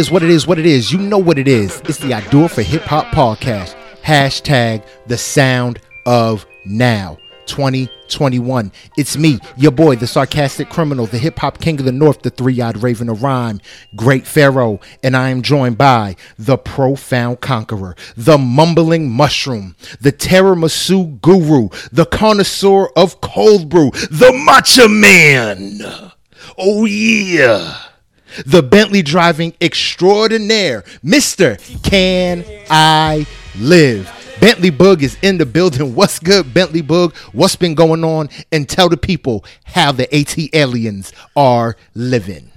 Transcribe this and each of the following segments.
is, what it is, what it is. You know what it is. It's the I Do It for Hip Hop podcast. Hashtag the sound of now. 2021. It's me, your boy, the sarcastic criminal, the hip hop king of the north, the three eyed raven of rhyme, Great Pharaoh, and I am joined by the profound conqueror, the mumbling mushroom, the tiramisu guru, the connoisseur of cold brew, the matcha man. Oh, yeah. The Bentley driving extraordinaire, Mr. Can I Live? Bentley Boog is in the building. What's good, Bentley Boog? What's been going on? And tell the people how the AT aliens are living.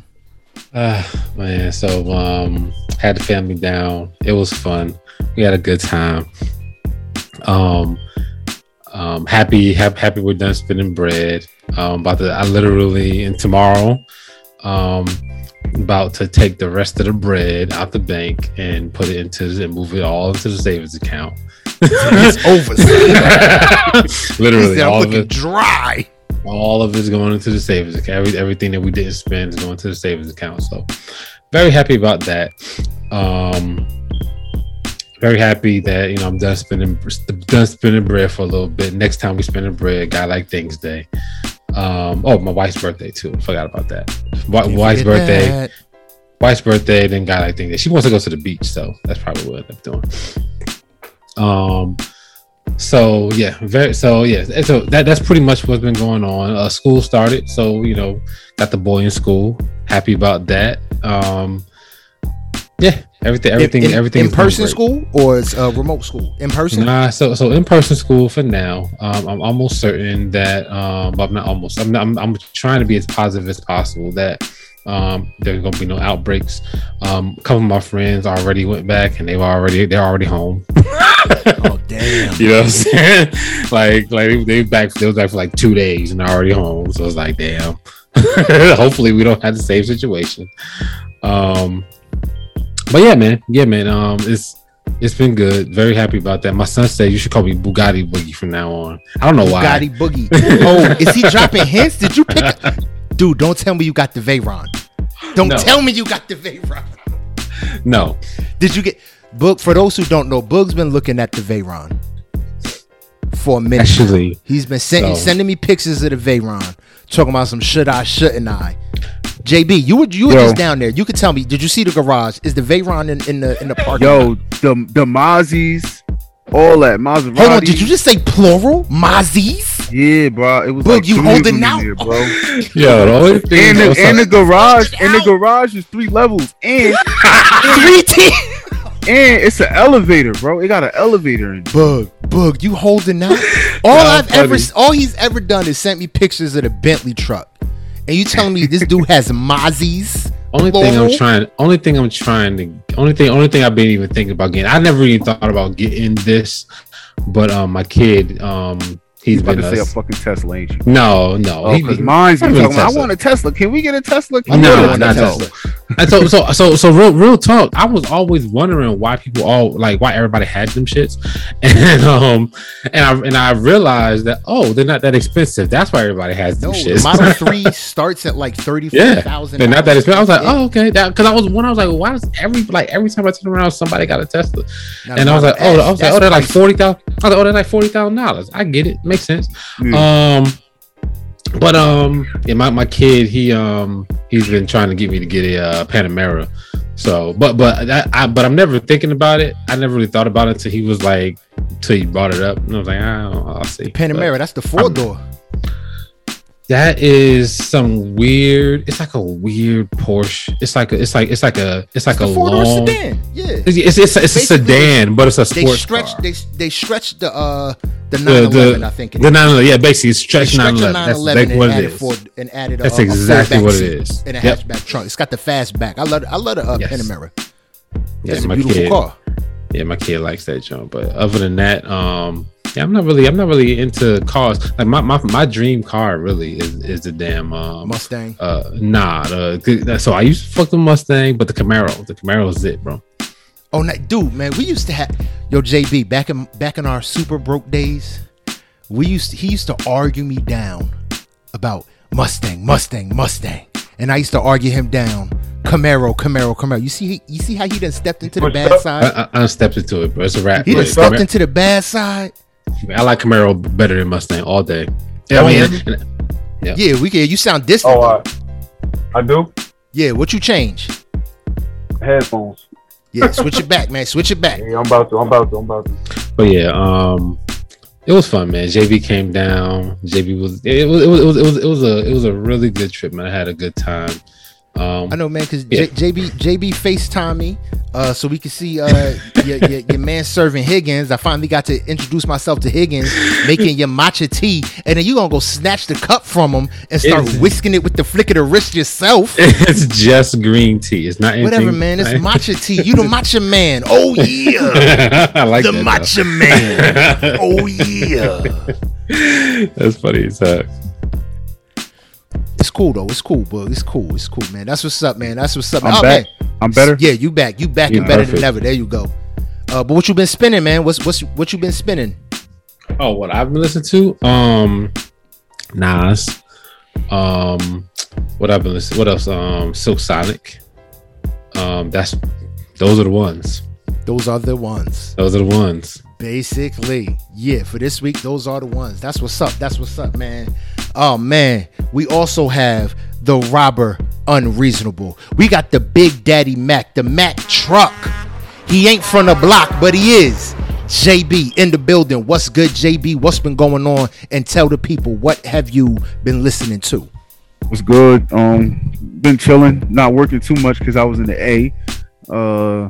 Uh, man, so um, had the family down. It was fun. We had a good time. Um, um, happy, happy, happy we're done spinning bread. Um, about to, I literally, and tomorrow, um, about to take the rest of the bread out the bank and put it into and move it all into the savings account it's over. Literally, all of it dry. All of it's going into the savings account. Every, everything that we didn't spend is going to the savings account. So, very happy about that. Um, very happy that you know I'm done spending done spending bread for a little bit. Next time we spend bread, guy like things day. Um, oh, my wife's birthday too. Forgot about that. wife's birthday. That. Wife's birthday, then guy like things day. She wants to go to the beach, so that's probably what I'm doing. Um, so yeah, very so yeah, so that that's pretty much what's been going on. Uh, school started, so you know, got the boy in school. Happy about that. Um, yeah, everything, everything, in, everything. In person school or it's uh, remote school? In person? Nah, so so in person school for now. Um, I'm almost certain that, um, but I'm not almost. I'm, I'm I'm trying to be as positive as possible that um, there's gonna be no outbreaks. Um, a couple of my friends already went back and they've already they're already home. oh damn! You know what I'm saying? like like they back they was back for like two days and they're already home. So it's like damn. Hopefully we don't have the same situation. Um, but yeah, man, yeah, man. Um, it's it's been good. Very happy about that. My son said you should call me Bugatti Boogie from now on. I don't know why. Bugatti Boogie. oh, is he dropping hints? Did you pick? Dude, don't tell me you got the Veyron. Don't no. tell me you got the Veyron. No. Did you get Boog? For those who don't know, Boog's been looking at the Veyron for a minute. Actually, he's been sending so. sending me pictures of the Veyron, talking about some should I, shouldn't I. JB, you were you were yo, just down there. You could tell me. Did you see the garage? Is the Veyron in, in the in the park? Yo, lot? the the Mazzies, all that Maserati. Hold on, did you just say plural? Mazzies? Yeah, bro. It was Boog, like you holding out, here, bro. yeah, the only thing and the, and the garage and the garage is three levels and three teeth. And it's an elevator, bro. It got an elevator in. Bug, Boog, you holding out? All I've funny. ever, all he's ever done is sent me pictures of the Bentley truck, and you telling me this dude has Mazzies? Only thing I'm trying, only thing I'm trying to, only thing, only thing I've been even thinking about getting. I never even thought about getting this, but um, my kid, um, He's about to say a fucking Tesla, ain't you? No, no. Because oh, mine's talking I want a Tesla. Can we get a Tesla? Can no, not Tesla. And so, so, so, so, real, real talk. I was always wondering why people all like why everybody had them shits, and um, and I and I realized that oh, they're not that expensive. That's why everybody has them no, shits. Model Three starts at like thirty four thousand. Yeah, they're not that expensive. I was like, oh, okay, that because I was one. I was like, why does every like every time I turn around, somebody got a Tesla, now, and I was like, oh, I was like, oh, they're like forty thousand. I was like, oh, they're like forty thousand dollars. I get it, makes sense. Um, but um, yeah, my, my kid he um he's been trying to get me to get a uh, Panamera. So, but but I, I, but I'm never thinking about it. I never really thought about it until he was like, until he brought it up, and I was like, oh, I'll see. Panamera, but that's the four door. That is some weird. It's like a weird Porsche. It's like a, it's like it's like a it's like it's a long sedan. Yeah, it's it's, it's, it's a sedan, but it's a sports they stretch, car. They they stretch the uh the 911. The, I think the 911. Yeah, basically it's stretched 911. That's like what it is. For, and added a, That's exactly what it is. In a yep. hatchback trunk. It's got the fastback. I love I love the uh, yes. Panamera. Yeah, it's a beautiful kid, car. Yeah, my kid likes that jump. But other than that, um, yeah, I'm not really. I'm not really into cars. Like my my, my dream car really is is the damn um, Mustang. Uh, nah. The, so I used to fuck the Mustang, but the Camaro. The Camaro is it, bro. Oh, nah, dude, man, we used to have yo JB back in back in our super broke days. We used to, he used to argue me down about Mustang, Mustang, Mustang, and I used to argue him down Camaro, Camaro, Camaro. You see, you see how he done stepped into the bad side. I, I, I stepped into it, bro. It's a rap. He done stepped Camaro- into the bad side. I like Camaro better than Mustang all day. Yeah, I mean, man. and- Yeah. Yeah, we can. You sound distant. Oh, though. I, I do yeah, what you change? headphones. Yeah, switch it back, man. Switch it back. Yeah, I'm about to. I'm about to. I'm about to. But yeah, um, it was fun, man. JB came down. JB was it was it was it was it was, it was a it was a really good trip, man. I had a good time. Um, I know, man, because Yeah. JB JB FaceTime me, uh, so we can see uh your, your, your man serving Higgins. I finally got to introduce myself to Higgins, making your matcha tea, and then you gonna go snatch the cup from him and start It's- whisking it with the flick of the wrist yourself. it's just green tea. It's not anything. Whatever, man. It's matcha tea. You the matcha man. Oh yeah, I like the that, matcha man. Oh yeah. That's funny heck. It's cool though. It's cool, bro. It's cool. It's cool, man. That's what's up, man. That's what's up. I'm Oh, back. man. I'm better. Yeah, you back. You back Yeah, and better perfect. than ever. There you go. Uh, but what you been spinning, man? What's what's what you been spinning? Oh, what I've been listening to? Um, Nas. Um, what I've been listening. What else? Um, Silk Sonic. Um, that's those are the ones. Those are the ones. Those are the ones. Basically, yeah. For this week, those are the ones. That's what's up. That's what's up, man. Oh man, we also have the robber unreasonable. We got the Big Daddy Mac, the Mac truck. He ain't from the block, but he is. JB in the building. What's good, JB? What's been going on? And tell the people what have you been listening to? was good. Um, been chilling, not working too much because I was in the A. Uh,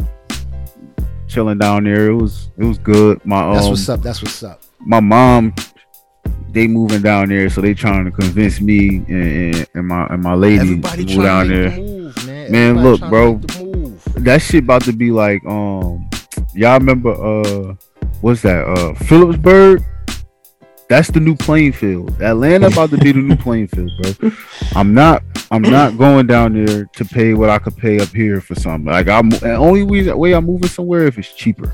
chilling down there. It was it was good. My um, That's what's up. That's what's up. my mom, they moving down there, so they trying to convince me and, and, and my and my lady Everybody to move down to there. move, man. Man, look, bro. make the move. That shit about to be like um, y'all remember uh, what's that uh, Phillipsburg? That's the new playing field. Atlanta about to be the new playing field, bro. I'm not. I'm not going down there to pay what I could pay up here for something. Like I'm the only way, way I'm moving somewhere if it's cheaper.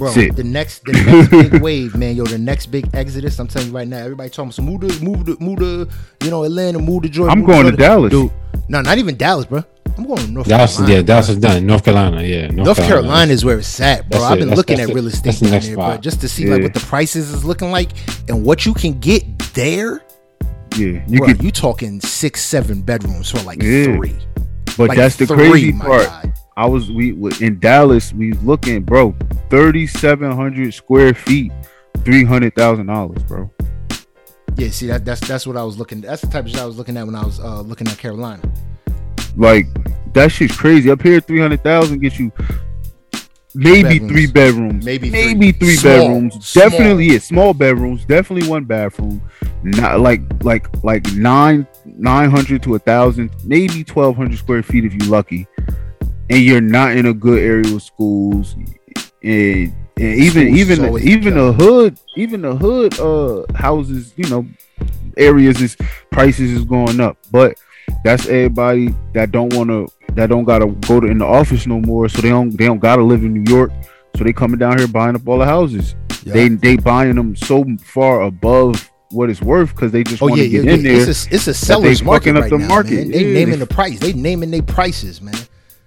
Bro, Shit. the next the next big wave, man, yo, the next big exodus. I'm telling you right now, everybody talking so move to move to move to you know Atlanta, move to Georgia. I'm going to Georgia. Dallas. Dude, no, not even Dallas, bro. I'm going to North Dallas, Carolina. yeah, Dallas is done. North Carolina, yeah, North Carolina is where it's at, bro. That's I've been That's- looking that's at it. real estate That's the down next there, bro, just to see like what the prices is looking like and what you can get there. Yeah, you bro, could, you talking six, seven bedrooms for like Yeah. three. but Like that's the three, crazy part. guy. I was we in Dallas. We looking, bro. Thirty seven hundred square feet, three hundred thousand dollars, bro. Yeah, see that that's that's what I was looking. That's the type of shit I was looking at when I was uh, looking at Carolina. Like that shit's crazy. Up here, three hundred thousand gets you maybe bedrooms. three bedrooms, Maybe three. maybe three Small. bedrooms. Small. Definitely, yeah, small bedrooms. Definitely one bathroom. Not like like like nine nine hundred to a thousand, maybe twelve hundred square feet if you're lucky, and you're not in a good area with schools. And, and even Schools even always even the hood even the hood uh houses you know areas is prices is going up but that's everybody that don't want to that don't gotta go to in the office no more so they don't they don't gotta live in new york so they coming down here buying up all the houses they they buying them so far above what it's worth because they just Oh want to yeah, get yeah. in there It's a, it's a seller's market up right the now, market. man. They Yeah, naming they- the price. They naming their prices, man.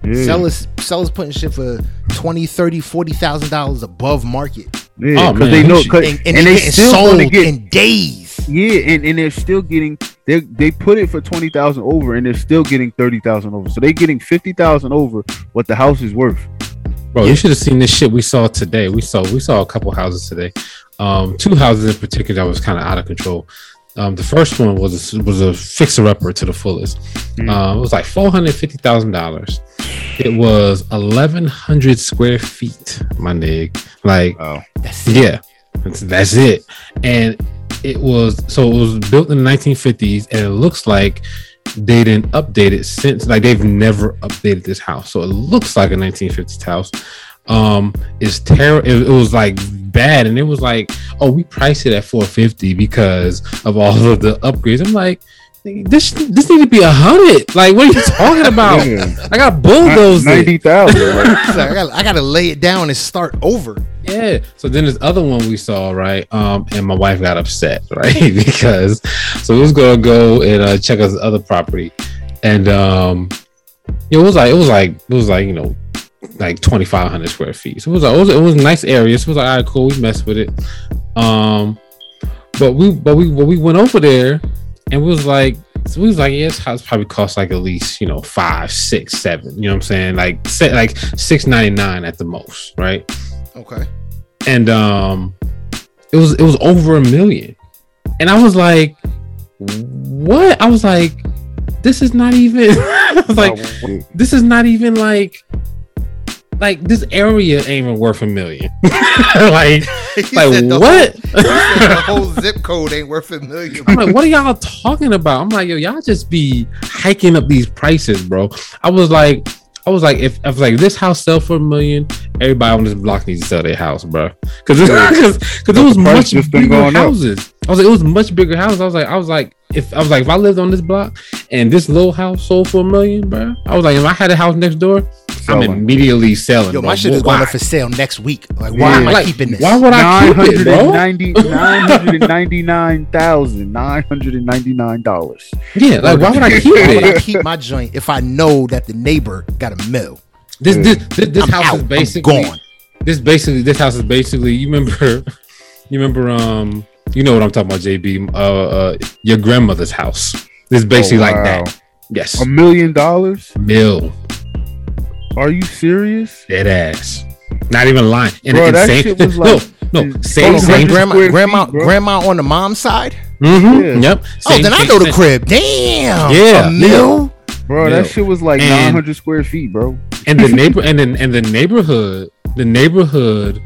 Yeah, Sellers sellers putting shit for 20, 30, 40,000 dollars above market. yeah, Oh, because man, they know you should- 'cause- And, and, and, they getting still sold get in days. yeah and, and they're still getting they they put it for 20,000 over and they're still getting 30,000 over so they're getting 50,000 over what the house is worth Bro, you should have seen this shit we saw today. We saw we saw a couple houses today. Um, two houses in particular that was kind of out of control. Um, the first one was a, was a fixer upper to the fullest. Mm. Um, it was like four hundred fifty thousand dollars. It was eleven hundred square feet, my nigga. Like, oh That's yeah, that's, that's it. And it was so it was built in the nineteen fifties, and it looks like they didn't update it since. Like they've never updated this house, so it looks like a nineteen fifties house. Um, it's terrible. It, it was like bad, and it was like, oh, we priced it at four fifty because of all of the upgrades. I'm like. This this need to be a hundred. Like, what are you talking about? Yeah. I got bulldozed. 90,000 right? Like, I, gotta, I gotta lay it down and start over. Yeah. So then this other one we saw, right? Um, and my wife got upset, right? because so we was gonna go and uh, check out the other property, and um, it was like it was like it was like you know like 2500 square feet. So it was like it was, it was a nice area. So it was like all right cool we messed with it. Um but we but we but we went over there and we was like so we was like yeah this house probably cost like at least you know five six seven you know what i'm saying? Like set like 699 at the most right? Okay. and um it was it was over a million. And i was like what? I was like this is not even i was like this is not even like like this area ain't even worth a million like like said the what Whole, the whole zip code ain't worth a million. I'm like, what are y'all talking about? I'm like, yo, y'all just be hiking up these prices, bro. I was like, I was like, if I was like, this house sell for a million, everybody on this block needs to sell their house, bro. Because because because it was much bigger going up. houses. I was like, it was much bigger houses. I was like, I was like, if I was like, if I lived on this block and this little house sold for a million, bro, I was like, if I had a house next door, I'm immediately selling. Yo, bro. my shit is Why? going up for sale next week. Like, why am I Like, keeping this? Why would I keep it, bro? 999,999 dollars. Yeah, like why would I keep Why would I keep my joint if I know that the neighbor got a mill? This this this, this I'm house out. is I'm basically gone. this basically this house is basically you remember you remember um you know what I'm talking about JB uh, uh your grandmother's house this is basically like that yes A million dollars? mill Are you serious? dead ass not even lying and, Bro, and that same, shit was no like- no Hold same Same same grandma, square grandma, feet, bro. grandma on the mom's side. mm-hmm, Yeah. yep Oh, Same- then I know the crib. Damn. Yeah. A mill. Bro, Yeah. that shit was like 900 square feet, bro. and the neighbor and then and the neighborhood the neighborhood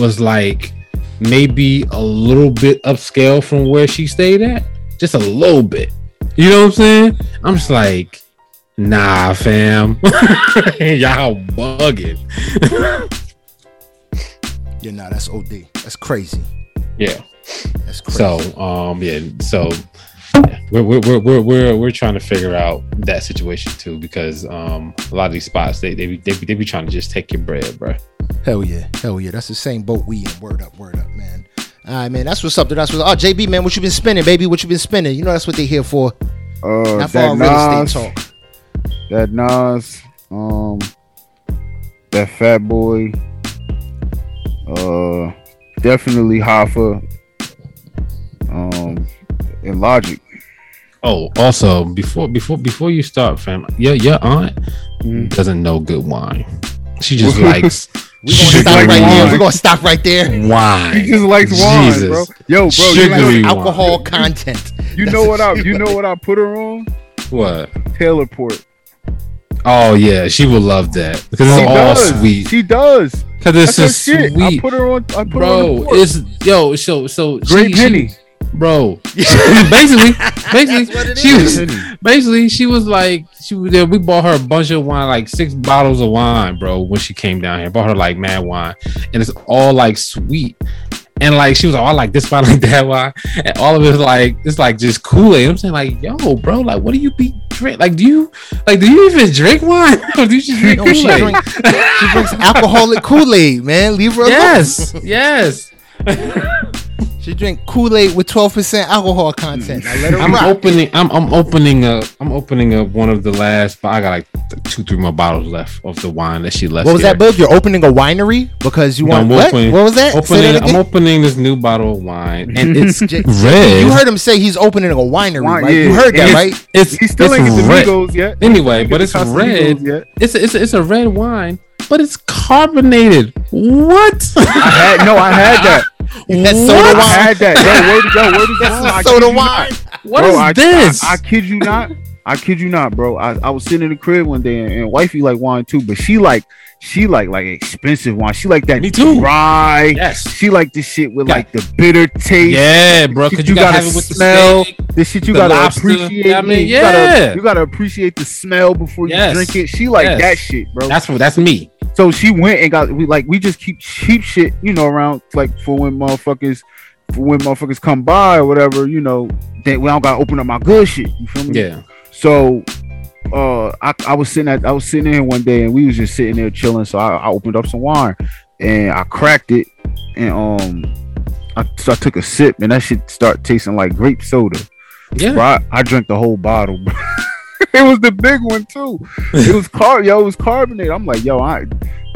was like maybe a little bit upscale from where she stayed at? Just a little bit. You know what i'm saying? I'm just like nah fam. Y'all bugging. Yeah, nah, that's OD. That's crazy. yeah. That's crazy. so um yeah so we're, we're, we're, we're, we're, we're trying to figure out that situation too because um a lot of these spots they they be, they be, they be trying to just take your bread bro Hell yeah, hell yeah. That's the same boat we in. Word up, word up, man. All right, man. That's what's up. That's what's. up. Oh, JB, man, what you been spinning, baby? What you been spinning? You know that's what they here for. Uh, Not for that all real Nas, estate talk. that Nas, um, that Fat Boy, uh, definitely Hoffa, um, and Logic. Oh, also before before before you start, fam, your your aunt Mhm. doesn't know good wine. She just likes We gonna Sugary stop right there. wine. We're gonna stop right there. He wine. just likes wine, Jesus. bro. Yo, bro, you, Sugary like, wine. Alcohol content. you know what I you know what I put her on? What? Taylor Port. Oh yeah, she will love that because it's all does. sweet. She does. Because That's it's her just shit. I put her on. I put her on. the port. It's yo. So so Great she- Penny. she- bro. basically, basically, That's what it she is. was basically she was like she was there. We bought her a bunch of wine, like six bottles of wine, bro. When she came down here, bought her like mad wine, and it's all like sweet. And like she was like, oh, I like this wine, like that wine, and all of it is like it's like just Kool Aid. I'm saying like, yo, bro, like, what do you be drink? Like, do you like do you even drink wine? or do you just drink No, Kool she, Aid? drink, she drinks alcoholic Kool Aid, man. Leave her alone. Yes, yes. She drink Kool Aid with twelve percent alcohol content. Now let I'm rock. opening. I'm I'm opening up. I'm opening up one of the last. But I got like two, three more bottles left of the wine that she left. What was here. that, Bug? You're opening a winery because you No, want I'm what? opening- what was that? Opening, that I'm opening this new bottle of wine, and it's J- red. You heard him say he's opening a winery, Wine- right? yeah. You heard that, It's- right? It's He still it's ain't get the red. Yet. Anyway, but it's red. Yet. It's a, it's a, it's a red wine, but it's carbonated. What? I had no, I had that. That soda What? I had that. Yo, where to go? Where to go? That's I a kid soda wine. not. What Bro, is I, this? I, I kid you not. I kid you not, bro. I, I was sitting in the crib one day and, and wifey like wine too, but she like she like like expensive wine. She like that Me too. dry. yes. She like this shit with Yeah. like the bitter taste. Yeah, bro. Because you you, gotta, gotta have it with smell. the steak. This shit you gotta lobster. appreciate. I mean, you yeah. gotta you gotta appreciate the smell before you drink it. She like Yes. that shit, bro. That's what. That's me. So she went and got we like we just keep cheap shit, you know, around like for when motherfuckers for when motherfuckers come by or whatever, you know, then we don't gotta open up my good shit. You feel me? Yeah. So uh I, I was sitting at I was sitting in one day and we was just sitting there chilling. So I, I opened up some wine and I cracked it and um I, so I took a sip and that shit start tasting like grape soda. Yeah. Bro, I, I drank the whole bottle, bro. it was the big one too. It was car, yo, it was carbonated. I'm like, yo, I,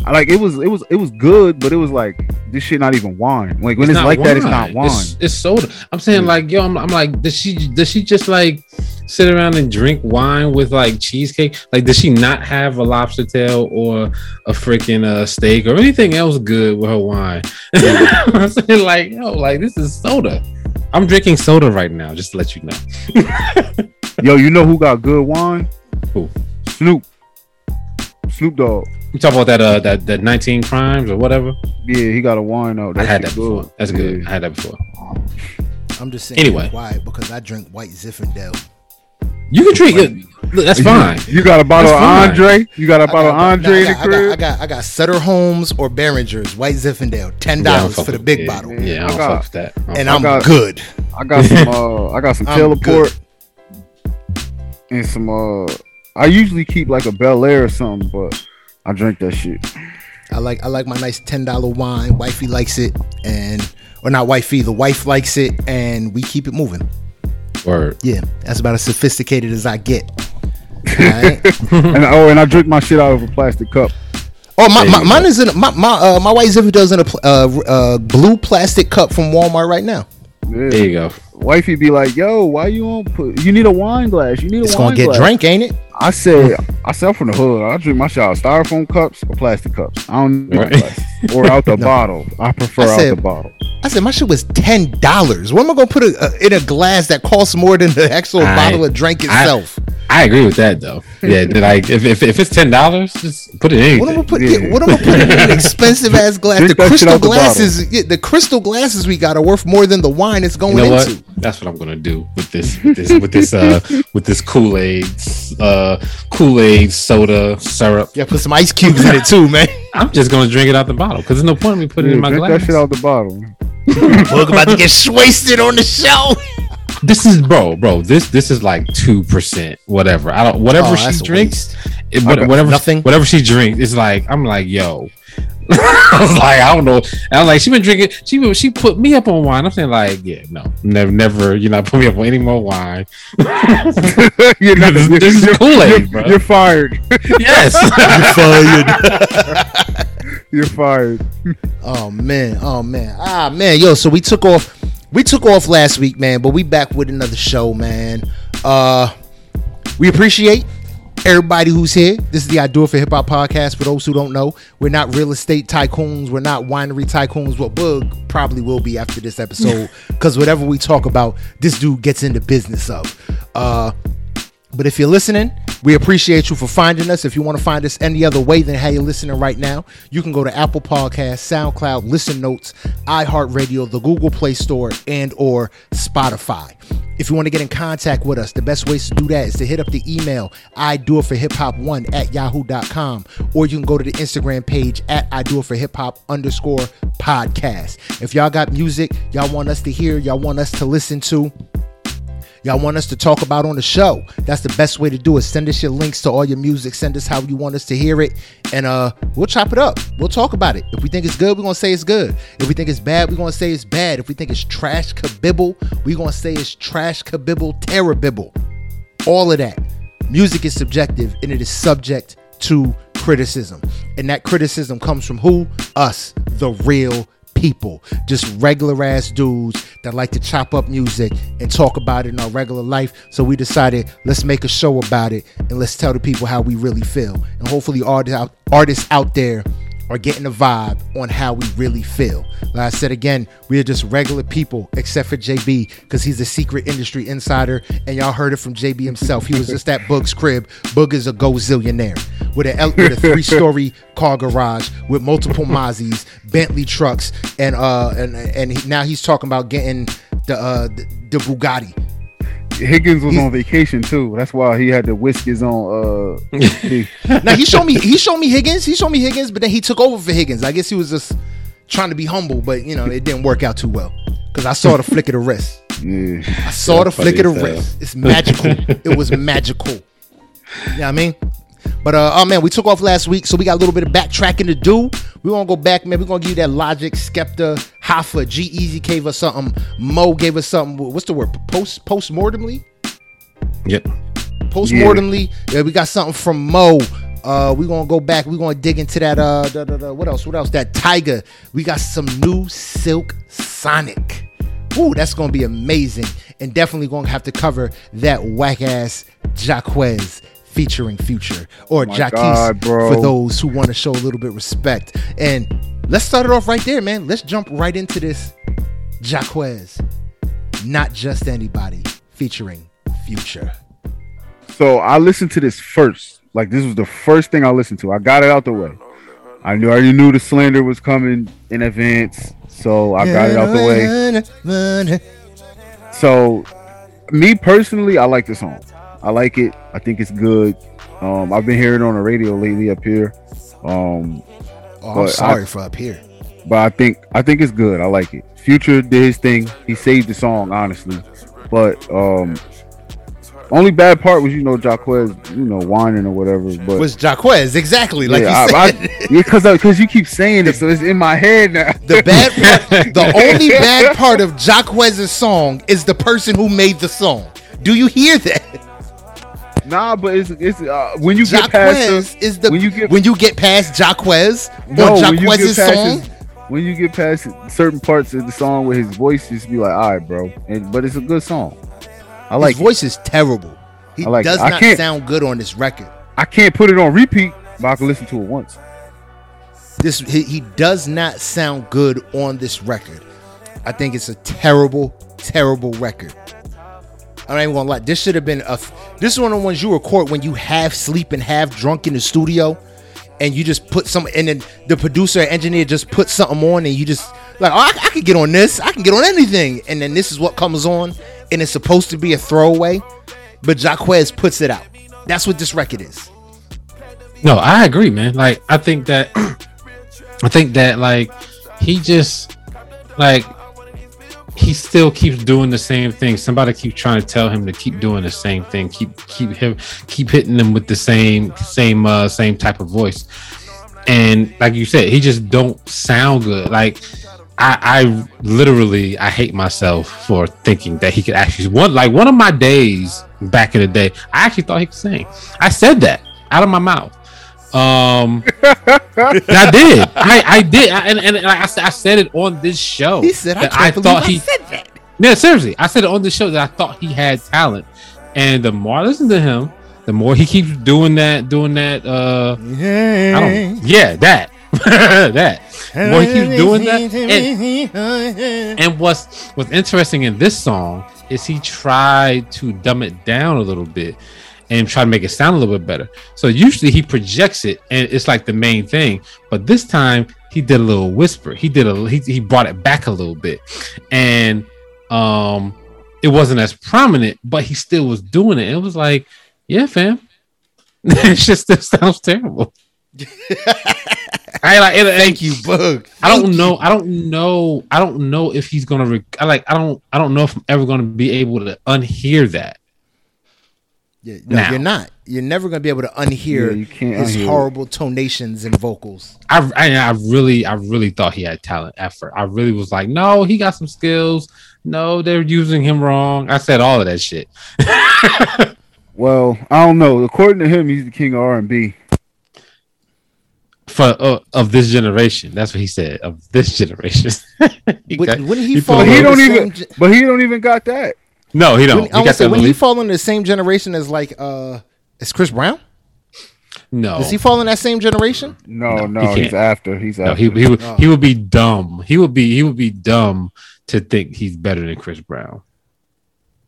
I like it was, it was, it was good, but it was like this shit not even wine. Like when it's, not like that, it's not wine. It's, it's soda. I'm saying Yeah. like, yo, I'm, I'm like, does she does she just like sit around and drink wine with like cheesecake? Like, does she not have a lobster tail or a freaking uh, steak or anything else good with her wine? I'm saying like, yo, like this is soda. I'm drinking soda right now, just to let you know. Yo, you know who got good wine? Who? Snoop. Snoop Dogg. You talk about that uh that that 19 crimes or whatever. Yeah, he got a wine out. I had shit that before. That's good. I had that before. I'm just saying Anyway. quiet because I drink white Zinfandel. You can treat it. Look, that's fine. You got a bottle of. Andre. You got a bottle of Andre I in the got, I got, I got, I got Sutter Homes or Beringer's white Zinfandel, ten Yeah, I don't dollars fuck for the big yeah, bottle, Yeah, I I don't got- fuck with that. I don't and I'm got- good. I got some. Uh, I got some I'm Taylor Port and some. Uh, I usually keep like a Bel Air or something, but I drink that shit. I like I like my nice ten dollar wine. Wifey likes it, and or not wifey, the wife likes it, and we keep it moving. Word. Yeah, that's about as sophisticated as I get. Alright? and oh, and I drink my shit out of a plastic cup. Oh, my, my mine is in a- my my uh, my white Zinfandel's in a pl- uh, uh, blue plastic cup from Walmart right now. Yeah. There you go. Wifey be like, "Yo, why you on? Put, you need a wine glass. You need a It's wine gonna get glass." drank, ain't it? I said, I sell from the hood. I drink my shit out of styrofoam cups or plastic cups. I don't need Right. or out the bottle. I prefer I out said- the bottle. I said my shit was ten dollars. What am I gonna put a, a, in a glass that costs more than the actual I- bottle of drink itself? I agree with that though. Yeah, that like if, if if it's ten dollars, just put it in What am I put? Yeah. Yeah, what am I put in an expensive ass glass? Drink The crystal out the glasses, yeah, the crystal glasses we got are worth more than the wine it's going You know what? into. That's what I'm gonna do with this with this with this uh with this Kool Aid uh Kool Aid soda syrup. Yeah, put some ice cubes in it too, man. I'm just gonna drink it out the bottle because there's no point in me putting it in my drink glass. that shit out the bottle. Boog about to get wasted on the show. This is bro, bro. This this is like two percent, whatever. I don't whatever Oh, she drinks. It, whatever nothing. whatever she drinks, it's like I'm like yo. I was like I don't know. I was like she been drinking. She been- she put me up on wine. I'm saying like yeah no never never you know put me up on any more wine. you're not, This- this is Kool-Aid, you're- bro. You're fired. yes. You're fired. Oh man, oh man, ah man, yo. So we took off, we took off last week, man, but we back with another show, man. Uh, we appreciate everybody who's here. This is the I Do It for Hip Hop podcast. For those who don't know, we're not real estate tycoons, we're not winery tycoons. What Boog probably will be after this episode, because whatever we talk about, this dude gets into business of. Uh, but if you're listening, we appreciate you for finding us. If you want to find us any other way than how you're listening right now, you can go to Apple Podcasts, SoundCloud, Listen Notes, iHeartRadio, the Google Play Store, and or Spotify. If you want to get in contact with us, the best ways to do that is to hit up the email I do it for hip hop one at yahoo.com, or you can go to the Instagram page at I do it for hip hop underscore podcast. If y'all got music y'all want us to hear, y'all want us to listen to, y'all want us to talk about on the show. That's the best way to do it. Send us your links to all your music. Send us how you want us to hear it. And uh we'll chop it up. We'll talk about it. If we think it's good we're gonna say it's good. If we think it's bad we're gonna say it's bad. If we think it's trash kabibble we're gonna say it's trash kabibble terrabibble all of that. Music is subjective and it is subject to criticism. And that criticism comes from who? Us the real people just regular ass dudes that like to chop up music and talk about it in our regular life. So we decided let's make a show about it and let's tell the people how we really feel. And hopefully artists out, artists out there are getting a vibe on how we really feel. Like I said again, we are just regular people, except for JB, because he's a secret industry insider, and y'all heard it from JB himself. He was just at Boog's crib. Boog is a gozillionaire with a with a three story car garage with multiple Mazis, Bentley trucks, and uh and and he, now he's talking about getting the uh the, the Bugatti. Higgins was He's- on vacation too. That's why he had to whisk his own. Uh. Now he showed me he showed me Higgins, he showed me Higgins, but then he took over for Higgins. I guess he was just trying to be humble, but you know it didn't work out too well because I saw the flick of the wrist. yeah. I saw the That's funny flick of the as wrist. It's magical. it was magical. You know what I mean? But uh oh man, we took off last week, so we got a little bit of backtracking to do. We want to go back, man. We're gonna give you that Logic, Skepta, Hoffa, G-Eazy gave us something, Mo gave us something. What's the word? Post post mortemly? Yep. postmortemly, yeah. we got something from Mo. Uh, we gonna go back. We gonna dig into that. Uh, da, da, da, what else? What else? That Tiger. We got some new Silk Sonic. Ooh, that's gonna be amazing, and definitely gonna have to cover that whack ass Jacquees featuring Future or Jacquees for those who want to show a little bit respect. And let's start it off right there, man. Let's jump right into this Jacquees, not just anybody featuring Future. So I listened to this first. Like this was the first thing I listened to. I got it out the way. I knew I already knew the slander was coming in advance, so I got it out the way. So, me personally, I like the song. I like it. I think it's good. Um, I've been hearing it on the radio lately up here. Um, Oh, I'm sorry I- for up here. but I think I think it's good. I like it. Future did his thing. He saved the song, honestly. But um, only bad part was you know Jacquees, you know, whining or whatever. But Was Jacquees exactly like yeah, you I, said? I, yeah, because because you keep saying it, so it's in my head now. the bad part, the only bad part of Jacquees' song is the person who made the song. Do you hear that? Nah, but it's it's uh, when you get past the, is the when you get when you get past Jacquees no, or when you get past song. his- when you get past certain parts of the song where his voice just be like, all right, bro. And but it's a good song. I like his voice is terrible. He like does I not sound good on this record. I can't put it on repeat, but I can listen to it once. This he, he does not sound good on this record. I think it's a terrible, terrible record. I'm not even gonna lie. This should have been a. This is one of the ones you record when you half sleep and half drunk in the studio, and you just put some, and then the producer or engineer just put something on, and you just like, oh, I, I can get on this. I can get on anything, and then this is what comes on, and it's supposed to be a throwaway, but Jacquees puts it out. That's what this record is. No, I agree, man. Like I think that I think that like he just like he still keeps doing the same thing. Somebody keeps trying to tell him to keep doing the same thing. Keep keep him keep hitting him with the same same uh same type of voice. And like you said, he just don't sound good. Like I, I literally I hate myself for thinking that he could actually one like one of my days back in the day, I actually thought he could sing. I said that out of my mouth. Um, I did. I, I did. I, and and like I, said- I said it on this show. He said, "I that can't believe I said that." Yeah, seriously. I said it on the show that I thought he had talent. And the more I listen to him, the more he keeps doing that, doing that, uh I don't yeah, that. that. The more he keeps doing that. And, and what's what's interesting in this song is he tried to dumb it down a little bit and try to make it sound a little bit better. So usually he projects it and it's like the main thing, but this time he did a little whisper. He did a he, he brought it back a little bit, and um, it wasn't as prominent, but he still was doing it. It was like, yeah, fam, it just still sounds terrible. I like it, Thank you, Bug. I don't know. I don't know. I don't know if he's gonna. Rec- I like. I don't. I don't know if I'm ever gonna be able to unhear that. Yeah, no, Now. you're not. You're never gonna be able to unhear Yeah, you can't his unhear it. horrible tonations and vocals. I, I. I really. I really thought he had talent at first. I really was like, no, he got some skills. No, they're using him wrong. I said all of that shit. Well, I don't know. According to him, he's the king of R and B. For uh, of this generation, that's what he said. Of this generation, He Would- got- wouldn't he he fall But he under on- the don't even. ge- But he don't even got that. No, he don't. When, I he would got say, when he fall in the same generation as like uh as Chris Brown? No, Does he fall in that same generation? No, No, no, he he's can't. after. He's no. after. He he would Oh. he would be dumb. He would be he would be dumb to think he's better than Chris Brown.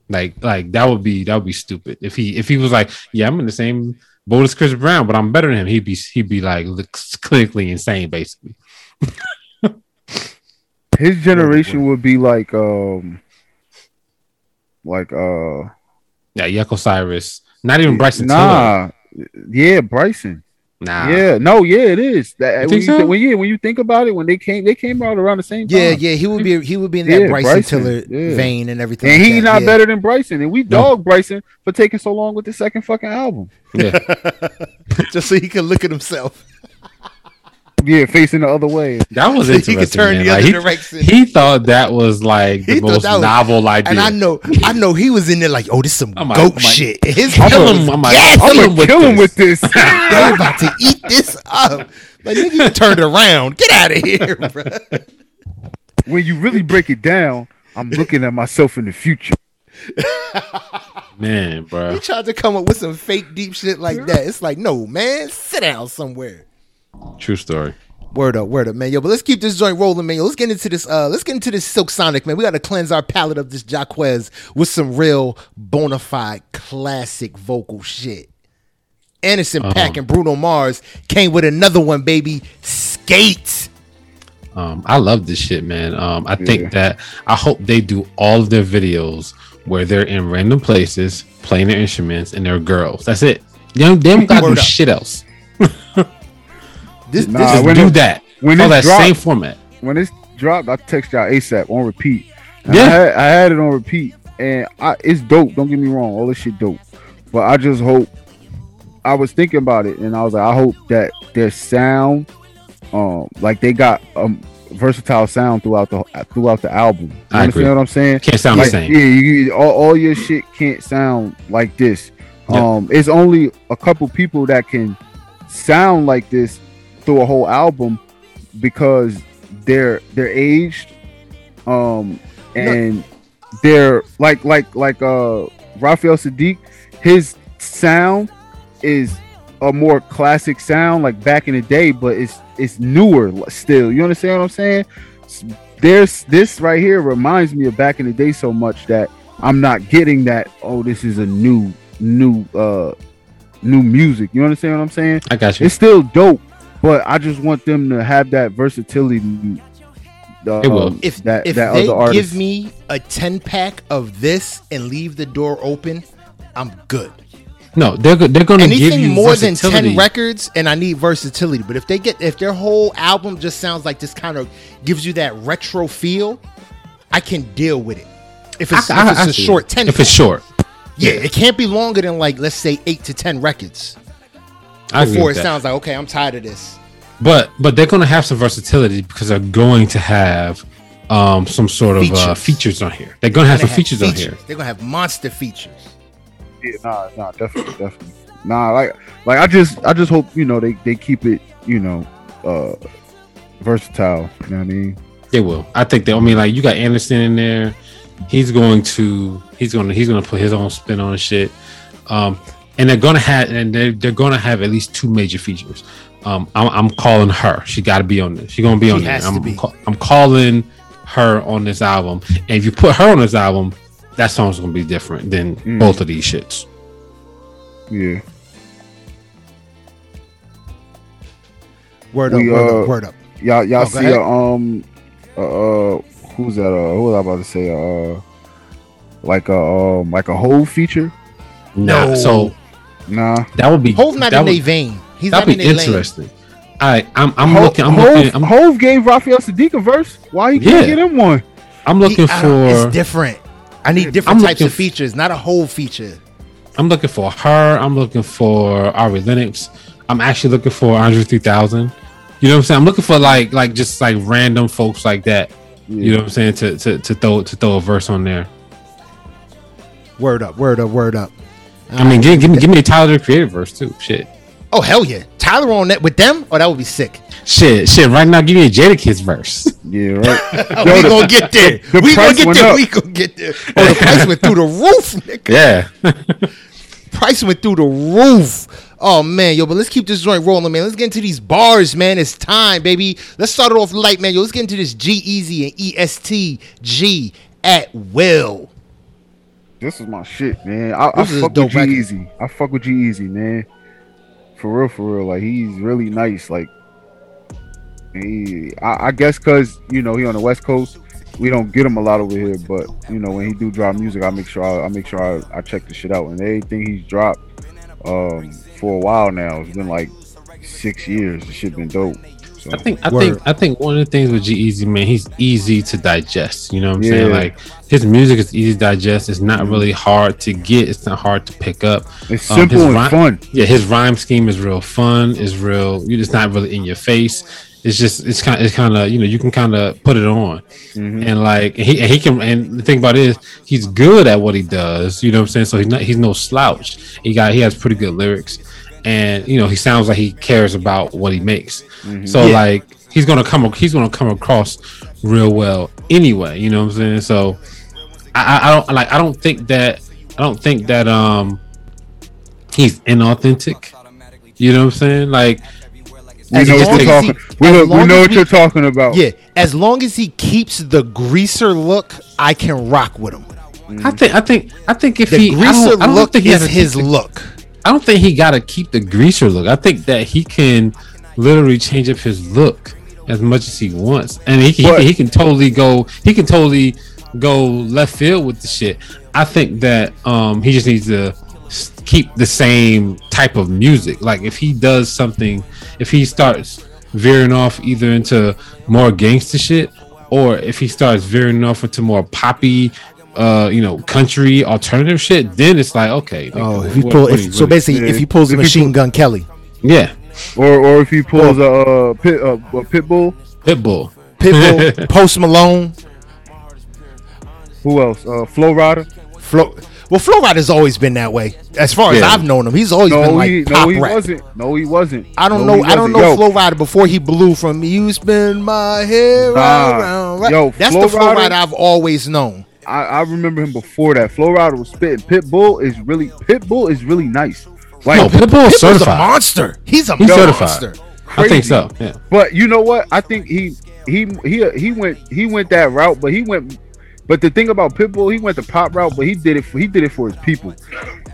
Like like that would be that would be stupid if he if he was like yeah I'm in the same boat as Chris Brown but I'm better than him he'd be he'd be like clinically insane basically. His generation would be like um like uh Yeah, Yuck Osiris. Not even Bryson Tiller. nah yeah Bryson Nah. yeah no yeah it is that when think you, so? when, yeah, when you think about it when they came they came out around the same time Yeah, yeah, he would be he would be in that Yeah, Bryson, Bryson, Tiller yeah. vein and everything. and like he's not yeah. better than Bryson and we dog Bryson for taking so long with the second fucking album Yeah. Just so he can look at himself. Yeah, facing the other way. That was interesting. He could turn man. the Like, other he, direction. he thought that was like the thought most was- novel idea. And I know, I know he was in there like, oh, this is some I'm goat I'm like, shit. His kill him. was I'm like, gassing. I'm him with kill him this. with this. They about to eat this up. Like nigga, you turned around. Get out of here, bro. when you really break it down, I'm looking at myself in the future. Man, bro. He tried to come up with some fake deep shit like that. It's like, no, man, sit down somewhere. True story. Word up, word up, man. Yo, but let's keep this joint rolling, man. Yo, let's get into this. Uh, let's get into this Silk Sonic, man. We got to cleanse our palate of this Jacquees with some real bona fide classic vocal shit. Anderson Uh-huh. Paak and Bruno Mars came with another one, baby. Skate. Um, I love this shit, man. Um, I Yeah. think that I hope they do all of their videos where they're in random places playing their instruments and they're girls. That's it. They don't, they don't gotta do up. shit else. This, Nah, this Just is do it- that. when Follow that drop- same format. When it's dropped, I text y'all ASAP on repeat. And Yeah. I had, I had it on repeat, and I, it's dope. Don't get me wrong, all this shit dope. But I just hope. I was thinking about it, and I was like, I hope that their sound, um, like they got um versatile sound throughout the throughout the album. You I understand agree. what I'm saying? Can't sound like, the same. Yeah, you, all, all your shit can't sound like this. Yep. Um, it's only a couple people that can sound like this through a whole album because they're they're aged, um, and they're like like like uh Raphael Saadiq. His sound is a more classic sound, like back in the day, but it's it's newer still. You understand what I'm saying? There's this right here reminds me of back in the day so much that I'm not getting that. Oh, this is a new new uh new music. You understand what I'm saying? I got you. It's still dope, but I just want them to have that versatility. Um, It will. if that if that they other artists. give me a 10 pack of this and leave the door open, I'm good. No, they're go- they're gonna give Anything you more than 10 records and I need versatility. But if they get if their whole album just sounds like this kind of gives you that retro feel, I can deal with it. If it's, I- I- if it's I a short 10 If it's short, yeah, it can't be longer than like let's say 8 to 10 records I agree before it that. sounds like okay, I'm tired of this. But but they're gonna have some versatility because they're going to have um some sort of uh, Features. features on here. They're gonna have They're some gonna have features, on here. They're gonna have monster features. Yeah, nah, nah, definitely, definitely. Nah, like, like I just, I just hope you know they, they keep it, you know, uh, versatile. You know what I mean? They will. I think they. I mean, like you got Anderson in there. He's going to. He's gonna. He's gonna put his own spin on shit. Um, and they're gonna have. And they're they're gonna have at least two major features. Um, I'm, I'm calling her. She got to be on this. She's gonna be She on there. has to I'm, be. ca- I'm calling her on this album. And if you put her on this album, that song's gonna be different than Mm. both of these shits. Yeah. Word up, We, word uh, up, word up. Y'all, y'all Oh, see, ahead. uh, um, uh, uh, who's that? Uh, who was I about to say? Uh, like a, um, like a whole feature? Nah. No. So Nah. that would be. Hove not that in would, their vein. He's That'd not be in interesting. All right, I'm I'm Ho- looking. I'm Hove, looking. I'm, Hove gave Raphael Saadiq a verse. Why he can't Yeah. get him one? I'm looking He- for. It's different. I need different I'm types looking of f- features, not a whole feature. I'm looking for her. I'm looking for Ari Lennox. I'm actually looking for Andre 3000. You know what I'm saying? I'm looking for like like just like random folks like that. You know what I'm saying? To to, to throw to throw a verse on there. Word up, word up, word up. I mean, give, give me give me a Tyler the Creator verse too. Shit, Oh hell yeah, Tyler on that with them? Oh, that would be sick. shit, shit. Right now, give me a Jadakiss verse. Yeah, right. Yo, we the- gonna get there. the we gonna get there. up. We gonna get there. Oh, the price went through the roof, nigga. Yeah, Price went through the roof. Oh man, yo, but let's keep this joint rolling, man. Let's get into these bars, man. It's time, baby. Let's start it off light, man. Yo, let's get into this G-Eazy and E S T G at will. This is my shit, man. I, I fuck with G-Eazy. I fuck with G-Eazy, man. For real, for real. Like he's really nice. Like he, I, I guess, cause you know he on the West Coast, we don't get him a lot over here. But you know when he do drop music, I make sure I, I make sure I, I check the shit out. And everything he's dropped, um, for a while now, it's been like six years. The shit been dope. So I think I Word. think I think one of the things with G-Eazy man, he's easy to digest. You know what I'm saying? Like his music is easy to digest. It's not really hard to get. It's not hard to pick up. it's um, simple and rhyme- fun. Yeah, his rhyme scheme is real fun. Is real. It's not really in your face. it's just it's kind it's kind of you know you can kind of put it on Mhm. and like he and he can and the thing about it is he's good at what he does you know what i'm saying so he's not he's no slouch he got he has pretty good lyrics and you know he sounds like he cares about what he makes so Yeah. like he's gonna come he's gonna come across real well anyway you know what i'm saying so I, I I don't like i don't think that i don't think that um he's inauthentic you know what i'm saying like We know what long you're as he- talking. We, know- we know as what we- you're talking about. Yeah, as long as he keeps the greaser look, I can rock with him. I think I think I think if The he I don't, I don't look think he is has his keep the- look. I don't think he got to keep the greaser look. I think that he can literally change up his look as much as he wants, and he can, he, can, he can totally go. He can totally go left field with the shit. I think that um he just needs to keep the same type of music. Like if he does something, if he starts veering off either into more gangster shit, or if he starts veering off into more poppy. Uh, you know, country alternative shit. Then it's like, okay. Oh, if he what- pull, if, so really- basically, if he pulls a If he Machine pull- Gun Kelly, yeah, Or or if he pulls a uh, pit uh, a pit bull. Pitbull. Pitbull, Post Malone, Who else? Uh, Flo Rida. Flow. Well, Flo Rida's always been that way. As far as I've known him, he's always been like he pop no he rap. wasn't. No, he wasn't. I don't No, know. I don't know Yo, Flo Rida before he blew from "You Spin My Hair Nah. Around." Right? Yo, That's Flo the Flo Rida- Rida I've always known. I, I remember him before that. Flo Rida was spitting. Pitbull is really Pitbull is really nice. Like, No, Pitbull Pitbull's is a certified. monster. He's a He's monster. certified. I think so. Yeah. but you know what? I think he he he he went he went that route, but he went. But the thing about Pitbull, he went the pop route, but he did it for he did it for his people.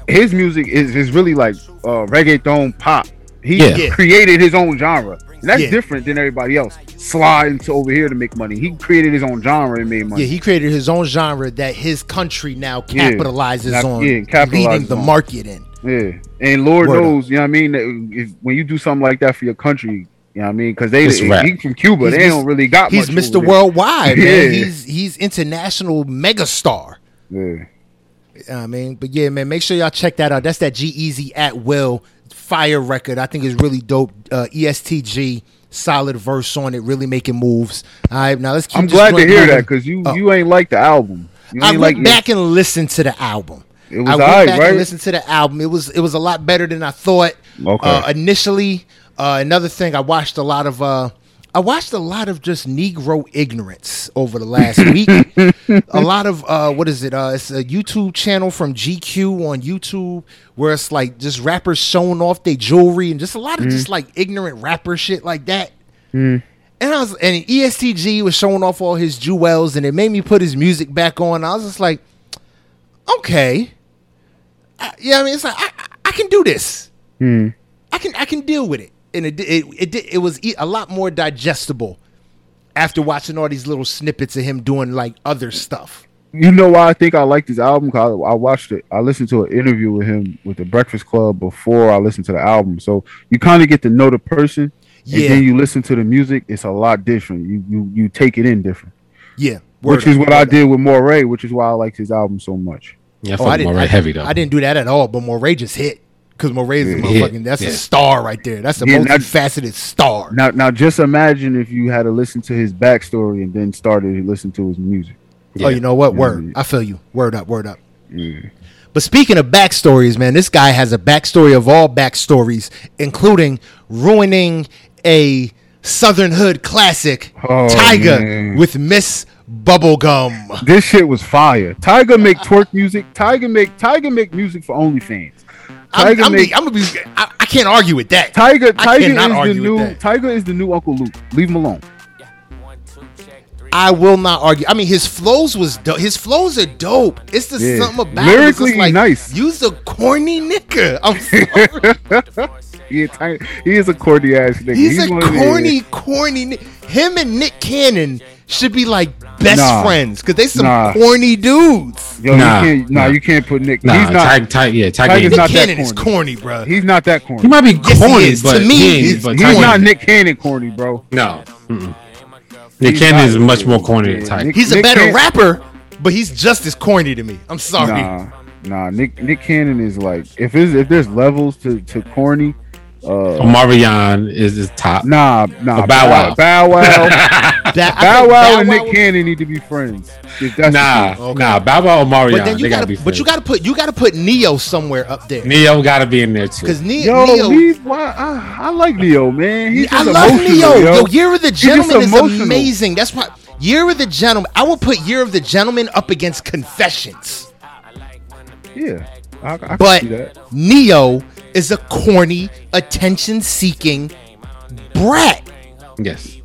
His music is is really like uh, reggaeton pop. He Yeah. Yeah. created his own genre. And that's Yeah. different than everybody else. Sliding to over here to make money. He created his own genre and made money. Yeah, he created his own genre that his country now capitalizes Cap- on, yeah, capitalizes leading the on. market in. Yeah, and Lord Word up. knows, you know what I mean. If, when you do something like that for your country, you know what I mean, because they It's he from Cuba, He's they Mis- don't really got. He's much Mr. over there. Worldwide, man. Yeah. He's he's international megastar. Yeah. I mean, but yeah, man, make sure y'all check that out. That's that G-Eazy at Will fire record. I think is really dope. Uh, EST Gee, solid verse on it, really making moves. All right, now let's keep. I'm glad to hear moving. that because you Oh. you ain't like the album. You I went like back and listened to the album. It was I went alright, back right? and listened to the album. It was it was a lot better than I thought. Okay. Uh, initially, uh, another thing, I watched a lot of. Uh, I watched a lot of just Negro ignorance over the last week. a lot of uh, what is it? Uh, it's a YouTube channel from GQ on YouTube where it's like just rappers showing off their jewelry and just a lot of just like ignorant rapper shit like that. And I was and EST Gee was showing off all his jewels, and it made me put his music back on. I was just like, okay, I, yeah. I mean, it's like I, I- I can do this. I can I can deal with it, and it it it, it, it was a lot more digestible after watching all these little snippets of him doing like other stuff. You know why I think I like this album? Cause I, I watched it. I listened to an interview with him with the Breakfast Club before I listened to the album. So you kind of get to know the person, Yeah. and then you listen to the music. It's a lot different. You you you take it in different, Yeah, which is what I did with Morray, which is why I liked his album so much. Yeah, I Oh, fuck I didn't. Morray I, heavy though. I didn't do that at all. But Morray just hit because Morray's a Yeah, he hit. motherfucking. That's a star right there. That's a Yeah, that- multifaceted star. Now now just imagine if you had to listen to his backstory and then started to listen to his music. Oh, you know what? Yeah. Word. I feel you. Word up. Word up. Yeah. But speaking of backstories, man, this guy has a backstory of all backstories, including ruining a Southern Hood classic, Oh, Tyga, man. with Miss Bubblegum. This shit was fire. Tyga make twerk music. Tyga make Tyga make music for OnlyFans. I'm, I'm, make be, I'm gonna be. I, I can't argue with that. Tyga Tyga is the new. Tyga is the new Uncle Luke. Leave him alone. I will not argue. I mean, his flows was dope. His flows are dope. It's the Yeah. something about Lyrically, like, nice. Use a corny nigga. I'm sorry. Yeah, Tyga, he is a corny ass nigga. He's, a of the- corny, corny. Him and Nick Cannon should be like best Nah. friends because they some Nah. corny dudes. Yo, Nah, you can't. Nah, nah. you can't put Nick. Nah, he's not. Tyga, Tyga, yeah, Tyga. Tyga's Nick not that Cannon is corny. corny, bro. He's not that corny. he might be Yes, he corny, is. but To me, he ain't- he's- but He's Tyga- not Nick Cannon corny, bro. No. Mm-mm. Nick He's Cannon is much more corny than Yeah, Tyga. Nick- He's a Nick better Cannon- rapper, but he's just as corny to me. I'm sorry. Nah, nah. Nick Nick Cannon is like if if there's levels to to corny, Uh, Omarion is is top. nah, nah. Or Bow Wow. Bow Wow. That- Bow Wow Bow and Wow- Nick Cannon need to be friends. That's Nah, Okay. nah. Bow Wow, Omarion. But then you gotta, gotta be. but you gotta put you gotta put Ne-Yo somewhere up there Ne-Yo gotta be in there too. because ne- Yo, Ne-Yo. he, why, I, I like Ne-Yo, man. He's I love emotional, Ne-Yo. Yo. Yo, Year of the Gentleman is emotional. amazing. That's why Year of the Gentleman. I will put Year of the Gentleman up against Confessions. Yeah, I, I can But see that. Ne-Yo is a corny, attention-seeking brat. yes.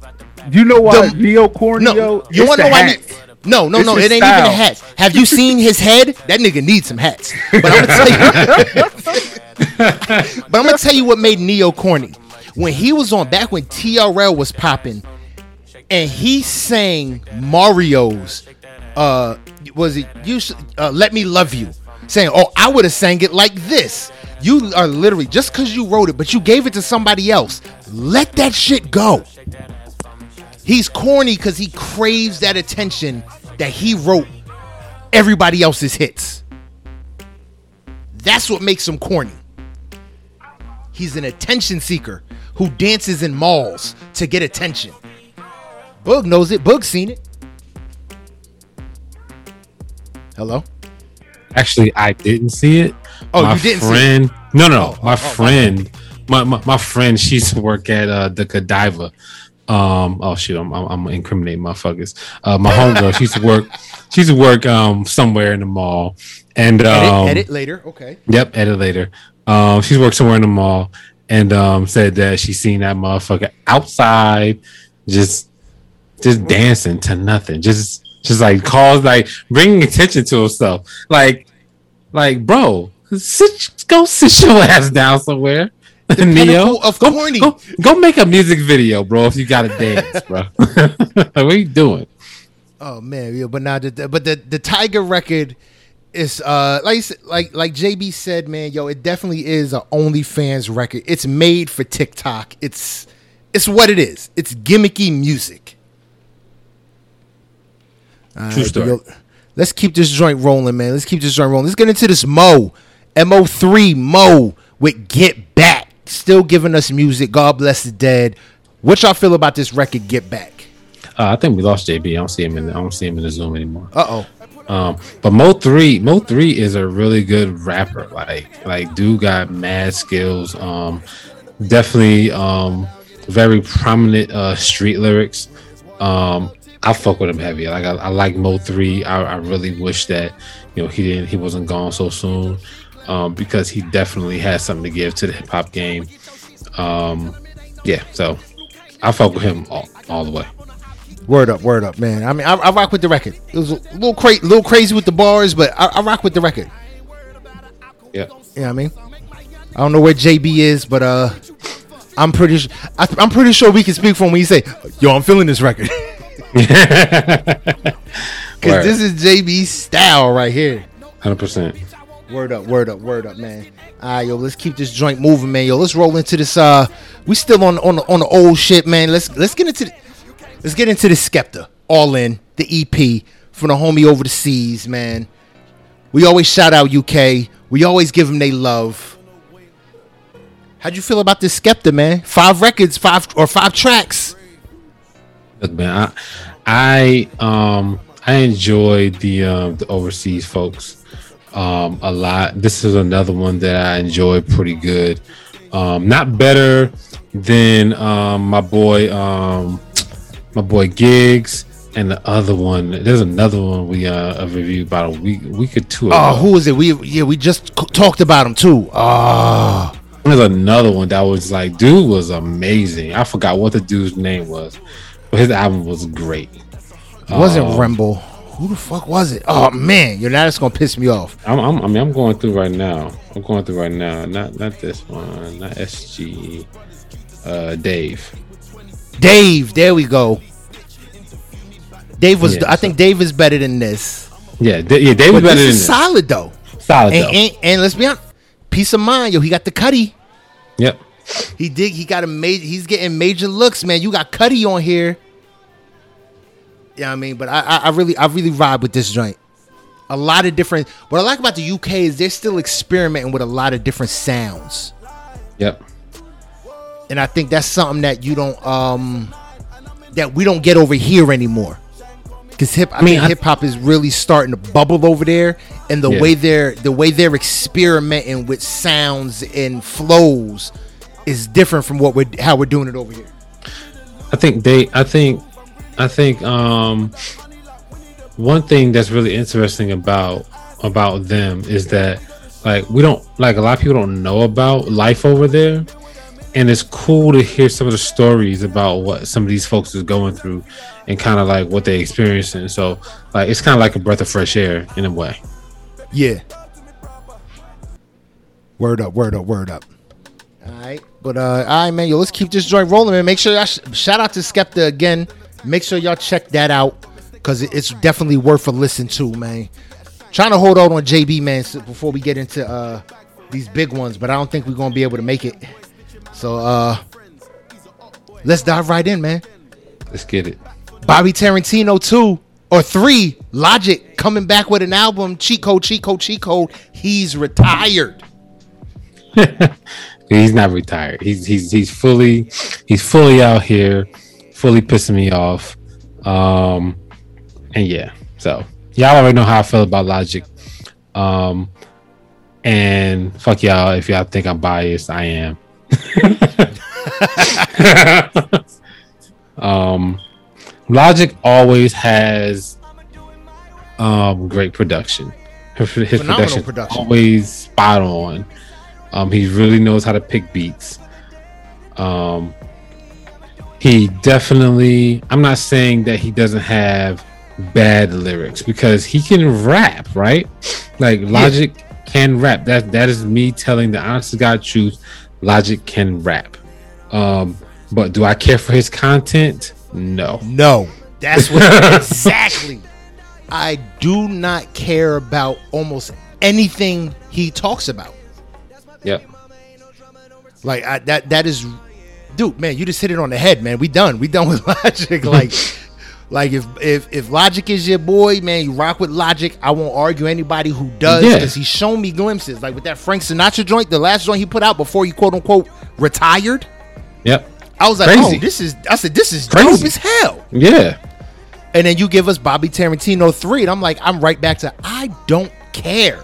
Do you know why The- Ne-Yo corny? No, you want to the know why? hats. Ne- no, no, It's no. It ain't style. even a hat. Have you seen his head? That nigga needs some hats. But I'm gonna tell you. but I'm gonna tell you what made Ne-Yo corny. When he was on back when TRL was popping, and he sang Mario's. Uh, was it you? Uh, Let me love you. Saying, oh, I would have sang it like this. You are literally just because you wrote it, but you gave it to somebody else. Let that shit go. He's corny because he craves that attention that he wrote everybody else's hits. That's what makes him corny. He's an attention seeker who dances in malls to get attention. Boog knows it. Boog seen it. Hello? Actually, I didn't see it. Oh, my you didn't see friend, No, no, no. Oh, my oh, oh, friend, my, my my friend, she used to work at uh, the Godiva. Um, oh shoot, I'm I'm, I'm incriminating motherfuckers. Uh, my homegirl, she used to work. She used to work um somewhere in the mall, and um, edit, edit later. Okay. Yep, edit later. Um, she's worked somewhere in the mall and um said that she seen that motherfucker outside, just just dancing to nothing, just just like cause like bringing attention to himself, like like bro, sit, go sit your ass down somewhere. Ne-Yo, of go, corny. Go, go make a music video, bro. If you gotta dance, bro. what are you doing? Oh man, yeah, but now the but the the Tyga record is uh like you said- like like JB said, man, yo, it definitely is a OnlyFans record. It's made for TikTok. It's it's what it is. It's gimmicky music. True right, story. yo, let's keep this joint rolling, man. Let's keep this joint rolling. Let's get into this Mo Mo3 Mo with Get Back. Still giving us music. God bless the dead. What y'all feel about this record? Get Back. Uh, I think we lost JB. I don't see him in. The, I don't see him in the Zoom anymore. Uh oh. Um, but Mo three, Mo three is a really good rapper. Like, like dude got mad skills. Um, definitely um, very prominent uh, street lyrics. Um, I fuck with him heavy. Like, I, I like Mo three. I, I really wish that you know he didn't. He wasn't gone so soon. Um, because he definitely has something to give to the hip hop game. Um, yeah, so I fuck with him all, all the way. Word up, word up, man. I mean, I, I rock with the record. It was a little cra- little crazy with the bars, but I, I rock with the record. Yeah. You know I mean? I don't know where JB is, but uh, I'm pretty. Sh- I, I'm pretty sure we can speak for him when you say, "Yo, I'm feeling this record," because this is JB's style right here. Hundred percent. Word up, word up, word up, man. All right, yo, let's keep this joint moving, man. Yo, let's roll into this. Uh, we still on on the, on the old shit, man. Let's let's get into the, let's get into the Skepta All In the EP from the homie over the seas, man. We always shout out UK. We always give them they love. How'd you feel about this Skepta, man? Five records, five or five tracks. Look, man, I, I um I enjoy the um the overseas folks um a lot. This is another one that I enjoy pretty good. Um, not better than um my boy um my boy Giggs and the other one. There's another one we uh reviewed about a week week or two ago. Oh, who was it? We yeah, we just c- talked about him too. Oh, There's another one that was like, dude was amazing. I forgot what the dude's name was, but his album was great. it wasn't Um, Remble. Who the fuck was it? Oh man, you're now that's gonna piss me off. I'm, I'm, I mean, I'm going through right now. I'm going through right now. Not, not this one. Not SG. Uh, Dave. Dave, there we go. Dave was. Yeah, I think Dave is better than this. Yeah, D- yeah. Dave was better than is this. solid though. Solid And, though. and, and let's be honest, peace of mind, yo. He got the cutty. Yep. He did. He got a major. He's getting major looks, man. You got cutty on here. Yeah, I mean, but I, I, I really, I really vibe with this joint. A lot of different. What I like about the UK is they're still experimenting with a lot of different sounds. Yep. and I think that's something that you don't um that we don't get over here anymore. Because hip, I, mean, mean, hip hop is really starting to bubble over there, and the Yeah. way they're the way they're experimenting with sounds and flows is different from what we're how we're doing it over here. I think they. I think. I think. Um, one thing that's really interesting about about them is that like we don't like a lot of people don't know about life over there, and it's cool to hear some of the stories about what some of these folks is going through, and kind of like what they're experiencing. So like it's kind of like a breath of fresh air in a way. Yeah. Word up, word up, word up. All right, but uh, all right, man. Yo, let's keep this joint rolling, man. Make sure y'all sh- shout out to Skepta again. Make sure y'all check that out because it's definitely worth a listen to, man. Trying to hold out on JB, man, before we get into uh these big ones, but I don't think we're gonna be able to make it. So uh, let's dive right in, man. Let's get it. Bobby Tarantino two or three. Logic coming back with an album. Cheat code, cheat code, cheat code. He's retired. He's not retired. He's he's he's fully he's fully out here, fully pissing me off. Um and yeah. So y'all already know how I feel about Logic. Um and fuck y'all if y'all think I'm biased, I am. um Logic always has um great production. His, Phenomenal production, production. always spot on. Um, he really knows how to pick beats. Um, he definitely. I'm not saying that he doesn't have bad lyrics because he can rap, right? Like Logic can rap. That that is me telling the honest to God truth. Logic can rap. Um, but do I care for his content? No. No, that's what exactly. I do not care about almost anything he talks about. yeah Like I, that. That is, dude, man. You just hit it on the head, man. We done. We done with Logic. Like, like if if if Logic is your boy, man, you rock with Logic. I won't argue anybody who does Yeah. because he's shown me glimpses. Like with that Frank Sinatra joint, the last joint he put out before he quote unquote retired. Yep. I was like, Crazy. oh, this is. I said, this is Crazy. dope as hell. Yeah. And then you give us Bobby Tarantino three, and I'm like, I'm right back to I don't care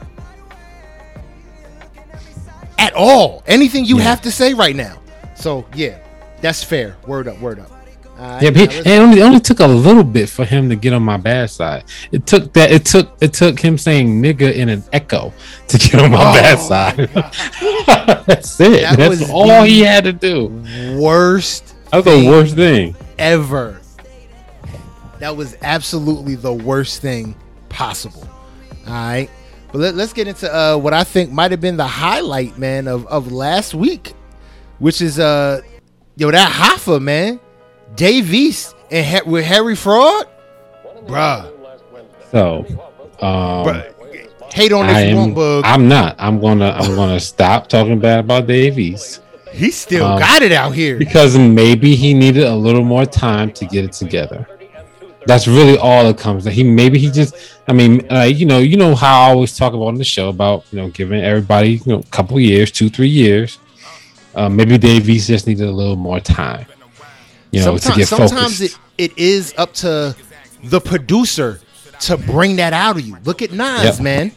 at all. Anything you Yeah. have to say right now. So yeah, that's fair. Word up, word up. Right, Yeah, but he, it only, it only took a little bit for him to get on my bad side. It took that. It took it took him saying "nigga" in an echo to get on my Oh, bad side. That's it. That That's was all he had to do. worst That's the worst thing. ever. That was absolutely the worst thing possible. All right. But let, us get into uh, what I think might have been the highlight, man, of, of last week, which is uh, yo that Hoffa, man, Dave East and ha- with Harry Fraud, bruh, So, um, bruh. Hate on this I one bug. I'm not. I'm gonna. I'm gonna stop talking bad about Dave East he still um, got it out here. because maybe he needed a little more time to get it together. That's really all it comes. He maybe he just. I mean, like you know, you know how I always talk about on the show about you know giving everybody you know a couple years, two three years. Uh, maybe Dave East just needed a little more time. You know, to get sometimes focused. it, it is up to the producer to bring that out of you. Look at Nas, Yep. man.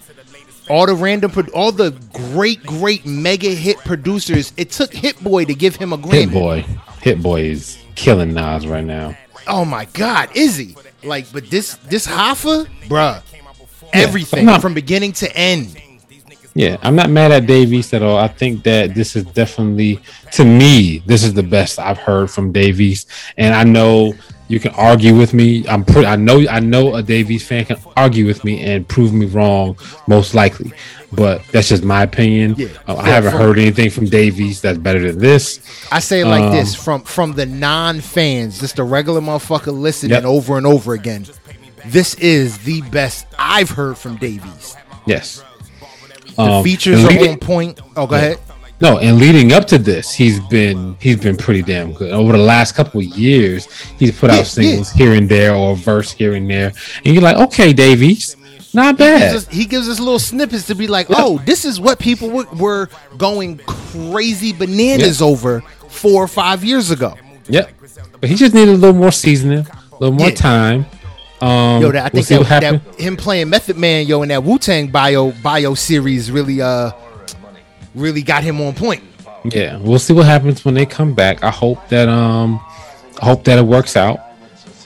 All the random, pro- all the great, great mega hit producers. It took Hit Boy to give him a Grammy. Hit boy, Hit boy is killing Nas right now. Oh my God, is he? Like, but this this Hoffa, bruh, everything from beginning to end. Yeah, I'm not mad at Dave East at all. I think that this is definitely, to me, this is the best I've heard from Dave East. And I know you can argue with me. I'm pretty. I know. I know a Dave East fan can argue with me and prove me wrong, most likely. But that's just my opinion. Yeah. Uh, I Yeah, haven't from- heard anything from Dave East that's better than this. I say it like Um, this from from the non fans, just a regular motherfucker listening Yep. over and over again. This is the best I've heard from Dave East. Yes. The Um, features are leading- on point. Oh, go ahead. No, and leading up to this, he's been he's been pretty damn good. Over the last couple of years, he's put Yeah, out singles here and there or a verse here and there, and you're like, okay, Dave East, not He gives, bad. us, he gives us little snippets to be like, oh, this is what people were, were going crazy bananas over four or five years ago. Yep. But he just needed a little more seasoning, a little more Yeah. time. Um, Yo, that, I we'll think that, that him playing Method Man, yo, in that Wu Tang bio bio series really uh really got him on point. Yeah, we'll see what happens when they come back. I hope that um, I hope that it works out.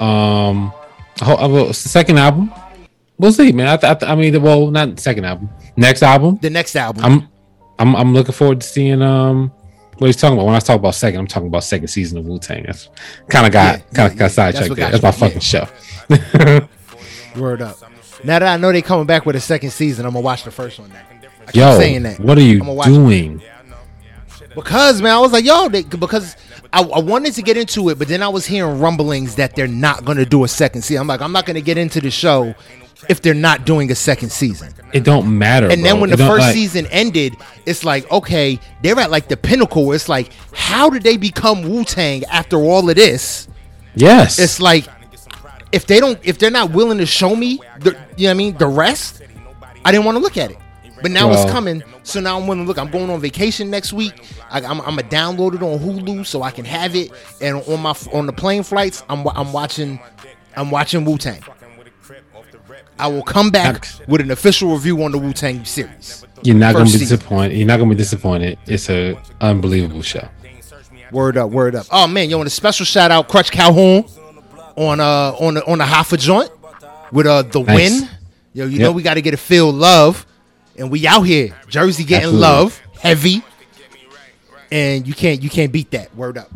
Um, I hope, will, second album, we'll see, man. I, th- I, th- I mean, well, not second album, next album. The next album. I'm, I'm, I'm looking forward to seeing um, what he's talking about. When I talk about second, I'm talking about second season of Wu Tang. That's kind of got Yeah, kind of yeah. got sidetracked. That's what there. got That's my you, yeah. fucking show. Word up. Now that I know they coming back with a second season, I'm gonna watch the first one now. I keep Yo, saying that. what are you I'ma watch it. doing? Because man, I was like, yo, they, because I, I wanted to get into it, but then I was hearing rumblings that they're not gonna do a second season. I'm like, I'm not gonna get into the show if they're not doing a second season. It don't matter. And then when It the first like- season ended, it's like, okay, they're at like the pinnacle. Where it's like, how did they become Wu Tang after all of this? yes, It's like, if they don't, if they're not willing to show me, the, you know what I mean, the rest, I didn't want to look at it. But now Well- it's coming, so now I'm willing to look. I'm going on vacation next week. I, I'm, I'm gonna download it on Hulu so I can have it, and on my on the plane flights, I'm I'm watching, I'm watching Wu Tang. I will come back with an official review on the Wu Tang series. You're not gonna be disappointed. You're not gonna be disappointed. It's a unbelievable show. Word up, word up. Oh man, yo, and a special shout out Crutch Calhoun on uh on the on the Hoffa joint with uh the Nice. win. Yo, you Yep. know we got to get a feel love, and we out here, Jersey getting Absolutely. love, heavy, and you can't you can't beat that. Word up,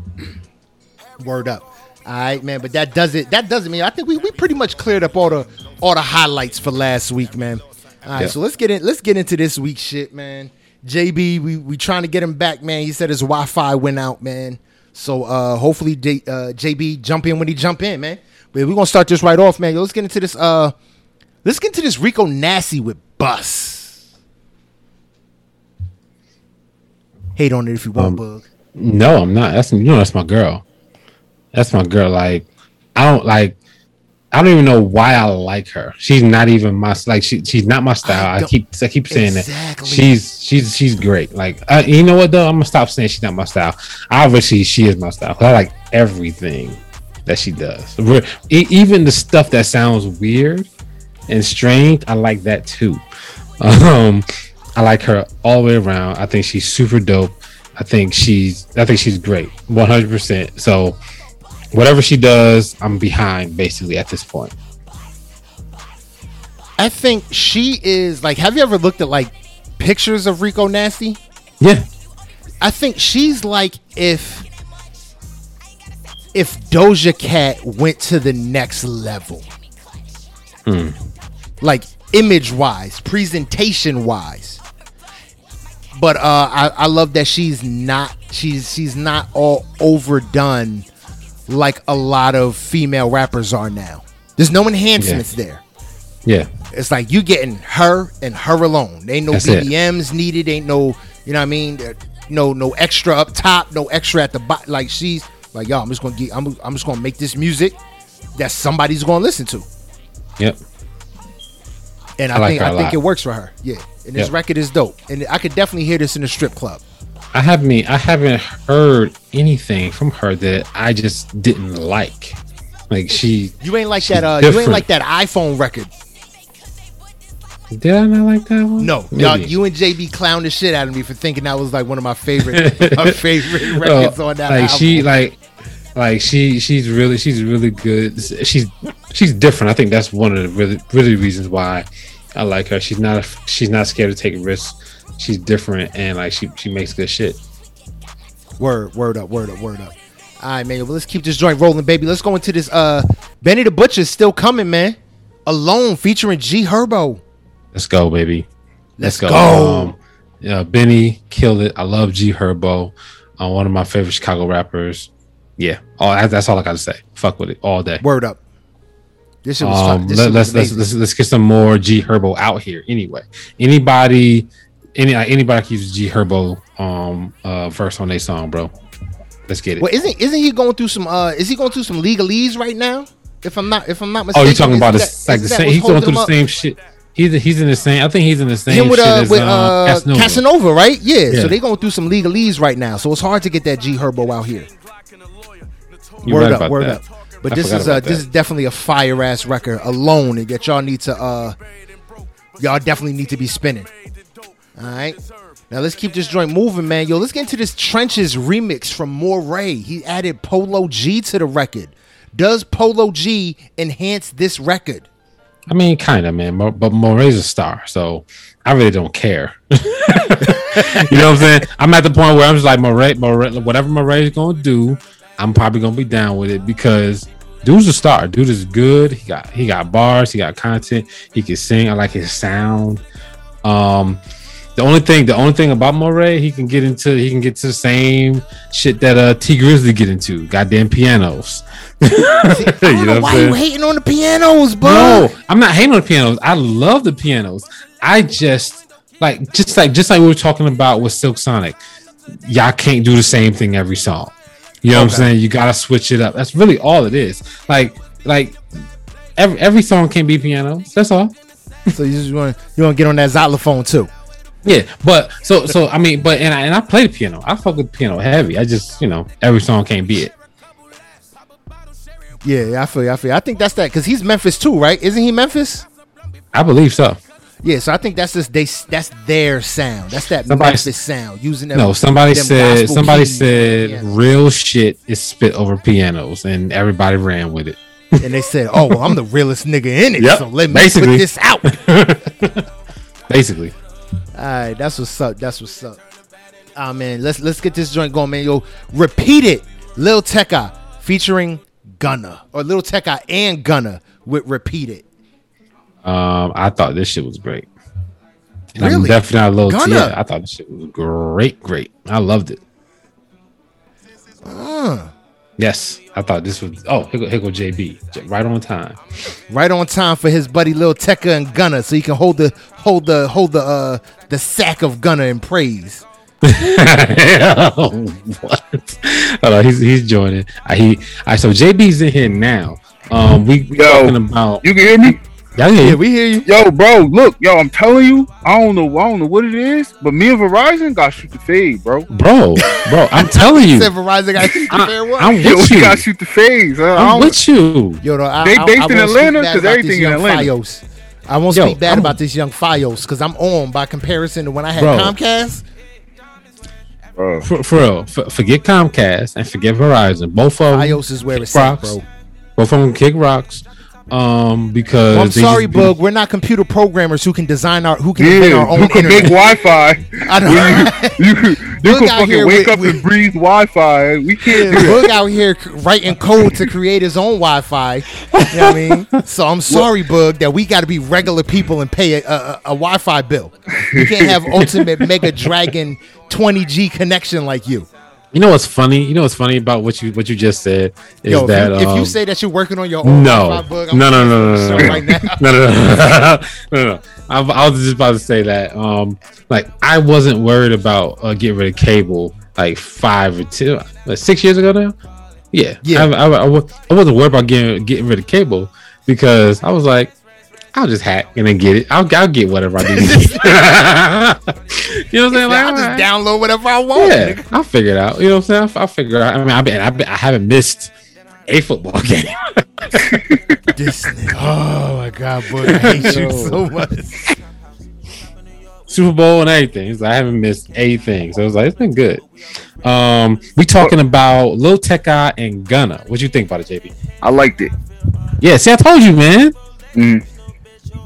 word up. All right, man. But that does it. That doesn't mean I think we, we pretty much cleared up all the all the highlights for last week, man. All right, Yeah. so let's get in. Let's get into this week's shit, man. JB, we we trying to get him back, man. He said his Wi-Fi went out, man. So uh hopefully J, uh, JB jump in when he jump in, man. But we're gonna start this right off, man. Yo, let's get into this. Uh, let's get into this Rico Nasty with Bus. Hate on it if you want, Um, Bug. No, I'm not. That's you know that's my girl. That's my girl. Like I don't like. I don't even know why I like her. She's not even my like. She she's not my style. I I, keep I keep saying Exactly. that. She's she's she's great. Like uh, you know what though? I'm gonna stop saying she's not my style. Obviously, she is my style. I like everything that she does. Even the stuff that sounds weird and strange, I like that too. Um, I like her all the way around. I think she's super dope. I think she's I think she's great, one hundred percent. So whatever she does, I'm behind basically at this point. I think she is like. Have you ever looked at like pictures of Rico Nasty? Yeah, I think she's like if if Doja Cat went to the next level. Like image wise, presentation wise. But uh I, I love that she's not she's she's not all overdone like a lot of female rappers are now. There's no enhancements there. yeah, It's like you getting her and her alone. Ain't no That's it. Needed. Ain't no, you know what I mean? No, no extra up top. No extra at the bottom. Like she's like, yo, I'm just gonna get. I'm, I'm just gonna make this music that somebody's gonna listen to. yep. And I, I like think I think it works for her. Yeah, and this Yep. record is dope. And I could definitely hear this in a strip club. I have me. I haven't heard anything from her that I just didn't like. Like she You ain't like that. Uh, you ain't like that iPhone record. did I not like that one? No, y'all, you and JB clowned the shit out of me for thinking that was like one of my favorite, my favorite records Oh, on that like album. she like like she she's really she's really good she's she's different i think that's one of the really really reasons why i like her she's not she's not scared to take risks she's different and like she she makes good shit Word, word up, word up, word up. All right, man. Well, let's keep this joint rolling, baby. Let's go into this. Uh, Benny the Butcher's still coming, man. Alone, featuring G Herbo. let's go baby Let's go. um yeah benny killed it i love g herbo uh, one of my favorite chicago rappers yeah all that's all i gotta say fuck with it all day Word up. This shit was fun. um, This let, let's, let's let's let's get some more G Herbo out here. Anyway, anybody, any uh, anybody can use G Herbo um uh verse on their song, bro. Let's get it. Well, isn't isn't he going through some? Uh, is he going through some legalese right now? If I'm not, if I'm not mistaken. oh, you talking about this like the same? He's going through the up? same shit. He's he's in the same. I think he's in the same Him with shit uh, as with uh, uh, Casanova. Casanova. right? Yeah. Yeah. So they going through some legalese right now. So it's hard to get that G Herbo out here. You're word right up, about word that. up. But I this is uh, this is definitely a fire ass record alone, and that y'all need to uh, y'all definitely need to be spinning. All right. Now let's keep this joint moving, man. Yo, let's get into this Trenches remix from Morray. He added Polo G to the record. Does Polo G enhance this record? I mean, kind of, man. Mo- But Morray's a star, so I really don't care. you know what I'm saying? I'm at the point where I'm just like, Morray, Morray whatever Morray's gonna do, I'm probably gonna be down with it because dude's a star. Dude is good. He got he got bars. He got content. He can sing. I like his sound. Um, the only thing, the only thing about Morray, he can get into, he can get to the same shit that uh Tee Grizzley get into. Goddamn pianos. I don't know, why you hating on the pianos, bro. No, I'm not hating on the pianos. I love the pianos. I just like just like just like we were talking about with Silk Sonic. Y'all can't do the same thing every song. You know what I'm saying? You gotta switch it up. That's really all it is. Like like every every song can be pianos. That's all. So you just want you want to get on that xylophone too? Yeah, but so so I mean, but and I and I play the piano. I fuck with the piano heavy. I just you know every song can't be it. Yeah, I feel you. I feel you. I think that's that because he's Memphis too, right? Isn't he Memphis? I believe so. Yeah, so I think that's just they that's their sound. That's that Somebody- Memphis sound using them. No, somebody them said somebody said real shit is spit over pianos, and everybody ran with it. and they said, "Oh, well, I'm the realest nigga in it, Yep, so let me basically. put this out." Basically, All right, that's what's up. That's what's up. Ah man, let's let's get this joint going, man. Yo, repeat it, Lil Tecca featuring Gunna or Lil Tecca and Gunna with repeat it. um, I thought this shit was great. And I'm Really? definitely not a little. Gunna? Yeah, I thought this shit was great, great. I loved it. Uh. Yes, I thought this was. Oh, here go, here go JB, right on time. Right on time for his buddy Lil Tecca and Gunna, so he can hold the hold the hold the uh the sack of Gunna in praise. what? Hold on, he's he's joining. I, he, I so JB's in here now. Um, we, we Yo. talking about. You can hear me? Yeah, yeah, Yeah, we hear you. Yo, bro, look, yo, I'm telling you, I don't know, I don't know what it is, but me and Verizon got shoot the fade, bro. bro, bro. I'm telling you, Said Verizon got you I, fair one. I'm Yo, with we you. got shoot the fades. I I'm don't- with you. Yo, no, I, They I, based I in speak Atlanta? bad 'Cause about everything in Atlanta. Fios. I won't Yo, speak bad I'm- about this young Fios because I'm on by comparison to when I had Bro. Comcast. Bro, For, for real, f- forget Comcast and forget Verizon. Both of them, Fios is where it's at, rocks. bro. Both of them kick rocks. Um, because Well, I'm sorry, just Bug. We're not computer programmers who can design our who can invent yeah, our own you can internet. make Wi-Fi. I know. you can, you Look can out fucking here wake with- up with- and breathe Wi-Fi. We can't do that. Bug out here c- writing code to create his own Wi-Fi. You know what I mean? So I'm sorry, Bug, that we got to be regular people and pay a, a, a, a Wi-Fi bill. We can't have ultimate Mega Dragon 20G connection like you. You know what's funny? You know what's funny about what you what you just said is Yo, if, that you, if you um, say that you're working on your own no, Wi-Fi, Bug, no, no, no, no, no, no, right no, no, no, no, no. I, I was just about to say that. Um, like I wasn't worried about uh, getting rid of cable like five or two, like six years ago now. Yeah, Yeah. I, I, I, I wasn't worried about getting getting rid of cable because I was like, I'll just hack and then get it. I'll, I'll get whatever I need. you know what I'm saying? Like, I'll just alright. download whatever I want. Yeah, nigga. I'll figure it out. You know what I'm saying? I'll, I'll figure it out. I mean, I've been, I've been, I haven't missed a football game. This nigga. Oh my god, boy, I hate you so much. Super Bowl and everything. So I haven't missed a thing. So it was like, it's been good. Um, we talking about Lil Tecca and Gunna. What you think about it, JB? I liked it. Yeah, see, I told you, man. Mm.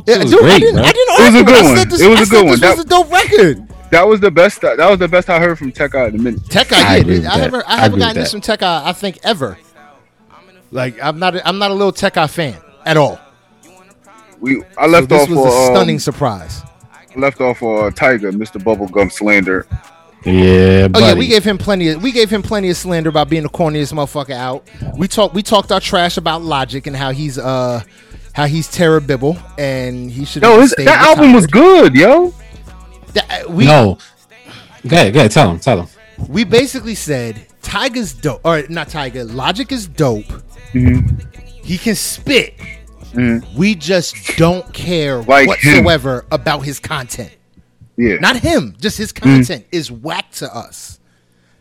Yeah, was dude, I didn't, bro. I didn't It was a good I one. this, It was I a said good this one. was a dope record. That was the best. That was the best I heard from Tech Out in a minute. Tech I I agree did. I that. haven't, I I haven't agree gotten this from Tech I think ever. Like I'm not a, I'm not a little Tech I fan at all. We I So left this off was for a stunning um, surprise. left off for uh, Tyga, Mr. Bubblegum slander. Yeah, Oh yeah, we gave him plenty. Of, we gave him plenty of slander about being the corniest motherfucker out. We talked. We talked our trash about Logic and how he's uh how he's Terror Bibble and he should. Yo, his, stayed that album was good, yo. That- we no. Go ahead, go ahead. Tell him, tell him. we basically said Tyga's dope, or not Tyga. Logic is dope. Mm-hmm. He can spit. Mhm. We just don't care Like him. whatsoever about his content. Yeah. Not him, just his content is whack to us.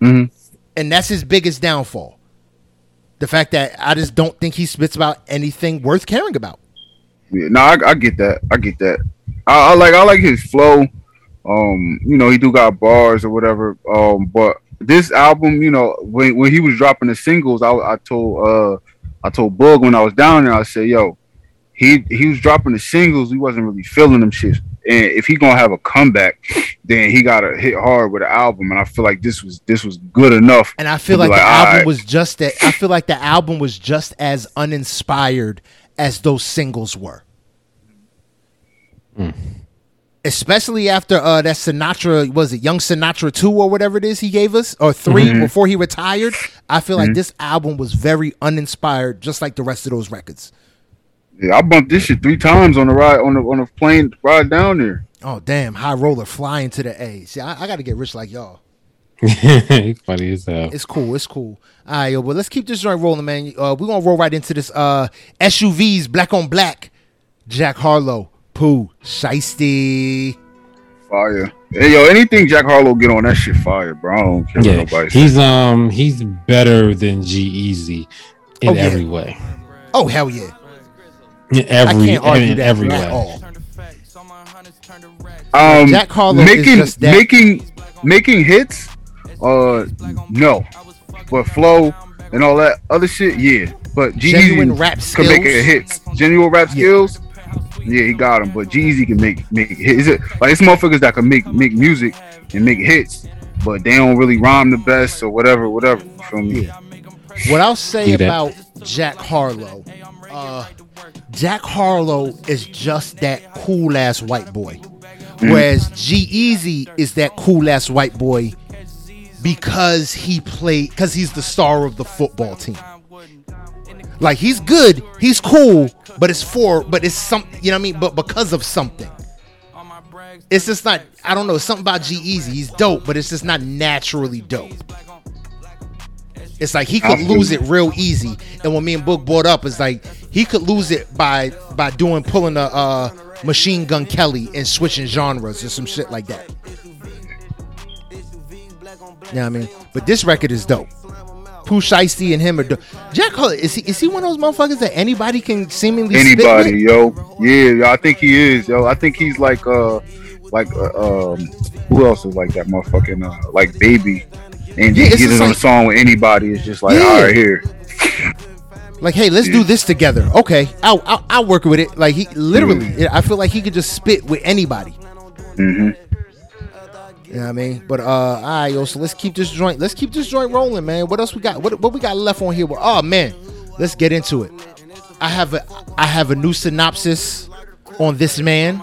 Mhm. And that's his biggest downfall. The fact that I just don't think he spits about anything worth caring about. Yeah, no, I, I get that. I get that. I, I like I like his flow. Um, you know, he do got bars or whatever. Um, but this album, you know, when when he was dropping the singles, I, I told uh I told Bug when I was down there, I said, yo, he he was dropping the singles, he wasn't really feeling them shit. And if he gonna have a comeback, then he gotta hit hard with the album. And I feel like this was this was good enough. And I feel be like, the album alright. was just that I feel like the album was just as uninspired as those singles were. Especially after uh that Sinatra was it Young Sinatra 2 or whatever it is he gave us or 3 Mm-hmm. before he retired. I feel like this album was very uninspired just like the rest of those records. Yeah, I bumped this shit three times on the ride on the on the plane ride down there. Oh damn, high roller flying to the A. See, I, I got to get rich like y'all. Funny as hell. It's cool. It's cool. All right, yo, but let's keep this joint rolling, man. Uh, we're gonna roll right into this uh SUVs, black on black. Jack Harlow, Pooh, Shiesty. Fire. Hey yo, anything Jack Harlow get on that shit fire, bro. I don't care Yeah, what nobody say. he's um he's better than G-Eazy in Oh, yeah. every way. Oh hell yeah! In I every can't argue in that every at way. all. Um, Jack Harlow is making just that- making making hits. Uh, no, but flow and all that other shit, yeah. But G Genuine Easy rap can make skills. it hits. Genuine rap skills. Yeah, he got him. But G-Eazy can make make hits. Like it's motherfuckers that can make make music and make hits, but they don't really rhyme the best or whatever, whatever. You feel me? Yeah. What I'll say Do that. about Jack Harlow, uh, Jack Harlow is just that cool ass white boy, whereas G Easy is that cool ass white boy because he played because he's the star of the football team. Like he's good, he's cool, but it's for but it's some you know what I mean, but because of something. It's just not I don't know, something about G-Eazy. He's dope, but it's just not naturally dope. It's like he could lose it real easy. And when me and Book brought up, it's like he could lose it by by doing pulling a uh, machine gun Kelly and switching genres or some shit like that. Yeah, I mean, but this record is dope. Pooh Shiesty and him are dope. Jack Harlow is he is he one of those motherfuckers that anybody can seemingly Anybody, yo. Yeah, I think he is, yo. I think he's like uh like uh, um who else is like that motherfucking uh like baby. And Yeah, he it's gets just on a song with anybody. It's just like, Yeah. all right, here. Like, hey, let's do this together. Okay, I'll, I'll I'll work with it. Like he literally, I feel like he could just spit with anybody. hmm You know what I mean? But uh, all right, yo. So let's keep this joint. Let's keep this joint rolling, man. What else we got? What what we got left on here? Oh man, let's get into it. I have a I have a new synopsis on this man.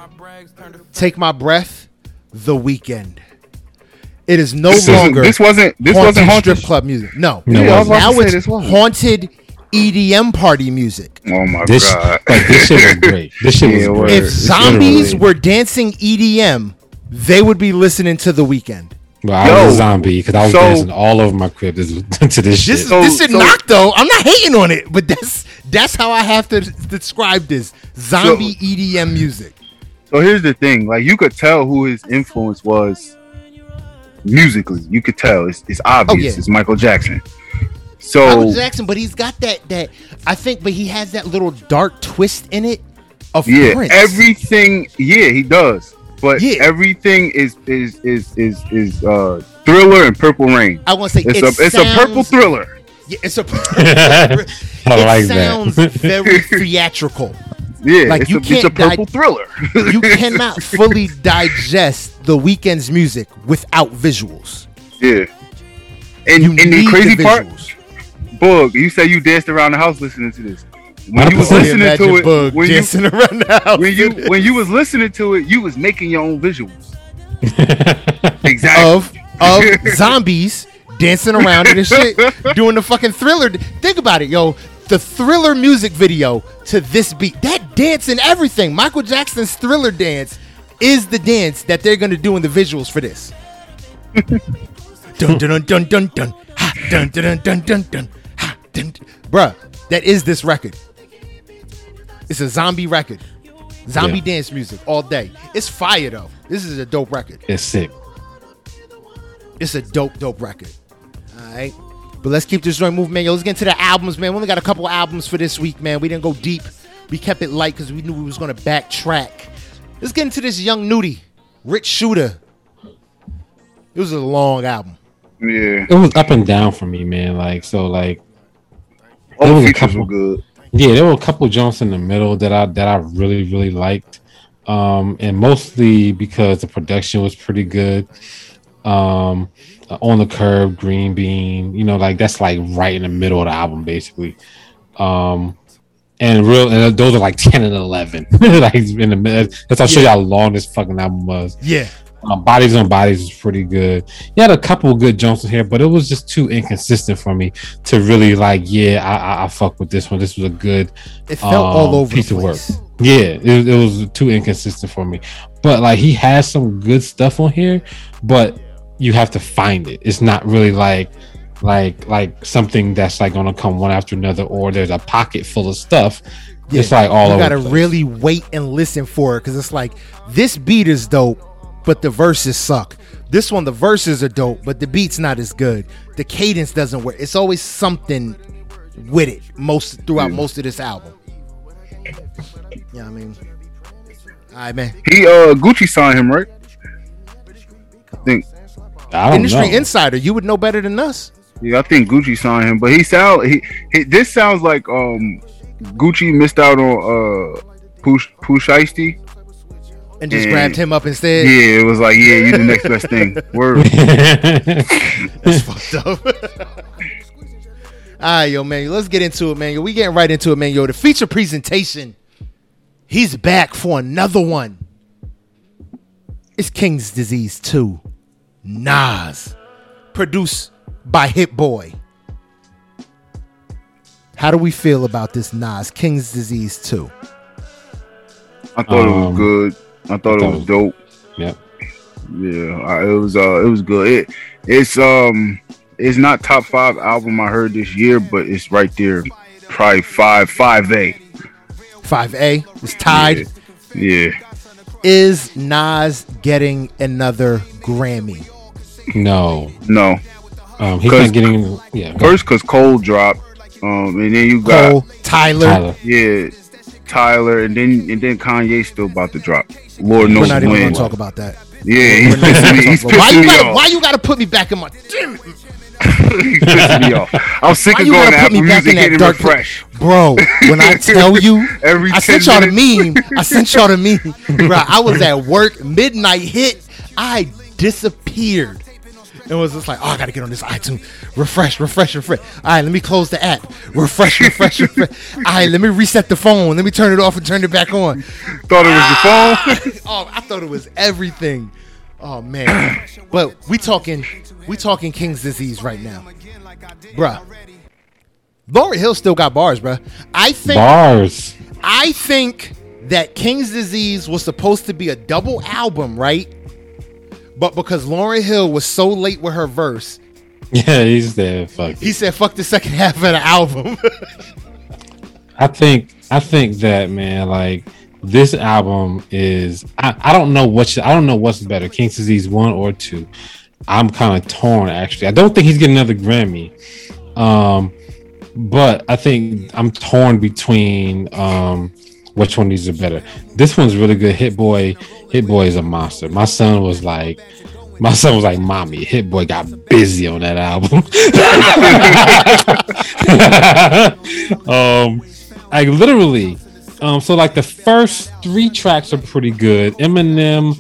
Take my breath. The Weeknd. It is no This, longer this wasn't this haunted wasn't haunted. strip club music. No, No, Yeah, I was now it's haunted EDM party music. Oh my This god. like this shit was great. This shit Yeah, was great. If It's zombies literally- were dancing EDM, they would be listening to the Weeknd. Well, I was a zombie because I was so- dancing all over my crib this, to this shit. This is So- this is so- knock though. I'm not hating on it, but that's that's how I have to describe this zombie EDM music. So here's the thing, like you could tell who his influence was musically. You could tell. It's, it's obvious. Oh, yeah. It's Michael Jackson. So Michael Jackson, but he's got that that I think, but he has that little dark twist in it of yeah, Prince. everything. Yeah, he does. But Yeah. everything is is is is is uh thriller and Purple Rain. I want to say It's it a it's a purple thriller. Yeah, it's a. I it like sounds that. very theatrical. Yeah, Like, it's, you a, it's a can't di- purple thriller. You cannot fully digest the Weeknd's music without visuals. yeah. And You and the need crazy the part, visuals. Bug, you say you danced around the house listening to this. When you was listening to it, Bug when you dancing around the house. when you when you was listening to it, you was making your own visuals. Exactly. of of zombies dancing around and shit, doing the fucking thriller. Think about it, yo. The thriller music video to this beat, that dance and everything. Michael Jackson's thriller dance is the dance that they're gonna do in the visuals for this. dun dun dun dun dun dun ha dun dun dun dun dun dun ha dun. Bruh, that is this record. It's a zombie record. Zombie Yeah. dance music all day. It's fire though. This is a dope record. It's sick. It's a dope, dope record. All right. But let's keep this joint moving, man. Yo, let's get into the albums, man. We only got a couple albums for this week, man. We didn't go deep. We kept it light because we knew we was gonna backtrack. Let's get into this Young Nudy, Rich Shooter. It was a long album. Yeah, It was up and down for me, man. Like so, like all There the was a features couple- were good. Yeah, there were a couple jumps in the middle that I that I really really liked, um, and mostly because the production was pretty good. Um, on the curb, Green Bean, you know, like that's like right in the middle of the album, basically. Um, and real, and those are like ten and eleven, like in the middle. That's I'll show you how long this fucking album was. Yeah. Um, bodies on bodies is pretty good. He had a couple of good jumps in here, but it was just too inconsistent for me to really like. Yeah, I, I, I fuck with this one. This was a good It felt all um, over piece of work. Yeah, it, it was too inconsistent for me. But like he has some good stuff on here, but you have to find it. It's not really like like like something that's like gonna come one after another, or there's a pocket full of stuff. It's like all you over. gotta really wait and listen for it because it's like this beat is dope, but the verses suck. This one, the verses are dope, but the beat's not as good. The cadence doesn't work. It's always something with it most throughout most of this album. Yeah, I mean, all right, man. He uh Gucci signed him, right? I think I don't Industry know. insider, you would know better than us. yeah, I think Gucci signed him, but he sound he, he this sounds like um Gucci missed out on uh Push Push Icy. And just Yeah. grabbed him up instead. Yeah, it was like, yeah, you the next best thing. Word. That's fucked up. All right, yo, man. Let's get into it, man. Yo, we getting right into it, man. Yo, the feature presentation. He's back for another one. It's King's Disease 2. Nas. Produced by Hit Boy. How do we feel about this Nas King's Disease 2? I thought it Um, was good. I thought it thought was it was- dope. yep. Yeah, it was uh it was good. It it's um it's not top five album I heard this year, but it's right there, probably five five A. 5A is tied. Yeah, Is Nas getting another Grammy? No. no. Um, he's 'Cause- not getting. Yeah. First, cause Cole dropped, um, and then you got Cole, Tyler. Tyler. yeah Tyler, and then and then Kanye still about to drop. Lord knows when. We're not even going to talk about that. Yeah, he's We're not even pissing me. He's about- why, you gotta, off. why you gotta put me back in my damn it. He's pissing me off. I'm sick Why of you going to put me Apple back Music in that getting dark refresh. Bro, when I tell you Every I sent y'all the meme. I sent y'all the meme. Bro, I was at work, midnight hit. I disappeared. And was just like, oh, I gotta get on this iTunes. Refresh, refresh, refresh. All right, let me close the app. Refresh, refresh, refresh. All right, let me reset the phone. Let me turn it off and turn it back on. Thought it was your phone. oh, I thought it was everything. Oh man. but we talking we talking King's disease right now. Bruh. Lauryn Hill still got bars, bruh. I think Bars. I think that King's Disease was supposed to be a double album, right? But because Lauryn Hill was so late with her verse, Yeah, he's there. Fuck. he said fuck the second half of the album. I think I think that man, like this album is I, I don't know what I don't know what's better, King's Disease one or two. I'm kind of torn actually. I don't think he's getting another Grammy. Um but I think I'm torn between um which one of these are better. This one's really good. Hit Boy, Hit Boy is a monster. My son was like my son was like, "Mommy, Hit Boy got busy on that album." um, I literally, um, so like the first three tracks are pretty good. Eminem,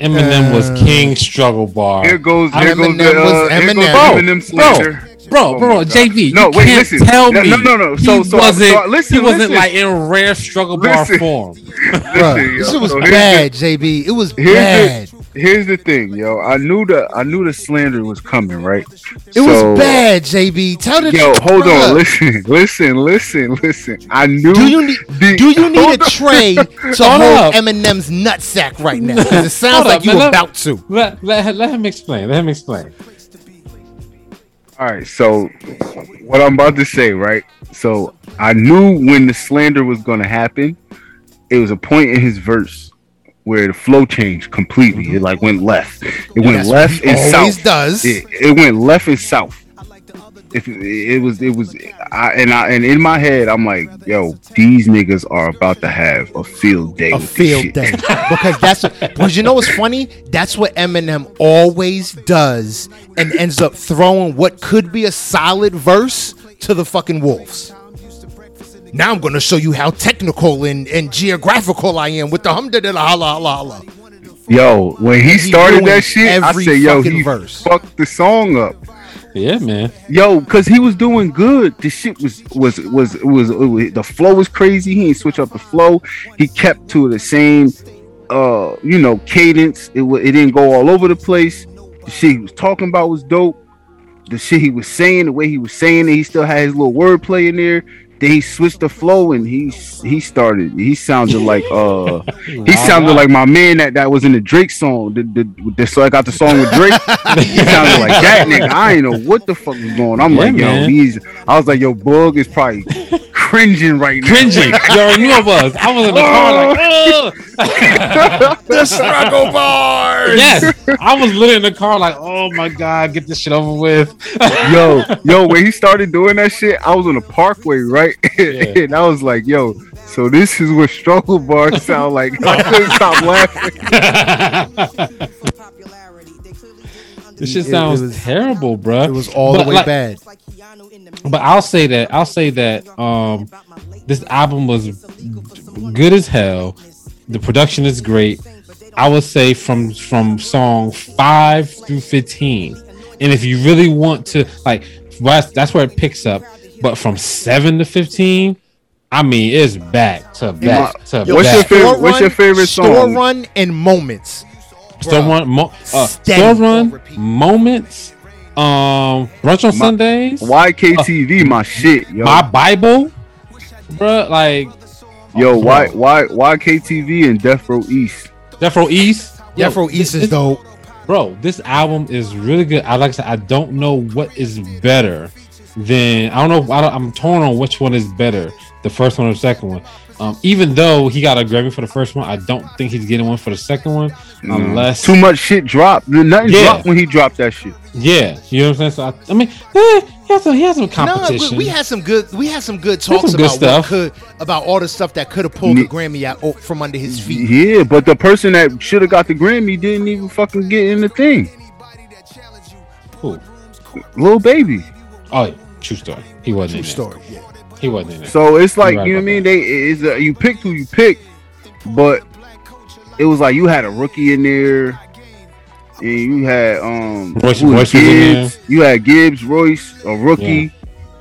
Eminem was Uh, King Struggle Bar. Here goes, I- here goes Eminem the, was uh, here goes Eminem. Eminem Bro, slander. Bro, Oh bro, my JV. No, you wait, can't listen. Tell No, me no, no, no. So- he so- wasn't. so- listen, he wasn't listen. like in rare struggle bar Listen. form. Bruh, Listen, this yo, was so here's bad, JB. It was Here's bad. the, here's the thing, yo. I knew the I knew the slander was coming, right? It So- was bad, JB. Tell the Yo, hold bruh, on, listen, listen, listen, listen. I knew. Do you need the- do you need a on. tray to Hold hold up. Eminem's nutsack right now? 'Cause it sounds Hold like up, you man, let- about to. Let, let, let him explain. Let him explain. All right, so what I'm about to say, right? So I knew when the slander was gonna happen. It was a point in his verse where the flow changed completely. It like went left. It went That's left and always south. does. It, it went left and south. If it was, it was, I, and I, and in my head, I'm like, yo, these niggas are about to have a field day. a field day because that's because you know what's funny that's what eminem always does and ends up throwing what could be a solid verse to the fucking wolves now i'm gonna show you how technical and, and geographical i am with the hum da da la la la la Yo, when he started that shit, I said, yo, he verse. fucked the song up. Yeah, man. Yo, cause he was doing good. The shit was was was was, was the flow was crazy. He didn't switch up the flow. He kept to the same, uh, you know, cadence. It it didn't go all over the place. The shit he was talking about was dope. The shit he was saying, the way he was saying it, he still had his little wordplay in there. Then he switched the flow and he he started. He sounded like uh he sounded like my man that, that was in the Drake song. The, the, the so I got the song with Drake. he sounded like that nigga. I ain't know what the fuck was going. on. I'm Yeah, like, yo, man. he's. I was like, yo, Bug is probably cringing right now. cringing. you already knew I was. I was in the car like, oh. Ugh. the struggle bars yes. I was literally in the car like, oh my god, get this shit over with. yo, yo, when he started doing that shit, I was on the parkway, right? Yeah. and I was like, yo, so this is what struggle bars sound like. I couldn't stop laughing. This shit It- it sounds was- terrible, bruh. it was all But, the way like, bad But I'll say that I'll say that um this album was good as hell. The production is great. I would say from from song five through fifteen, and if you really want to like, that's, that's where it picks up. But from seven to fifteen, I mean, it's back to back to Yo, What's your favorite- Store what's your favorite store song? run and moments Store Bruh. run, mo- uh, Steady store on run, moments, um, brunch on My- Sundays, YKTV, my shit, yo. my Bible, bro. like Yo, Oh, why why why KTV and Death Row East? Death Row East. Yo, Death Row East is this- dope bro this album is really good i like I said, i don't know what is better than i don't know I don't, i'm torn on which one is better the first one or the second one um, even though he got a grammy for the first one i don't think he's getting one for the second one unless too much shit dropped. Nothing Yeah. dropped when he dropped that shit. yeah you know what i'm saying so i, I mean eh, he has some he has some No, competition we, we had some good. We had some good some talks good about stuff. what could about all the stuff that could have pulled the Grammy out oh, from under his feet. Yeah, but the person that should have got the Grammy didn't even fucking get in the thing. Cool. Lil Baby. oh yeah true story he wasn't True in there. story. Yeah. He wasn't in there So it's like You're right you know what I about mean. They is a, you picked who you picked, but it was like you had a rookie in there, and you had um Royce- who was Royce was in Gibbs. You had Gibbs, Royce, a rookie.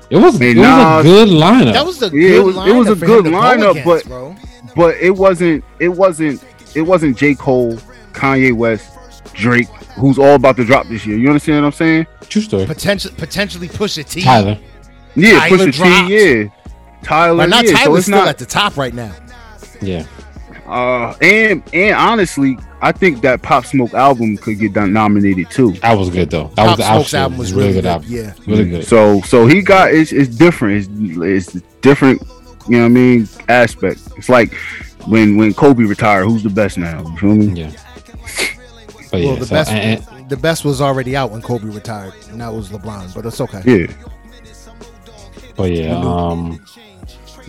it was Hey, it was a good lineup That was the Yeah, it good was- it was a good him to go lineup, against, but- bro. but it wasn't it wasn't it wasn't J. Cole, Kanye West, Drake, who's all about to drop this year. You understand what I'm saying? true story potentially potentially Pusha T. tyler Yeah, Tyler Pusha dropped. T, yeah. Tyler, But not yeah. so Tyler's it's still not at the top right now. yeah uh and and honestly, I think that Pop Smoke album could get done, nominated too. That was good though. That Pop was Smoke's actually album was really good. album. Yeah. Really good. So so he got it's, it's different. It's it's different. You know what I mean? Aspect. It's like when when Kobe retired, who's the best now? You feel me? Yeah. But yeah, well, the so, best and- and- the best was already out when Kobe retired, and that was LeBron. But it's okay. Yeah. But yeah, um,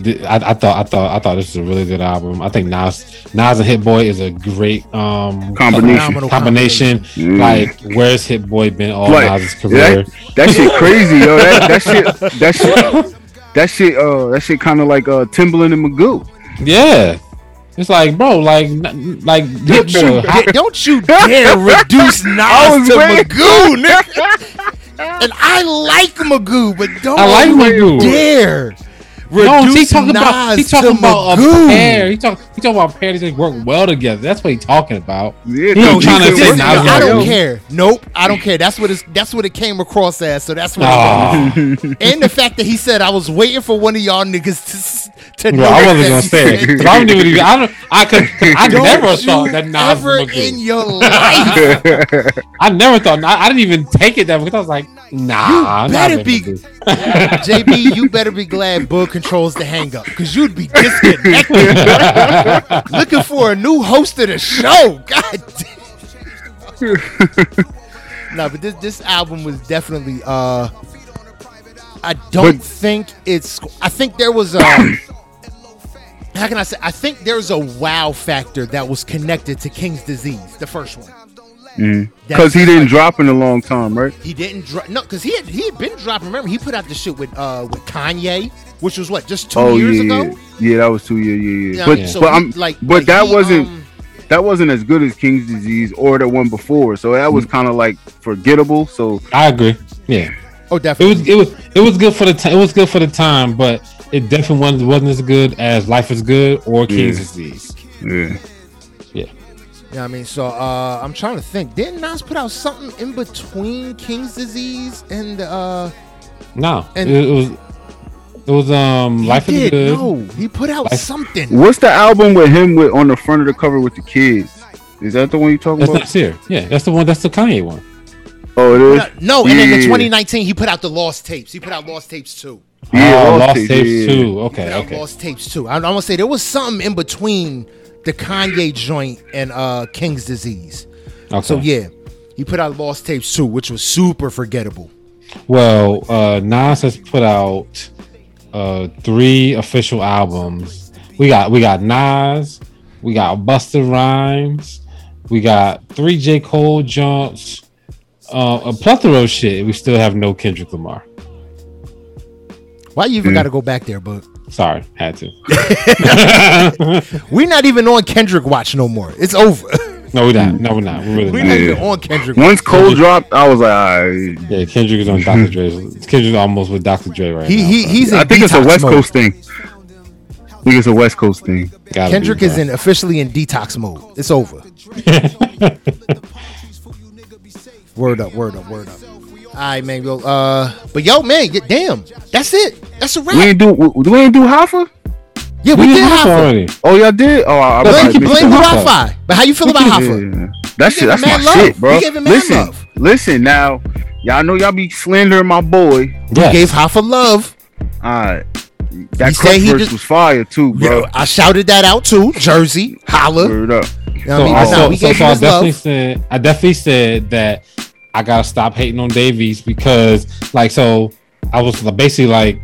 th- I, I thought I thought I thought this was a really good album. I think Nas Nas and Hit Boy is a great um Combination. Phenomenal combination. Mm. Like, where's Hit Boy been all Like, Nas's career? That shit crazy, yo. That, that shit that shit that shit uh that shit kind of like uh Timbaland and Magoo. Yeah. It's like, bro, like, like, Don't you, how- don't you dare reduce Nas to waiting. Magoo, nigga. And I like Magoo, but don't I like you Magoo. dare No, he reduce talking about he talking to about a Magoo. pair. He talk he talking about pairs that work well together. That's what he talking about. Yeah, He no, was trying to say Nas I don't yo. care. Nope, I don't care. That's what it's that's what it came across as. So that's what. it Oh, was. And the fact that he said I was waiting for one of y'all niggas to s- to. bro, I wasn't gonna say said- it. 'Cause I don't even. I don't. I could. I Don't never thought that Nas ever was in your life. I never thought. I, I didn't even take it that because I was like, Nah, You not better Bama be- do. JB, you better be glad Bug controls the hang up because you'd be disconnected. Looking for a new host of the show. God damn. no, but this this album was definitely uh I don't But- think it's I think there was a how can I say I think there's a wow factor that was connected to King's Disease, the first one. Because he didn't drop in a long time, right? He didn't drop no, because he had he had been dropping. Remember, he put out the shit with uh with Kanye, which was what just two oh years yeah, ago. yeah, yeah. That was two years. Yeah, yeah. Yeah, but I mean, so but he, I'm like, but like, that he, wasn't um, that wasn't as good as King's Disease or the one before. So that was kind of like forgettable. So I agree. Yeah, oh definitely. it definitely. was it was it was good for the time. It was good for the time, but it definitely wasn't, wasn't as good as Life is Good or King's Disease. Yeah. Disease. yeah, Yeah, I mean, so uh I'm trying to think. Didn't Nas put out something in between King's Disease and uh No, And- it, it was it was um he Life is did, Good. No, he put out Life- something. what's the album with him with on the front of the cover with the kids? Is that the one you talking That's about? not here. Yeah, that's the one. That's the Kanye one. Oh, it No, is. no, and then in 2019 he put out the Lost Tapes. He put out Lost Tapes too. Yeah, oh, Lost Lost Tapes, Tapes yeah, yeah. too. Okay, okay. Lost Tapes too. I, I'm gonna say there was something in between the Kanye joint and uh King's Disease. okay. So yeah, he put out Lost Tapes too, which was super forgettable. Well, uh, Nas has put out uh, three official albums. We got we got Nas, we got Busta Rhymes, we got three J Cole jumps, uh, a plethora of shit. We still have no Kendrick Lamar. Why you even Mm. got to go back there, but Sorry, had to. we're not even on Kendrick Watch no more. It's over. no, we're not. Mm. No, we're not. We're really we're not. not even on Kendrick. Once Cole Kendrick- dropped, I was like, all right. Yeah, Kendrick is on Dr. Dre's. Kendrick's almost with Dr. Dre right He now. he so he's in I think it's a West mode. Coast thing. I think it's a West Coast thing. gotta Kendrick be, is in officially in detox mode. It's over. word up, word up, word up. All right, man. Yo, uh, but yo, man, y- damn, that's it. That's a wrap. We wrap. ain't do we, we ain't do Hoffa? Yeah, we, We did did Hoffa Hoffa. already. Oh, y'all did? Oh, I, I Blame- probably Blame, missed blame the that. Hoffa. Wi-Fi. But how you feel about Hoffa? Yeah. That shit, that's him my mad love. shit, bro. We gave him mad listen, love. listen now. Y'all know y'all be slandering my boy. Yes. Gave Hoffa love. All right. He That said he verse just- was fire too, bro. Yo, I shouted that out too. Jersey, holla. Word up. You know So, I I, mean? so, No, so, so I definitely love. said I definitely said that I gotta stop hating on Dave East because like so I was basically like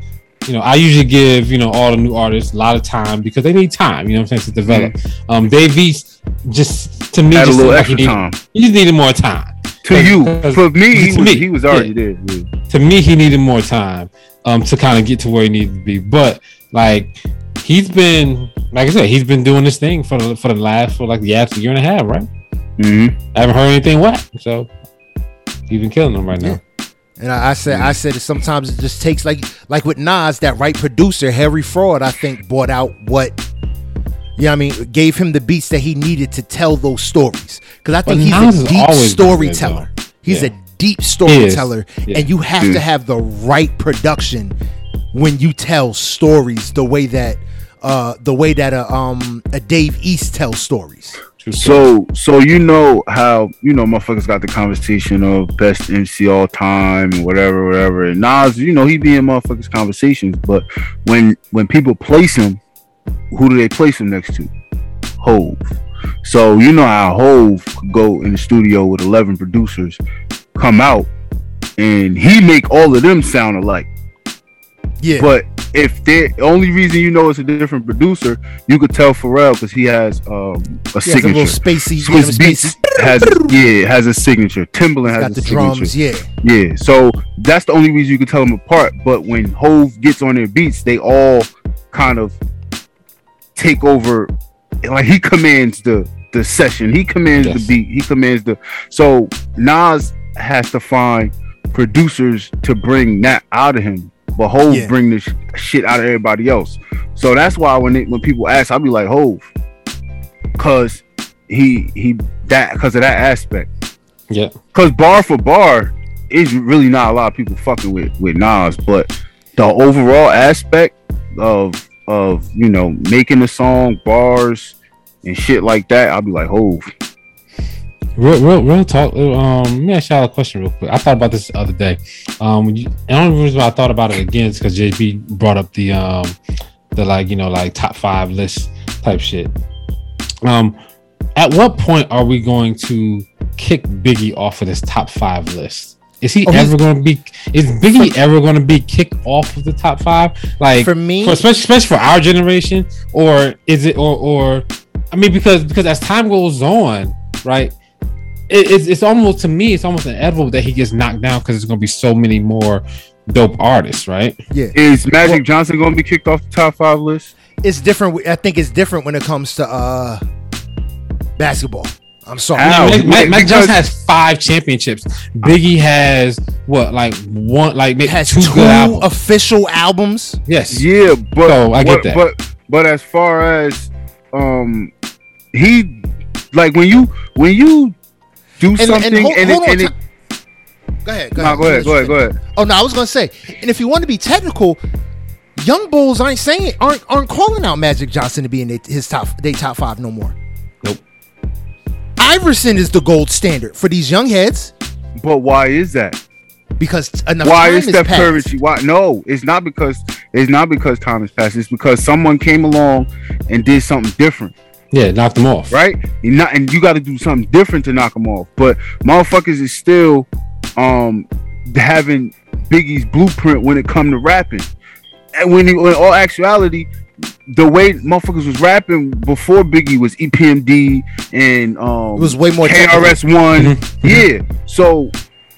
you know I usually give you know all the new artists a lot of time because they need time you know what I'm saying to develop. Um, Dave East just to me Had a just little like he extra needed, time. he just needed more time. To you. For me, he to was, me, he was yeah. already there. yeah. to me he needed more time um to kind of get to where he needed to be but like he's been like i said he's been doing this thing for the for the last for like the last year and a half right Mm-hmm. i haven't heard anything whack so he's been killing them right now And I, I said, I said, that sometimes it just takes like, like with Nas, that right producer, Harry Fraud, I think bought out what, you know, what I mean, gave him the beats that he needed to tell those stories. Because I think But he's Nas a deep always been good, storyteller. He's Yeah. a deep storyteller, Yeah. and you have to have the right production when you tell stories the way that, uh, the way that a um a Dave East tells stories. So, so you know how you know motherfuckers got the conversation of best MC all time and whatever, whatever. And Nas, you know, he be in motherfuckers conversations, but when when people place him, who do they place him next to? Hove. So you know how Hove could go in the studio with eleven producers, come out, and he make all of them sound alike. Yeah, But if the only reason you know it's a different producer, you could tell Pharrell because he has um, a he has a signature. little spacey, Swiss yeah, Beats spacey. has yeah has a signature. Timbaland has got a the signature. drums. Yeah, Yeah, so that's the only reason you can tell them apart. But when Hove gets on their beats, they all kind of take over. Like he commands the the session. He commands Yes. the beat. He commands the. So Nas has to find producers to bring that out of him. But Hove Yeah. bring the sh- shit out of everybody else. So that's why when it, when people ask, I'll be like Hove, cause he he that because of that aspect. yeah Cause bar for bar is really not a lot of people fucking with with Nas, but the overall aspect of of you know making the song bars and shit like that, I'll be like, Hove. Real, real, real talk. Um, let me ask y'all a question real quick. I thought about this the other day. Um, you, the only reason why I thought about it again is because JB brought up the um, the like you know like top five list type shit. Um, at what point are we going to kick Biggie off of this top five list? Is he Oh, ever going to be? Is Biggie ever going to be kicked off of the top five? Like For me- for, especially, especially for our generation, or is it, or or I mean, because because as time goes on, right? It, it's it's almost to me, it's almost inevitable that he gets knocked down because there's going to be so many more dope artists, right? Yeah, Is Magic Johnson going to be kicked off the top five list? it's different. I think it's different when it comes to uh basketball. I'm sorry. How? Mac, Mac, Mac because- Johnson has five championships. Biggie has what, like one, like maybe has two, two, good albums. official albums. yes, Yeah, but So, I get but, that. But but as far as um, he like when you when you do And, something and hold, and, hold it, and it, go ahead. Go nah, ahead. go ahead, go ahead, go ahead. Oh no, I was gonna say, and if you want to be technical, young bulls aren't saying aren't aren't calling out Magic Johnson to be in his top they top five no more. Nope. Iverson is the gold standard for these young heads But why is that? because enough Why time is Steph. Curry? Why? No, it's not because it's not because time has passed. It's because someone came along and did something different, yeah, knock them off. right? You not, and you got to do something different to knock them off. But motherfuckers is still um having Biggie's blueprint when it come to rapping. And when in all actuality, the way motherfuckers was rapping before Biggie was EPMD and um It was way more. KRS One. yeah. So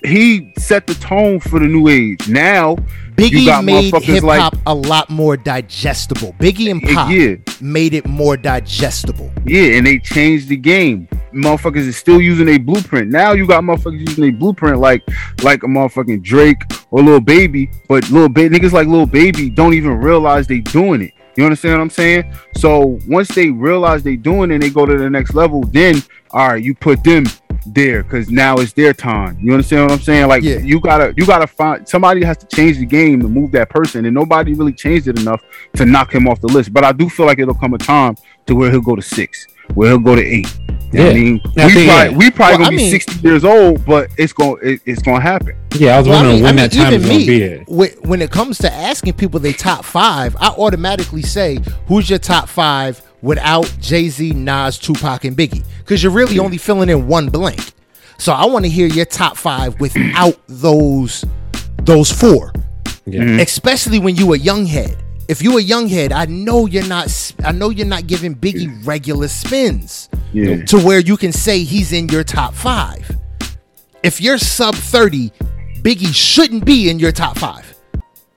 he set the tone for the new age. Now Biggie got made hip like- hop a lot more digestible. Biggie and Pop yeah. made it more digestible. Yeah, and they changed the game. Motherfuckers is still using a blueprint. Now you got motherfuckers using a blueprint like like a motherfucking Drake or Lil Baby, but Lil Baby niggas like Lil Baby don't even realize they doing it. You understand what I'm saying? So once they realize they doing it and they go to the next level, then all right, you put them there because now it's their time. You understand what I'm saying? Like Yeah. you gotta you gotta find somebody has to change the game to move that person, and nobody really changed it enough to knock him off the list. But I do feel like it'll come a time to where he'll go to six, where he'll go to eight. You know I Yeah. mean, I we think, probably, yeah. we probably Well, gonna I be mean- 60 years old, but it's gonna it, it's gonna happen. Yeah, I was Well, I wondering mean- when I that time is even gonna be there. whe- When it comes to asking people their top five, I automatically say, "Who's your top five without Jay Z, Nas, Tupac, and Biggie?" Because you're really only filling in one blank. So I want to hear your top five without those those four, Yeah. Mm-hmm. especially when you a young head. If you a young head, I know you're not. I know you're not giving Biggie regular spins Yeah. to where you can say he's in your top five. If you're sub 30, Biggie shouldn't be in your top five.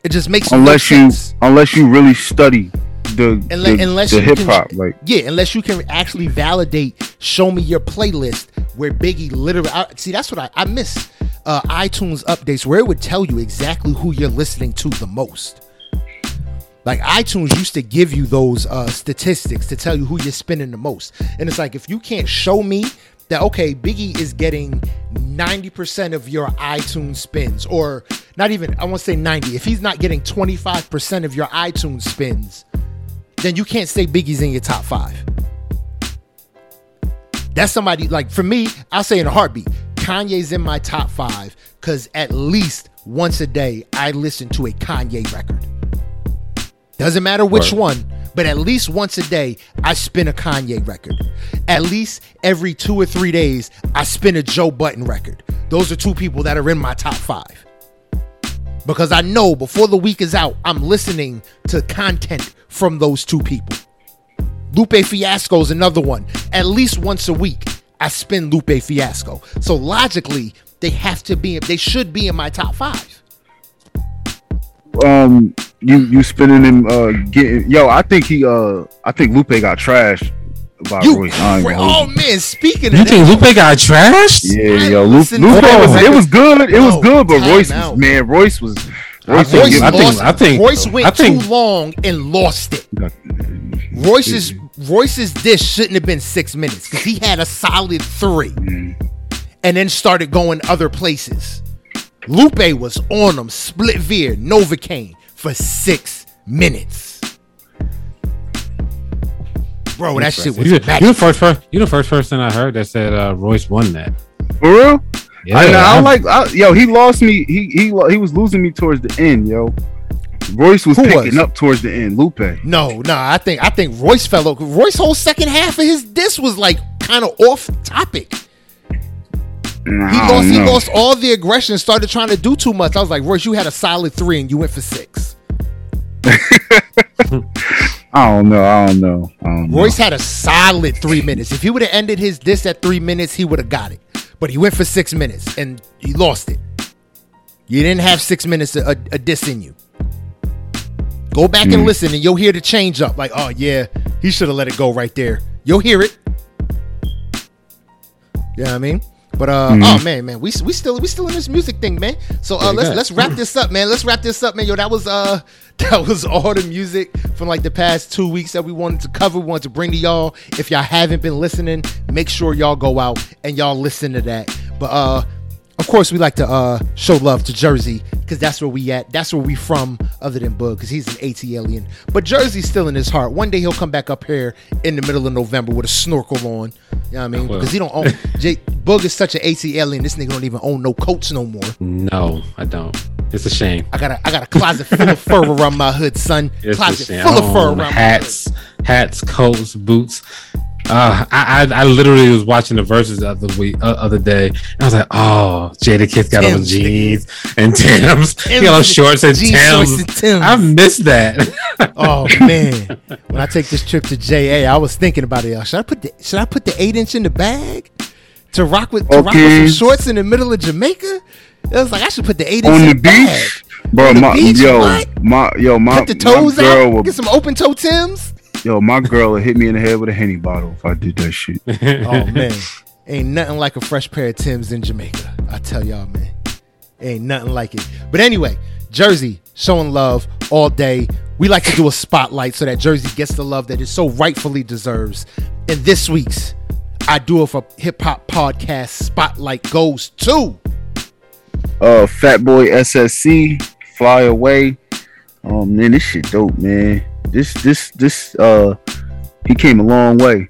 It just makes Unless no you unless you really study the Unless, the, unless the hip hop, like yeah, unless you can actually validate, show me your playlist where Biggie literally. I, see, that's what I, I miss. Uh, iTunes updates where it would tell you exactly who you're listening to the most. Like iTunes used to give you those uh, statistics to tell you who you're spending the most, and it's like if you can't show me that okay, Biggie is getting 90% of your iTunes spins, or not even I won't say 90. If he's not getting 25% of your iTunes spins, then you can't say Biggie's in your top five. That's somebody like for me, I'll say in a heartbeat, Kanye's in my top five because at least once a day I listen to a Kanye record. Doesn't matter which Right. one, but at least once a day I spin a Kanye record. At least every two or three days I spin a Joe Budden record. Those are two people that are in my top five. Because I know before the week is out, I'm listening to content from those two people. Lupe Fiasco is another one. At least once a week, I spin Lupe Fiasco. So logically, they have to be, they should be in my top five. um you you spinning him uh getting yo. I think he uh I think Lupe got trashed by You, Royce. I ain't cra- gonna oh man, speaking of You of think Lupe got trashed? Yeah, I yo, Lupe, Lupe to was it was good. It was good, but Royce was man. Royce was. I Royce think- was Royce, I think- I think- Royce went I think- too long and lost it. Royce's Royce's dish shouldn't have been six minutes because he had a solid three, mm. and then started going other places. Lupe was on them, split veer, Novocaine for six minutes. Bro, that shit was You, you the first person. You the first person I heard that said uh, Royce won that. For real? Yeah, I, I I'm- like I, yo. He lost me. He he he was losing me towards the end, yo. Royce was Who picking was? up towards the end. Lupe. No, no, I think I think Royce fell over. Royce whole second half of his diss was like kind of off topic. Nah, He lost. He lost all the aggression. Started trying to do too much. I was like, Royce, you had a solid three and you went for six. I don't know. I don't know. I don't know. Royce had a solid three minutes. If he would have ended his diss at three minutes, he would have got it. But he went for six minutes and he lost it. You didn't have six minutes a, a diss in you. Go back and hmm. listen, and you'll hear the change up. Like, oh yeah, he should have let it go right there. You'll hear it. You know what I mean? But uh, oh man, man, we we still we still in this music thing, man. So uh, let's let's wrap this up, man. Let's wrap this up, man. Yo, that was uh that was all the music from like the past two weeks that we wanted to cover, we wanted to bring to y'all. If y'all haven't been listening, make sure y'all go out and y'all listen to that. But uh of course we like to uh show love to Jersey because that's where we at. That's where we from, other than Bug, because he's an ATLien. But Jersey's still in his heart. One day he'll come back up here in the middle of November with a snorkel on. You know what I mean? Because he don't own J, Bug is such an ATLien. This nigga don't even own no coats no more. No, I don't. It's a shame. I got a I got a closet full of fur around my hood, son. It's a closet shame. full of fur around hats, hats, coats, boots. Uh, I, I I literally was watching the Verzuz of the other week, uh, other day, and I was like, "Oh, Jadakiss got on Tim's, jeans and Tim's, he got on Tim's, shorts and jean shorts Tim's. and Tim's. I missed that. Oh man, when I take this trip to JA, I was thinking about it. Should I put the Should I put the eight inch in the bag to rock with to rock with some shorts in the middle of Jamaica? It was like I should put the eight inch on in the the bag. beach, bro. On the My beach, yo, what? my yo, my, Cut the my toes girl, out. would- Get some open toe Tims. Yo, my girl would hit me in the head with a henny bottle if I did that shit. Oh man, ain't nothing like a fresh pair of Tims in Jamaica. I tell y'all, man, ain't nothing like it. But anyway, Jersey showing love all day. We like to do a spotlight so that Jersey gets the love that it so rightfully deserves. And this week's I do it for hip hop podcast spotlight goes to Uh, Fat Boy SSE, Fly Away. Oh man, this shit dope, man. This this this uh, he came a long way.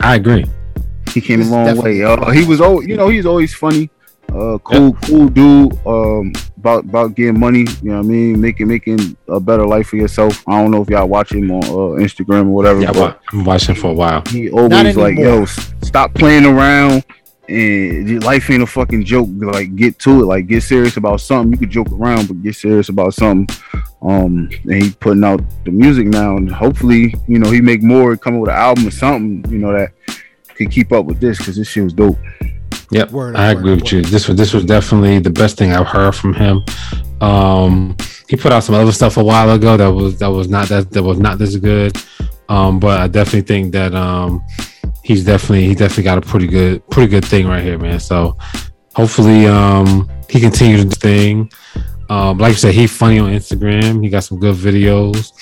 I agree. He came This a long way. Uh, he was oh, you know, he's always funny. Uh, cool, cool dude. Um, about about getting money. You know what I mean? Making making a better life for yourself. I don't know if y'all watch him on uh, Instagram or whatever. Yeah, I but wa- I'm watching for a while. he always like, anymore. yo, stop playing around. And life ain't a fucking joke. Like, get to it. Like, get serious about something. You could joke around, but get serious about something. Um, and he putting out the music now, and hopefully, you know, he make more, come up with an album or something, you know, that could keep up with this because this shit was dope. Yep, Word I word agree up, with you. This was this was definitely the best thing I've heard from him. Um, he put out some other stuff a while ago that was that was not that that was not this good. Um, but I definitely think that um, he's definitely he definitely got a pretty good pretty good thing right here, man. So hopefully um, he continues this thing. Um, like I said, he's funny on Instagram. He got some good videos.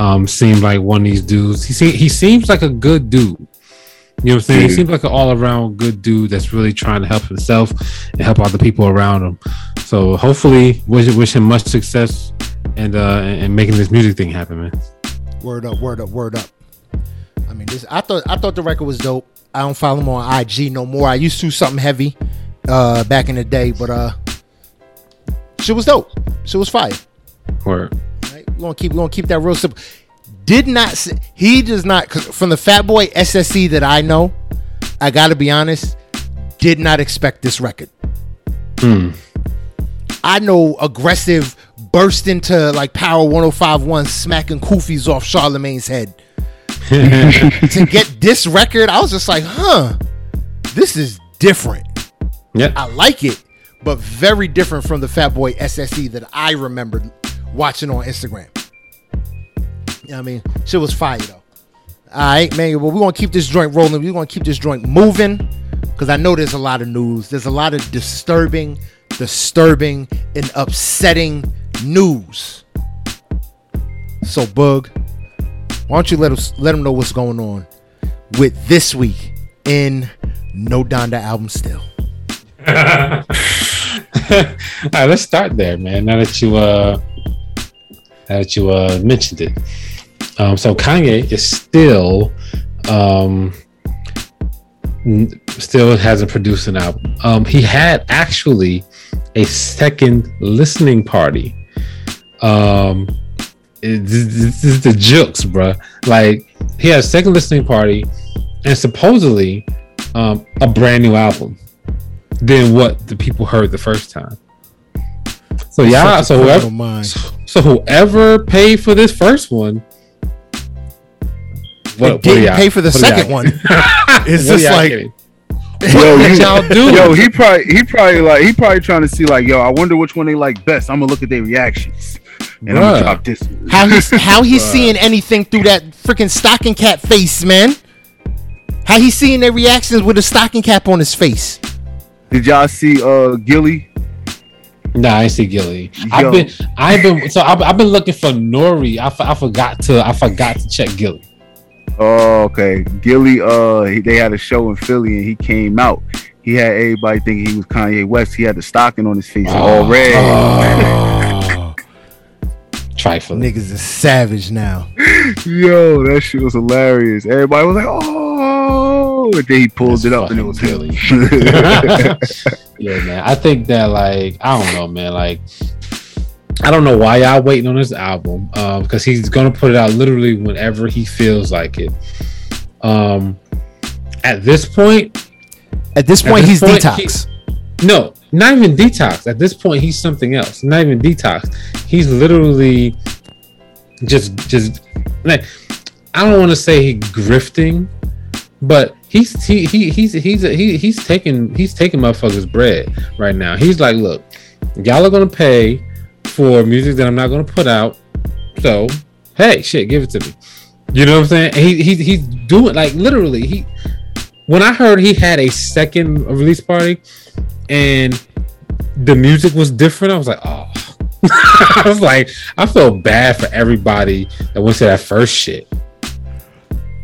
Um, seemed like one of these dudes. He se- he seems like a good dude. You know what I'm saying? He seems like an all around good dude that's really trying to help himself and help out the people around him. So hopefully, wish wish him much success and uh and making this music thing happen, man. word up, word up, word up. I mean, this I thought I thought the record was dope. I don't follow him on IG no more. I used to something heavy uh back in the day, but uh shit was dope. Shit was fire. Or Right? We're gonna keep we're gonna keep that real simple. Did not he does not from the Fat Boy SSE that I know, I gotta be honest, did not expect this record. hmm. I know aggressive burst into like Power 1051 smacking kufis off Charlemagne's head. to get this record, I was just like, huh, this is different. yeah, I like it, but very different from the Fat Boy SSE that I remembered watching on Instagram. You know what I mean? Shit was fire though. All right, man. Well, we're gonna keep this joint rolling. We're gonna keep this joint moving because I know there's a lot of news. There's a lot of disturbing, disturbing, and upsetting news. So, Bug, why don't you let us let them know what's going on with this week in No Donda album still. All right, let's start there, man. Now that you uh now that you uh mentioned it. Um, so Kanye is still um, n- still hasn't produced an album. Um, he had actually a second listening party. Um, it- this, this is the jokes, bruh. Like he had a second listening party, and supposedly um, a brand new album than what the people heard the first time. So yeah, so whoever, so whoever paid for this first one, what, didn't pay for the what second one. It's just like getting? Yo, you- y'all do? Yo, he probably he probably like he probably trying to see like yo. I wonder which one they like best. I'm gonna look at their reactions and I'm gonna drop this. how he's how he's seeing anything through that freaking stocking cap face, man. How he's seeing their reactions with a stocking cap on his face. Did y'all see uh Gillie? Nah, I see Gillie. Yo. I've been, I've been, so I've, I've been looking for Nori. I, f- I forgot to, I forgot to check Gillie. Oh, okay. Gillie, uh, he, they had a show in Philly and he came out. He had everybody thinking he was Kanye West. He had the stocking on his face, all red. Oh. Trifling. Niggas is savage now. Yo, that shit was hilarious. Everybody was like, "Oh!" And then he pulled That's it up, and it was him. yeah, man. I think that like I don't know, man. Like I don't know why y'all waiting on this album um, because he's gonna put it out literally whenever he feels like it. Um, at this point, At this At point, this he's point, detox. no, not even detox. At this point, he's something else. Not even detox. He's literally just just like I don't want to say he grifting, but he's he, he he's he's he, he's taking he's taking motherfuckers bread right now. He's like, look, y'all are gonna pay for music that I'm not gonna put out, so hey, shit, give it to me. You know what I'm saying? He, he he's doing like literally he. When I heard he had a second release party, and the music was different, I was like, oh. I was like, I feel bad for everybody that went to that first shit.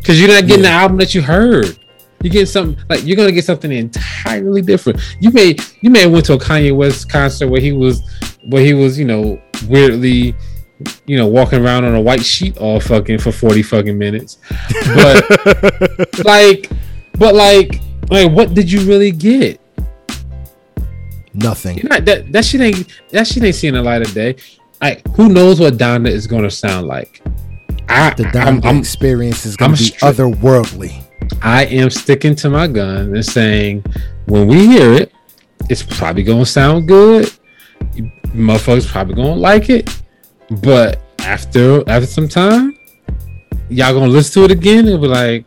Cause you're not getting the album that you heard. You're getting something like you're gonna get something entirely different. You may you may have went to a Kanye West concert where he was where he was, you know, weirdly, you know, walking around on a white sheet all fucking for 40 fucking minutes. But like but like like what did you really get? Nothing. That that shit ain't that shit ain't seeing the light of day. Like who knows what Donda is gonna sound like? I The I'm, Donda I'm experience is going I'm be stri- otherworldly. I am sticking to my gun and saying when we hear it, it's probably gonna sound good. Motherfuckers probably gonna like it, but after after some time, y'all gonna listen to it again and be like,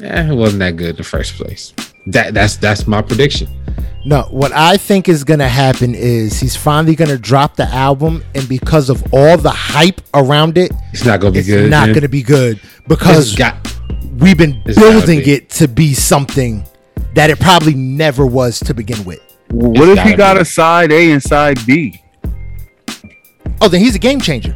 eh, it wasn't that good in the first place. That that's that's my prediction. No, what I think is going to happen is he's finally going to drop the album, and because of all the hype around it, It's not gonna be good. it's not going to be good because got we've been building be. it to be something that it probably never was to begin with. What if he gotta be. a side A and side B? Oh, then he's a game changer.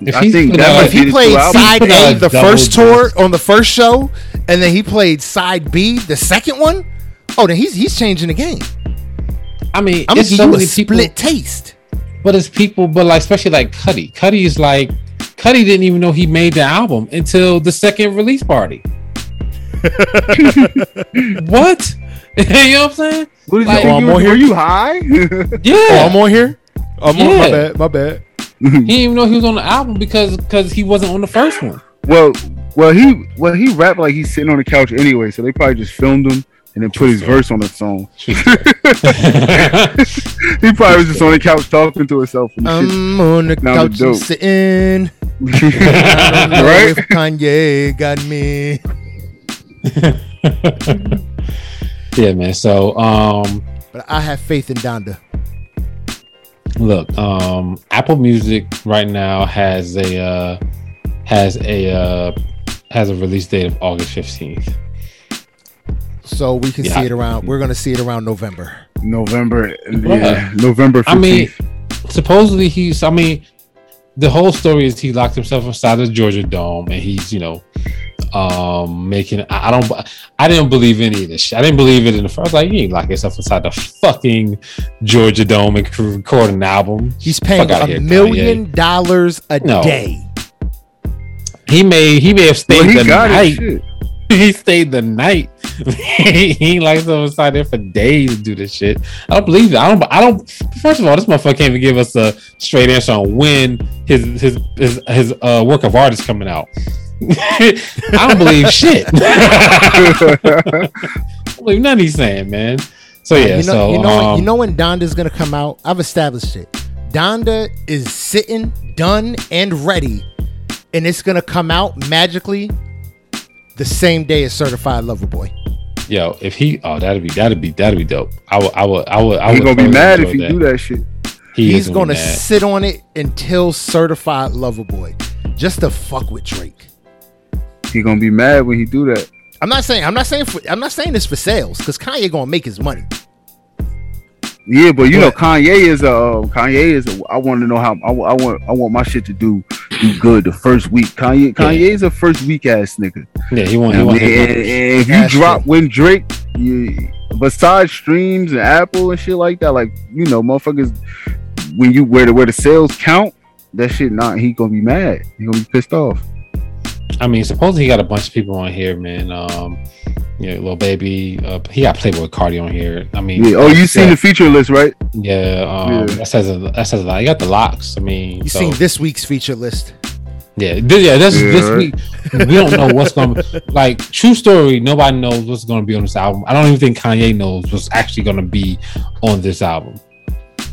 If I think put that if he played side A a the first tour disc. on the first show, and then he played side B the second one, oh, then he's he's changing the game. I mean, I'm gonna it's so you a many people, split taste. but it's people, but like especially like Cudi. Cudi is like Cudi didn't even know he made the album until the second release party. what? you know what I'm saying? What did Like- you Oh, I'm on here. were you high? Oh, Yeah, I'm on here. Oh, I'm on. My Yeah. bad. My bad. he didn't even know he was on the album because because he wasn't on the first one. well, well, he well he rapped like he's sitting on the couch anyway, so they probably just filmed him and then put his verse on the song. He probably was just on the couch talking to himself and I'm on the Now couch dope. sitting. shit. I don't know Right? if Kanye got me. yeah, man. So um, But I have faith in Donda. look, um, Apple Music right now has a uh, has a uh, has a release date of August fifteenth. So we can Yeah. see it around. We're gonna see it around November. November, yeah, Bruh. November 15th. I mean, supposedly he's. I mean, the whole story is he locked himself inside the Georgia Dome, and he's you know, um, making. I, I don't. I didn't believe any of this. Shit. I didn't believe it in the first. Like you ain't lock yourself inside the fucking Georgia Dome and c- record an album. He's paying Fuck a here, million dollars a No. day. he may he may have stayed Well, he the got night. he stayed the night. he like so sat there for days to do this shit. I don't believe it. I don't. I don't. First of all, this motherfucker can't even give us a straight answer on when his his his, his uh, work of art is coming out. I don't believe shit. I don't believe nothing he's saying, man. So yeah, you know, so you know, um, you know when Donda's gonna come out. I've established it. Donda is sitting, done, and ready, and it's gonna come out magically the same day as Certified Lover Boy. yo, if he, oh, that'd be that'd be that'd be dope. I would, I would, I would, I He gonna be mad if enjoy he do that shit. He He's gonna be mad. sit on it until Certified Lover Boy, just to fuck with Drake. He gonna be mad when he do that. I'm not saying I'm not saying for, I'm not saying this for sales because Kanye gonna make his money. Yeah, but you know Kanye is a uh, Kanye is a. I want to know how I, I want I want my shit to do do good the first week. Kanye Kanye is a first week ass nigga. Yeah, he want. And, He want and- and if you drop when Drake, you, besides streams and Apple and shit like that, like you know, motherfuckers, when you where the where the sales count, that shit not he gonna be mad. He gonna be pissed off. I mean, supposedly he got a bunch of people on here, man. Um, yeah, Lil Baby. Uh, he got Playboi Carti on here. I mean, Yeah. Oh, you seen the feature list, right? Yeah, um, Yeah. that says a, that says a lot. You got the LOX. I mean, You so, seen this week's feature list? yeah, this, yeah. This Yeah, this right. week we don't know what's gonna like. True story. Nobody knows what's gonna be on this album. I don't even think Kanye knows what's actually gonna be on this album.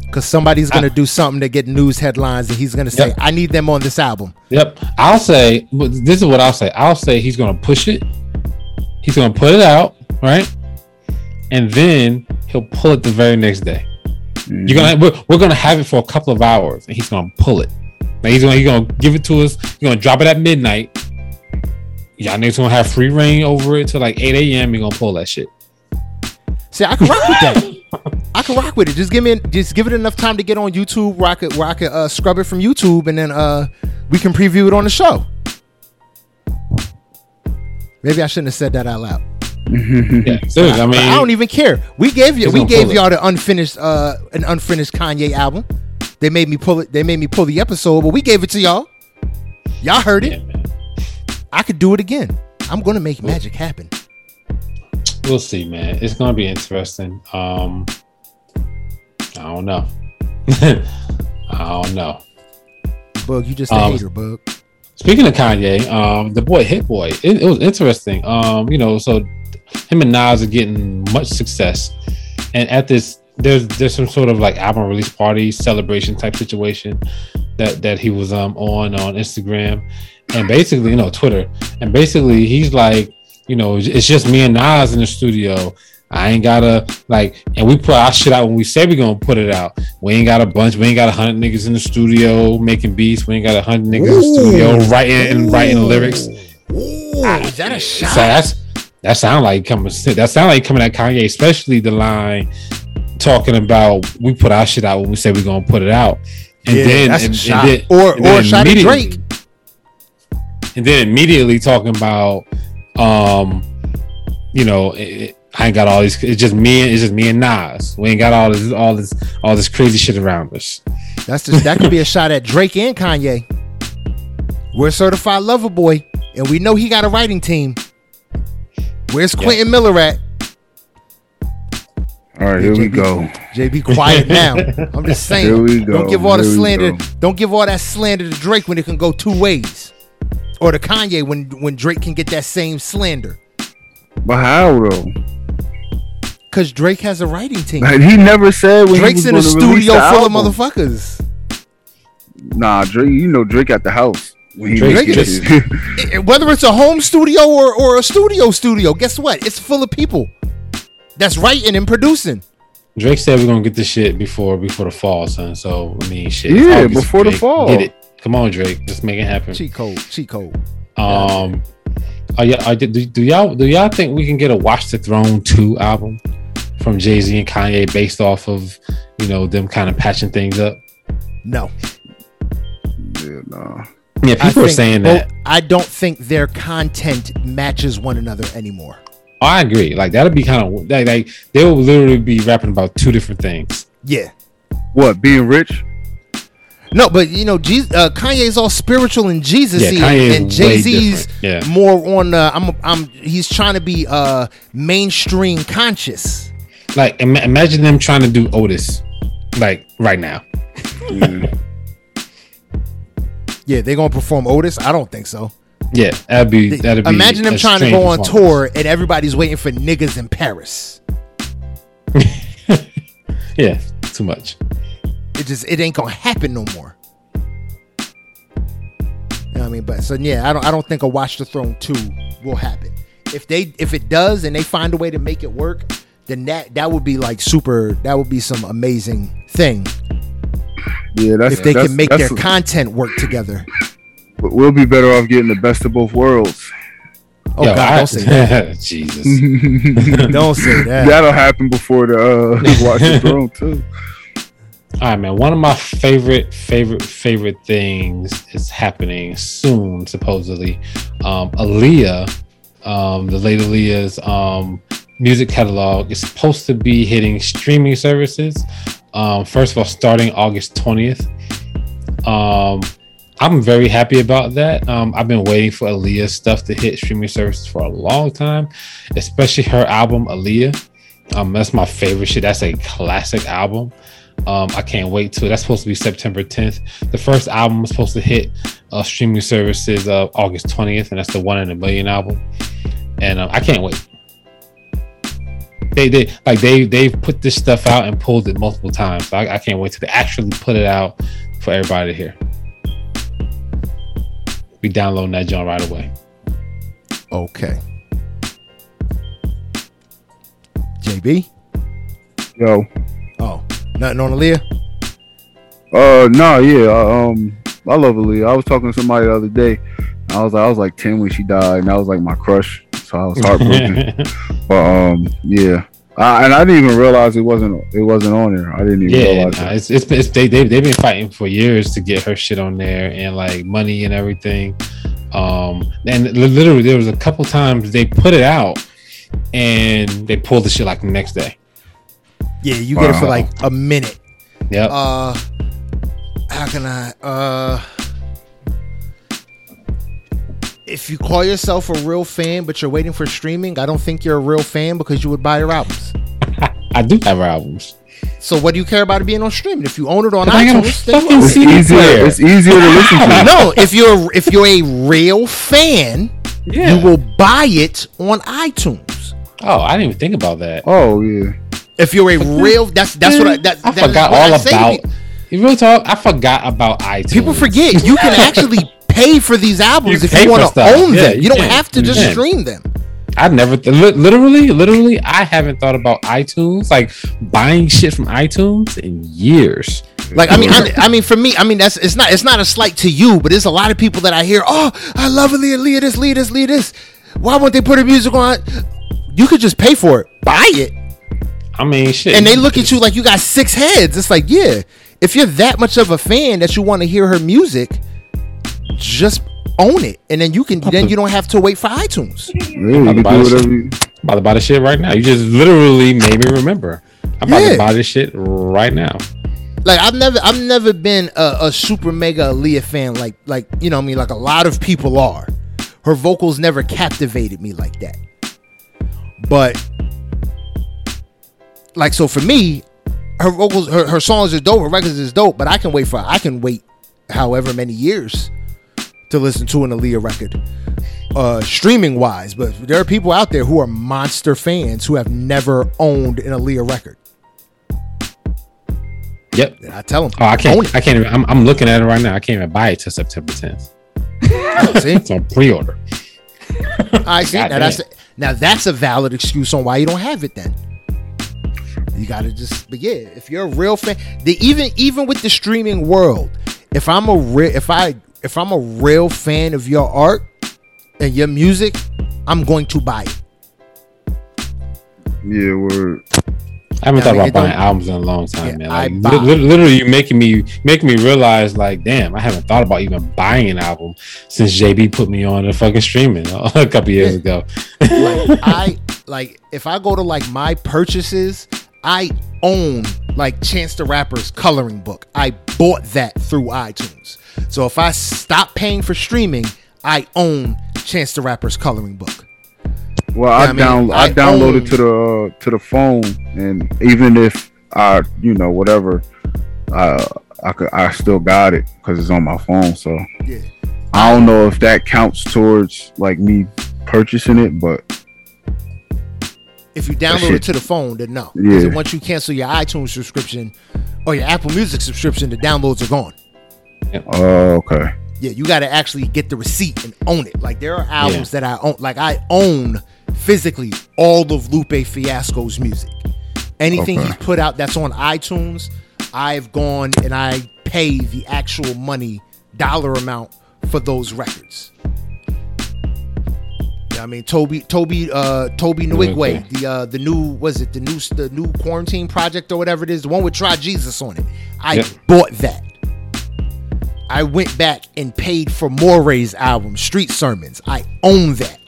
Because somebody's gonna do something to get news headlines, and he's gonna say, Yep. "I need them on this album." Yep. I'll say but this is what I'll say. I'll say he's gonna push it. He's gonna put it out, right? And then he'll pull it the very next day. You're gonna we're, we're gonna have it for a couple of hours, and he's gonna pull it. Like he's gonna he's gonna give it to us. He's gonna drop it at midnight. Y'all niggas gonna have free reign over it till like 8 a.m. You're gonna pull that shit. See, I can rock with that. I can rock with it. Just give me, just give it enough time to get on YouTube, where I could, where I could uh, scrub it from YouTube, and then uh, we can preview it on the show. Maybe I shouldn't have said that out loud. Yeah, seriously. I mean, I don't even care. We gave you, we gave y'all the unfinished, uh, an unfinished Kanye album. They made me pull it. They made me pull the episode, but we gave it to y'all. Y'all heard it. yeah. I could do it again. I'm gonna make magic happen. We'll see, man. It's gonna be interesting. Um, I don't know. I don't know. Bug, you just a Um, hater, bug. Speaking of Kanye, um, the boy Hit Boy, it, it was interesting. Um, you know, so him and Nas are getting much success, and at this, there's there's some sort of like album release party celebration type situation that that he was um on on Instagram, and basically, you know, Twitter, and basically he's like, you know, it's just me and Nas in the studio. I ain't gotta like, and we put our shit out when we say we gonna put it out. We ain't got a bunch. We ain't got a hundred niggas in the studio making beats. We ain't got a hundred niggas in the studio writing and writing lyrics. Ooh, is that a So shot? that's that sound like coming. That sound like coming at Kanye, especially the line talking about we put our shit out when we say we're gonna put it out, and Yeah, then that's a and, shot. and then, or and or then shot at Drake. and then immediately talking about, um, you know, it, it- I ain't got all these. It's just me. It's just me and Nas. We ain't got all this, all this, all this crazy shit around us. That's just, that could be a shot at Drake and Kanye. We're certified lover boy, and we know he got a writing team. Where's Yeah. Quentin Miller at? All right, here we JB. go. JB, quiet now. I'm just saying. Here we go. Don't give all the Here we slander. go. Don't give all that slander to Drake when it can go two ways, or to Kanye when when Drake can get that same slander. But how though? Cause Drake has a writing team. Like, he never said when Drake's he in a was gonna release studio the full of motherfuckers. Nah, Drake. You know Drake at the house. When he Drake is- it. Whether it's a home studio or, or a studio studio, guess what? It's full of people that's writing and producing. Drake said we're gonna get this shit before before the fall, son. So I mean, shit. Yeah, August, before the fall. Get it? Come on, Drake. Let's make it happen. Cheat code, cheat code. Um, are y- are, do, do y'all do y'all think we can get a Watch the Throne two album from Jay Z and Kanye based off of you know them kind of patching things up? No, yeah, nah. Yeah, I people are saying both- that. I don't think their content matches one another anymore. Oh, I agree. Like that'd be kind of like, like they will literally be rapping about two different things. Yeah, What being rich? No, but you know, Jesus, uh, Kanye's all spiritual and Jesus, Yeah, Kanye and Jay Z's different. Yeah. more on. Uh, I'm, I'm. He's trying to be uh mainstream conscious. Like Im- imagine them trying to do Otis, like right now. Yeah, they're gonna perform Otis. I don't think so. Yeah, that'd be that'd be. Imagine them trying to go on tour and everybody's waiting for niggas in Paris. Yeah, too much. It just it ain't gonna happen no more. You know what I mean? But so yeah, I don't I don't think a Watch the Throne two will happen. If they if it does and they find a way to make it work, then that that would be like super. That would be some amazing thing Yeah, that's if they that's, can make that's their content work together. But we'll be better off getting the best of both worlds. Oh Yo, God, I- don't say that. Jesus. Don't say that. That'll happen before the uh, Watch the Throne too. All right, man. One of my favorite, favorite, favorite things is happening soon, supposedly. Um, Aaliyah, um, the late Aaliyah's um, music catalog is supposed to be hitting streaming services. Um, first of all, starting August 20th. Um, I'm very happy about that. Um, I've been waiting for Aaliyah's stuff to hit streaming services for a long time, especially her album, Aaliyah. Um, that's my favorite shit. That's a classic album. Um, I can't wait to. That's supposed to be September 10th. The first album was supposed to hit uh, streaming services uh, August 20th, and that's the One in a Million album. And um, I can't wait. They they like they they've put this stuff out and pulled it multiple times. So I, I can't wait to actually put it out for everybody to hear. Be downloading that joint right away. Okay. JB. Yo, Oh, nothing on Aaliyah. uh, no, yeah, I, um, I love Aaliyah. I was talking to somebody the other day. I was I was like ten when she died, and that was like my crush. So I was heartbroken. but um, yeah, I, and I didn't even realize it wasn't it wasn't on there. I didn't even Yeah, realize nah, that. it's, it's, it's they, they, they've been fighting for years to get her shit on there and like money and everything. Um, and literally, there was a couple times they put it out and they pulled the shit like the next day. Yeah, you get it for like a minute. Yep. Uh, how can I? Uh, if you call yourself a real fan, but you're waiting for streaming, I don't think you're a real fan because you would buy your albums. I do have her albums. So what do you care about it being on streaming? If you own it on But I got a iTunes, then you- It's CD easier. player. It's easier to listen to. no. If you're if you're a real fan, Yeah. you will buy it on iTunes. Oh, I didn't even think about that. Oh yeah. If you're a real, that's that's what I that, I that is forgot what I all about. people. You real talk? I forgot about iTunes. People forget you can actually pay for these albums You if you want to own Yeah, them. you You don't can. have to just stream them. I never, th- literally, literally, I haven't thought about iTunes, like buying shit from iTunes in years. Like I mean, I, I mean, for me, I mean that's it's not it's not a slight to you, but there's a lot of people that I hear. Oh, I love Aaliyah, Leah this, Leah this, Leah this. Why won't they put her music on? You could just pay for it, buy it, I mean, shit. and they look at you like you got six heads. It's like, yeah, if you're that much of a fan that you want to hear her music, just own it, and then you can then you don't have to wait for iTunes. Yeah, you I'm can do about to- whatever. You, I'm about to buy the shit right now. You just literally made me remember. I'm about Yeah. to buy this shit right now. like I've never I've never been a, a super mega Aaliyah fan like like you know what I mean like a lot of people are. Her vocals never captivated me like that. But like so for me, her vocals her, her songs is dope, her records is dope, but I can wait for I can wait however many years to listen to an Aaliyah record. Uh streaming wise, but there are people out there who are monster fans who have never owned an Aaliyah record. Yep. And I tell them, Oh, I can't. I can't even. I'm, I'm looking at it right now. I can't even buy it till September 10th. See? It's on pre-order. I see. God Now that's now that's a valid excuse on why you don't have it. Then you got to just. But yeah, if you're a real fan, the even even with the streaming world, if I'm a real if I if I'm a real fan of your art and your music, I'm going to buy it. yeah, word. I haven't Yeah, thought like, about buying albums in a long time, Yeah, man. I Like buy- li- li- literally, you making me making me realize, like, damn, I haven't thought about even buying an album since JB put me on the fucking streaming a couple years ago. Like I like if I go to like my purchases, I own like Chance the Rapper's coloring book. I bought that through iTunes. So if I stop paying for streaming, I own Chance the Rapper's coloring book. Well, Yeah, I, I mean, down I, I downloaded own- to the uh, to the phone, and even if I, you know, whatever, uh, I could, I still got it because it's on my phone. So Yeah. I don't know if that counts towards like me purchasing it, but If you download it to the phone, then no. Yeah. Once you cancel your iTunes subscription or your Apple Music subscription, the downloads are gone. Oh, okay. Yeah, you got to actually get the receipt and own it. Like there are albums that I own. Like I own physically all of Lupe Fiasco's music. Anything Okay. he's put out that's on iTunes, I've gone and I pay the actual money dollar amount for those records. Yeah, I mean Tobe Tobe uh Tobe Nwigwe, Nwigwe. the uh the new was it the new the new quarantine project or whatever it is, the one with Try Jesus on it. I Yep. bought that. I went back and paid for Morray's album, Street Sermons. I own that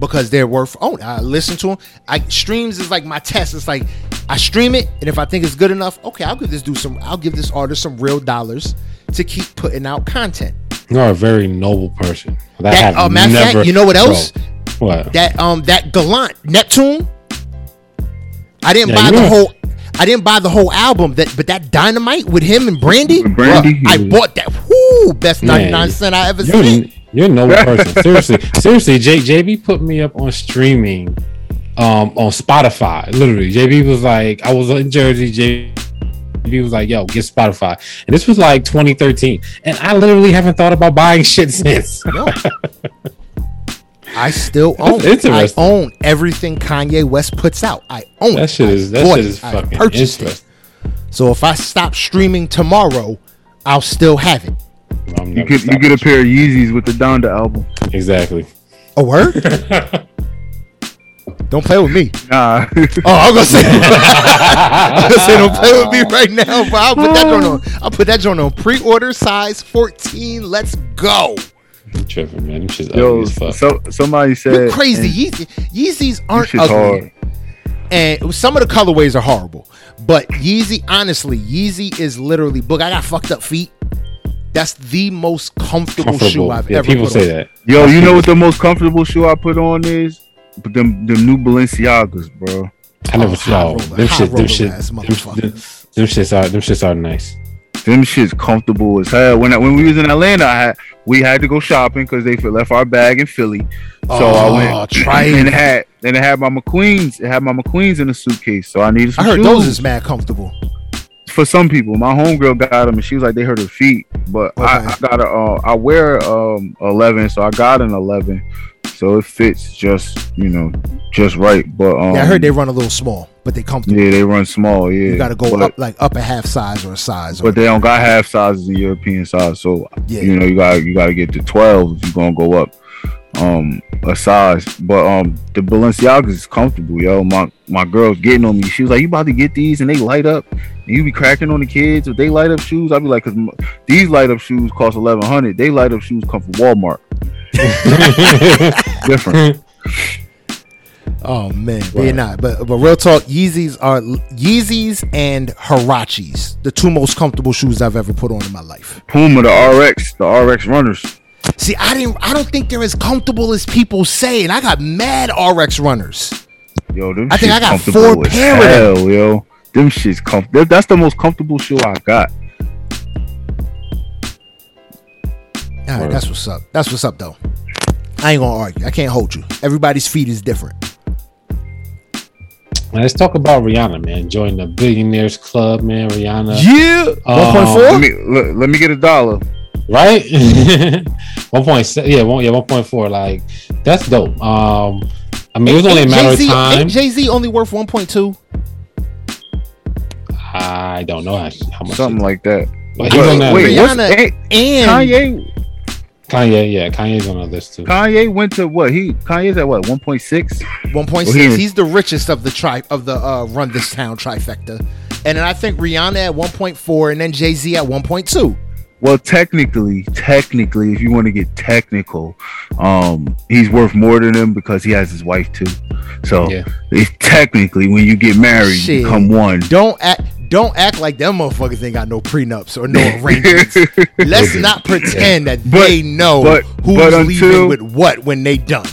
because they're worth owning. I listen to them. I streams is like my test. It's like I stream it, and if I think it's good enough, okay, I'll give this dude some. I'll give this artist some real dollars to keep putting out content. You're a very noble person. That, That, have uh, matter of fact, never- you know what else? Bro, what? That um that Gallant Neptune. I didn't Yeah, buy the whole. I didn't buy the whole album. That but that Dynamite with him and Brandy. Brandy? bruh, I bought that. Whoo, best ninety nine cent I ever You're, seen. you're a noble person. Seriously, seriously, J, JB put me up on streaming um on Spotify. Literally, JB was like, I was in Jersey. JB was like, "Yo, get Spotify," and this was like 2013, and I literally haven't thought about buying shit since. No. I still own. That's it. I own everything Kanye West puts out. I own. That shit I is that shit is I fucking purchased it. So if I stop streaming tomorrow, I'll still have it. You get you get a pair of Yeezys with the Donda album. exactly. A word? don't play with me. Nah, Oh, I'm gonna say, I'm gonna say, don't play with me right now. But I'll put that joint on. I'll put that joint on pre-order size 14. Let's go. You tripping, man. Them shit's yo, ugly as fuck. so somebody said You crazy? Yeezy, Yeezys aren't ugly. hard. and some of the colorways are horrible. But Yeezy, honestly, Yeezy is literally book. I got fucked up feet. That's the most comfortable, shoe I've Yeah, ever people put say on. that. Yo, you know what the most comfortable shoe I put on is? But them them new Balenciagas, bro. I never Oh, saw them high shit. Them shit. ass Them, them, them shits are. Them shits are nice. Them shits comfortable as hell. When I, when we was in Atlanta, I had, we had to go shopping because they left our bag in Philly. So I Oh, went try and it had then it had my McQueens. It had my McQueens in the suitcase. So I needed I some heard shoes. those is mad comfortable. for some people. My homegirl got them and she was like they hurt her feet. But I, I got a uh, I wear um 11, so I got an 11. So it fits just you know just right. But um, yeah, I heard they run a little small, but they comfortable. yeah they run small. Yeah, You got to go but, up like up a half size or a size. But they don't got half sizes in European size. So yeah, you know you got you got to get to 12 if you're gonna go up um a size but um the balenciagas is comfortable yo my my girl's getting on me she was like you about to get these and they light up and you be cracking on the kids if they light up shoes i'll be like because these light up shoes cost 1100 they light up shoes come from walmart different Oh man, they're not. But but real talk, Yeezys are Yeezys and Huaraches, the two most comfortable shoes I've ever put on in my life. puma the rx the rx runners See, I didn't. I don't think they're as comfortable as people say, and I got mad RX runners. yo them I think I got four as pair of them. hell, yo them shits comfortable that's the most comfortable shoe i got All right, that's what's up. That's what's up, though. I ain't gonna argue. I can't hold you. Everybody's feet is different. Let's talk about Rihanna, man. Join the Billionaires Club, man. Rihanna, Yeah, Uh, one let me let, let me get a dollar right? one point seven, yeah, one, yeah, one point four. Like that's dope. Um, I mean, it was only a matter of time. Jay Z only worth one point two? I don't know how, how much. something like that but he's on that wait what's, Rihanna- And kanye Kanye, yeah, Kanye's on that list too. Kanye went to what? He Kanye's at what? 1.6. one point Well, six. he- He's the richest of the tri of the uh, run this town trifecta. And then I think Rihanna at one point four, and then Jay Z at one point two. well, technically, technically, if you want to get technical, um, he's worth more than him because he has his wife too. So Yeah. it's technically when you get married, Shit. you become one. Don't act. Don't act like them motherfuckers ain't got no prenups or no arrangements. Let's not pretend that But- they know but- who's but leaving with what when they done.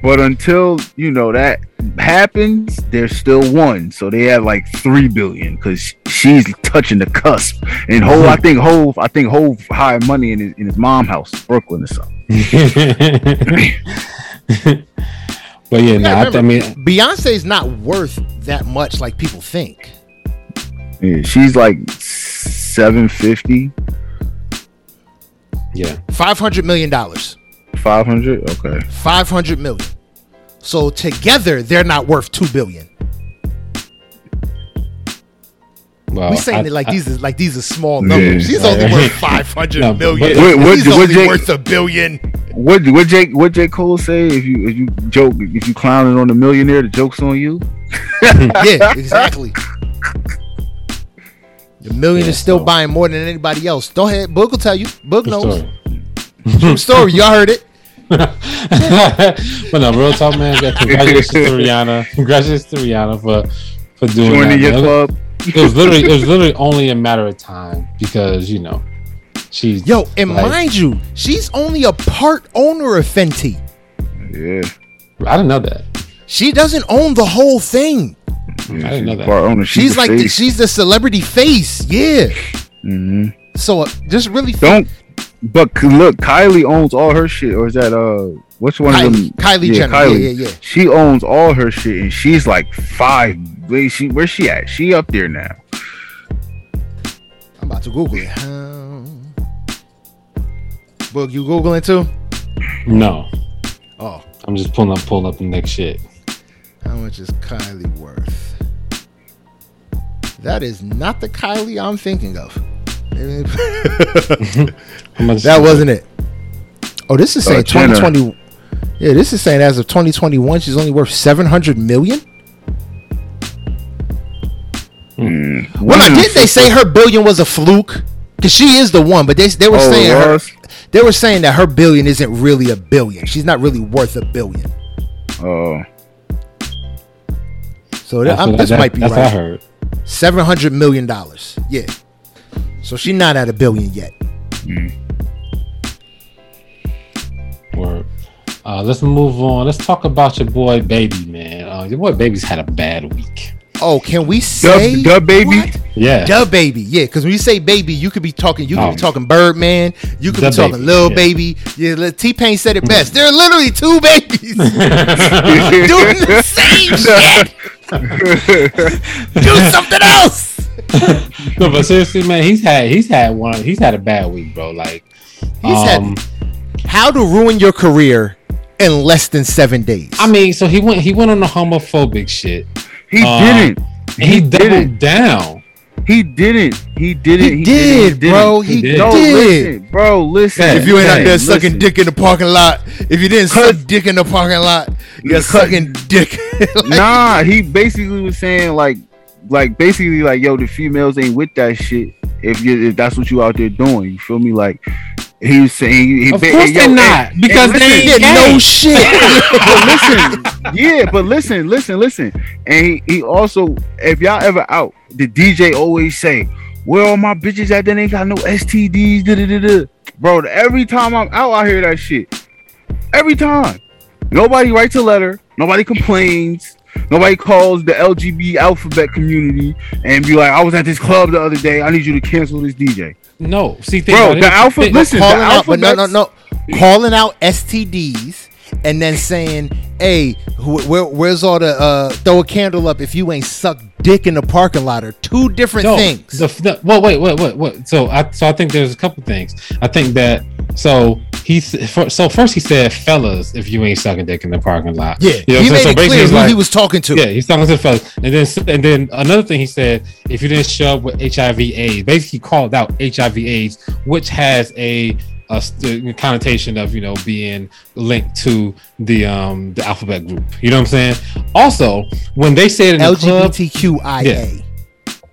But until you know that happens, there's still one. So they have like three billion because she's touching the cusp. And Hove, I think Hove, I think Hove hired money in his, in his mom house, Brooklyn or something. but yeah, no, Yeah, I, I remember, mean, Beyonce's not worth that much like people think. Yeah, she's like seven fifty, yeah, Five hundred million dollars. five hundred. Okay. 500 million. So together they're not worth 2 billion. well, we saying I- it like I- these is like these are small Yeah. numbers. He's only Right. worth 500 No, million. but- What- what- He's what only Jake- worth a billion. What what Jake what J Cole say? If you if you joke if you clowning on the millionaire, the joke's on you. yeah, exactly. The million Yeah, is still so- buying more than anybody else. Don't ahead, Book will tell you. Book True knows. story. True story. Y'all heard it. but no, real talk, man. Congratulations to Rihanna. Congratulations to Rihanna for for doing Joining that. your club. It was literally it was literally only a matter of time because you know she's Yo, and like- mind you, she's only a part owner of Fenty. Yeah. I didn't know that. She doesn't own the whole thing. Yeah I didn't know she's that. part owner. She's, the like the, face. she's the celebrity face. Yeah. Mhm. So uh, just really Don't. But look, Kylie owns all her shit, or is that uh, which one of Kylie, them? Kylie Yeah, Jenner. Kylie. Yeah, yeah, yeah. She owns all her shit, and she's like five. Wait, she where's she at? She up there now. I'm about to Google it. Um, Book, you Googling too? No, Oh, I'm just pulling up pulling up the next shit. How much is Kylie worth? That is not the Kylie I'm thinking of. That wasn't it. Oh, this is saying Uh, 2020. Yeah, this is saying as of 2021, she's only worth 700 million. Mm. Well, now, didn't they say her billion was a fluke? Because she is the one, but they they were Oh, saying her, they were saying that her billion isn't really a billion. She's not really worth a billion. Oh, So that, That's I'm, what- this that- might be that's what I right. heard. Seven hundred million dollars. Yeah. So she's not at a billion yet. Word. Uh, let's move on. Let's talk about your boy Baby, man. Uh, your boy Baby's had a bad week. Oh, can we say DaBaby. What? Yeah. DaBaby, yeah. Because when you say baby, you could be talking. You could Oh. be talking Birdman. You could be talking Baby, Lil yeah. Baby. Yeah, T-Pain said it best. There are literally two babies doing the same shit. Do something else. no, but seriously, man, he's had he's had one. He's had a bad week, bro. Like He's had- um, How to ruin your career in less than seven days? I mean, so he went he went on the homophobic shit. He Uh, didn't. And he, He doubled didn't. down. He didn't. He didn't. he, didn't, did, bro. didn't. He, He did. No, listen, bro. Listen. Yeah, If you ain't out there listen. sucking dick in the parking lot, if you didn't suck dick in the parking lot, you're Cause- sucking dick. Like, nah, he basically was saying like, like basically like, yo, the females ain't with that shit. If you if that's what you out there doing, you feel me? Like he was saying, he, Of course they're not, and because they listen, ain't yeah, gay. no shit. but listen, yeah, but listen, listen, listen. And he, he also, if y'all ever out, the DJ always say, Where all my bitches at? They ain't got no STDs. Da, da, da, da. Bro, every time I'm out, I hear that shit. Every time. Nobody writes a letter. Nobody complains. Nobody calls the LGB alphabet community and be like, I was at this club the other day. I need you to cancel this DJ. No, see, Bro, the alpha- listen, the calling out, but no, no, no, calling out STDs and then saying, "Hey, wh- where, where's all the uh, throw a candle up if you ain't sucked dick in the parking lot?" Are two different No, things. The, the, well, wait, wait, wait, wait. So I, so I think there's a couple things. I think that so he so first he said, "Fellas, if you ain't sucking dick in the parking lot." yeah, You know he what I'm saying? made So it basically clear who like- he was talking to. Yeah, he's talking to the fellas, and then and then another thing he said: if you didn't show up with HIV/AIDS, basically called out HIV/AIDS, which has a, a st- connotation of you know being linked to the um the alphabet group. You know what I'm saying? Also, when they said in the club, LGBTQIA.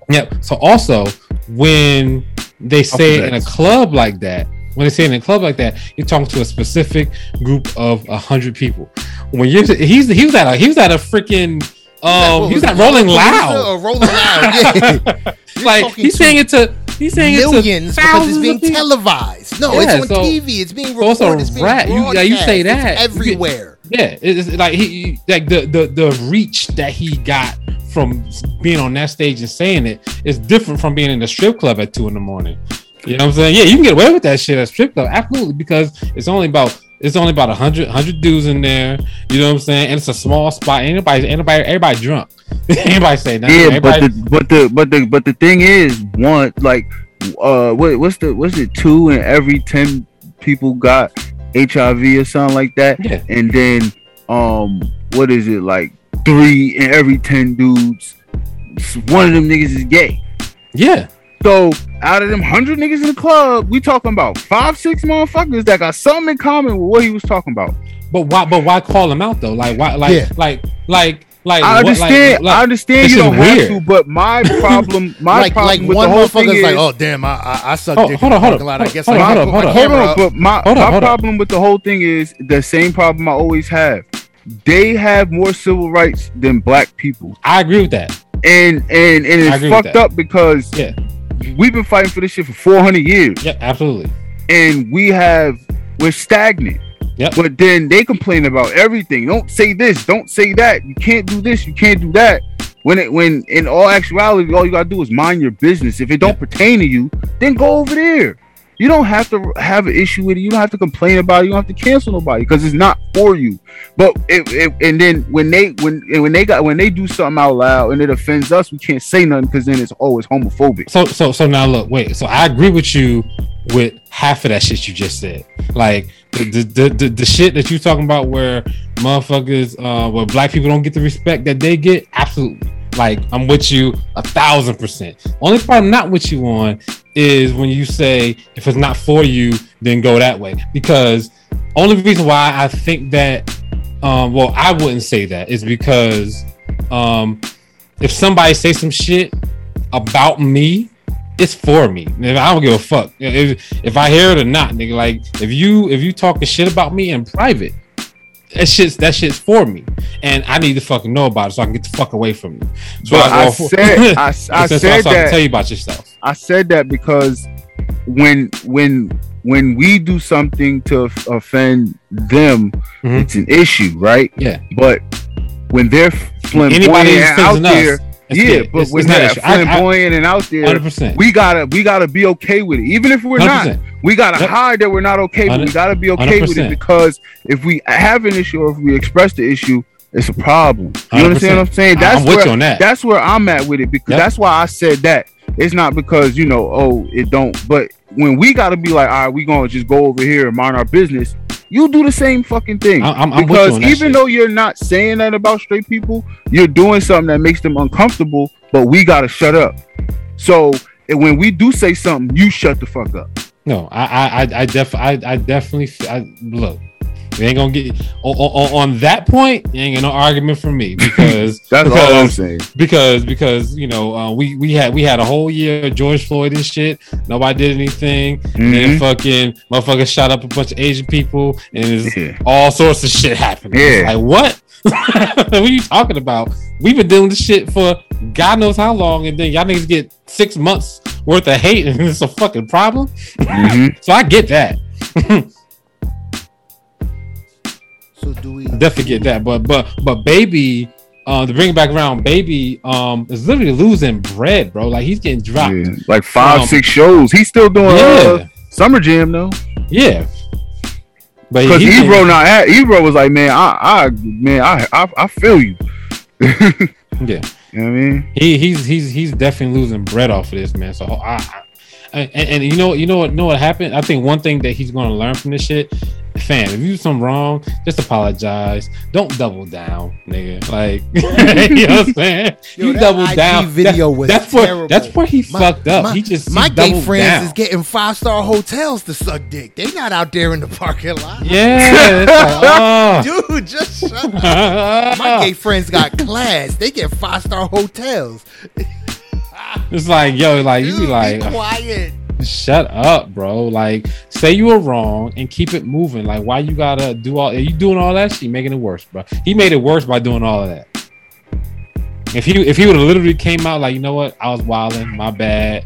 Yep. So also when they say it in a club like that, when they say it in a club like that, you're talking to a specific group of a hundred people. When you're he's he was at a he was at a freaking um What he was was at Rolling Loud. or Rolling Loud. Yeah. Like he's saying it to he's saying millions it to because it's being televised. No, Yeah, it's on so- TV. It's being so it's recorded. It's being rat. You- yeah, you say that. It's everywhere. Yeah, it's like he like the the the reach that he got from being on that stage and saying it is different from being in the strip club at two in the morning. You know what I'm saying? Yeah, you can get away with that shit at strip club, absolutely, because it's only about it's only about a hundred hundred dudes in there. You know what I'm saying? And it's a small spot. Anybody, anybody, everybody drunk. anybody say nothing. Yeah, but the but the but the but the thing is, one like, uh, what what's the what's it? Two in every ten people got HIV or something like that, yeah, and then um, what is it like? Three in every ten dudes, one of them niggas is gay. yeah. So out of them hundred niggas in the club, we talking about five, six motherfuckers that got something in common with what he was talking about. But why? But why call him out though? Like why? Like Yeah. like like like. I what- like- understand. like- I understand you don't have to, but my problem, my like problem like with one the whole thing is, like, oh damn, I I, I suck Oh, dick hold on, hold on, lot. I hold guess on, I hold gotta on, hold on. Hold on, but my, Hold on, my hold on. problem with the whole thing is the same problem I always have. They have more civil rights than black people, I agree with that. and and and it's fucked up because Yeah. We've been fighting for this shit for 400 years, Yeah, absolutely. and we have we're stagnant. Yep. But then they complain about everything. Don't say this. Don't say that. You can't do this. You can't do that. When it when in all actuality, all you gotta do is mind your business. If it don't pertain to you, then go over there. You don't have to have an issue with it. You don't have to complain about it. You don't have to cancel nobody because it's not for you. But it, it, and then when they when when they got when they do something out loud and it offends us, we can't say nothing because then it's oh homophobic. So so so now look, wait. So I agree with you with half of that shit you just said. Like the the the, the, the shit that you talking about where motherfuckers uh where black people don't get the respect that they get, absolutely. Like I'm with you a thousand percent. Only part I'm not with you on is when you say if it's not for you, then go that way. Because only reason why I think that um well I wouldn't say that is because um if somebody say some shit about me, it's for me. I don't give a fuck if, if I hear it or not, nigga. Like if you if you talking shit about me in private, that shit's that shit's for me, and I need to fucking know about it so I can get the fuck away from you. So But I for- said I, I so, so- said so I can that tell you about yourself. I said that because when when when we do something to f- offend them, Mhm. it's an issue, right? Yeah. But when they're flamboyant Anybody out facing us, there, yeah. But It's- when it's they're an issue. I- I- flamboyant and out there, 100%. we gotta we gotta be okay with it, even if we're not. 100%. We gotta Yep. hide that we're not okay, but we gotta be okay with 100%. it because if we have an issue or if we express the issue, it's a problem. You understand what I'm saying? That's I'm with where you on that. that's where I'm at with it because Yep. that's why I said that. It's not because you know, oh, it don't. But when we gotta be like, all right, we gonna just go over here and mind our business. You do the same fucking thing I- I'm- I'm with you because that even shit. though you're not saying that about straight people, you're doing something that makes them uncomfortable. But we gotta shut up. So and when we do say something, you shut the fuck up. No, I I I, def I, I definitely I, look. We ain't gonna get on, on, on that point. You ain't get no argument from me because That's because, all I'm saying. because because you know uh, we we had we had a whole year of George Floyd and shit. Nobody did anything. And then Mhm. fucking motherfuckers shot up a bunch of Asian people and Yeah. all sorts of shit happening. Yeah. like what? what are you talking about? We've been doing this shit for God knows how long, and then y'all niggas get six months worth of hate, and it's a fucking problem. Mhm. So I get that. So do we? Definitely get that. But but but baby, uh, to bring it back around, baby, um, is literally losing bread, bro. Like he's getting dropped. Yeah. Like five, Um, six shows. He's still doing Yeah, uh, Summer Jam though. yeah. But Because he, Ebro not at Ebro was like, man, I, I, man, I, I, I feel you. yeah, You know what I mean? he he's he's he's definitely losing bread off of this man. So I, I and, and you know you know what know what happened? I think one thing that he's going to learn from this shit, fam. If you do something wrong, just apologize. Don't double down, nigga. Like you know what I'm saying? Yo, you double IG down. video That- was that's where that's where he My- fucked up. My, he just my he gay friends down. is getting five star hotels to suck dick. They not out there in the parking lot. Yeah, like, uh. Dude, just shut up. oh. My gay friends got class. They get five star hotels. It's like, yo, like you be like, be quiet. Shut up, bro. Like, say you were wrong and keep it moving. Like, why you gotta do all? Are you doing all that? She making it worse, bro. He made it worse by doing all of that. If he if he would have literally came out like, you know what, I was wilding, my bad.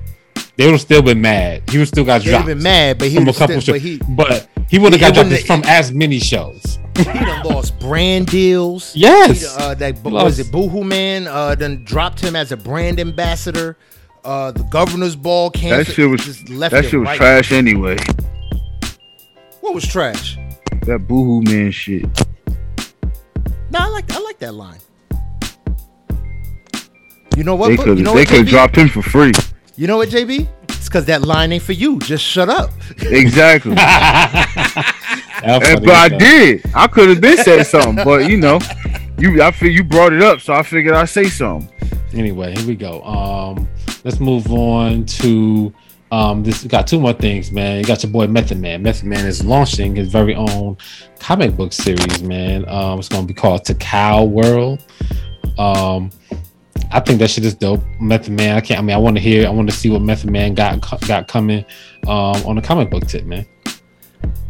They would have still been mad. He would still got They'd dropped have been mad, but he from a was couple still, shows. but he But he would have got dropped wouldn't- from as many shows. he done lost brand deals. Yes. He, uh, that He was it. Boohoo Man uh, then dropped him as a brand ambassador. Uh, the governor's ball came. That shit was just left that shit was right. trash anyway. What was trash? That boohoo man shit. No, I like I like that line. You know what? They Book? could you know they could have dropped him for free. You know what, JB? It's because that line ain't for you. Just shut up. Exactly. That's And- but I did. I could have been said something, but you know, you I feel you brought it up, so I figured I'd say something. anyway, here we go. Um, let's move on to um this. Got two more things, man. You got your boy Method Man. Method Man is launching his very own comic book series, man. Um, it's gonna be called Tical World. Um, I think that shit is dope. Method Man. I can't. I mean, I want to hear. I want to see what Method Man got got coming um on the comic book tip, man.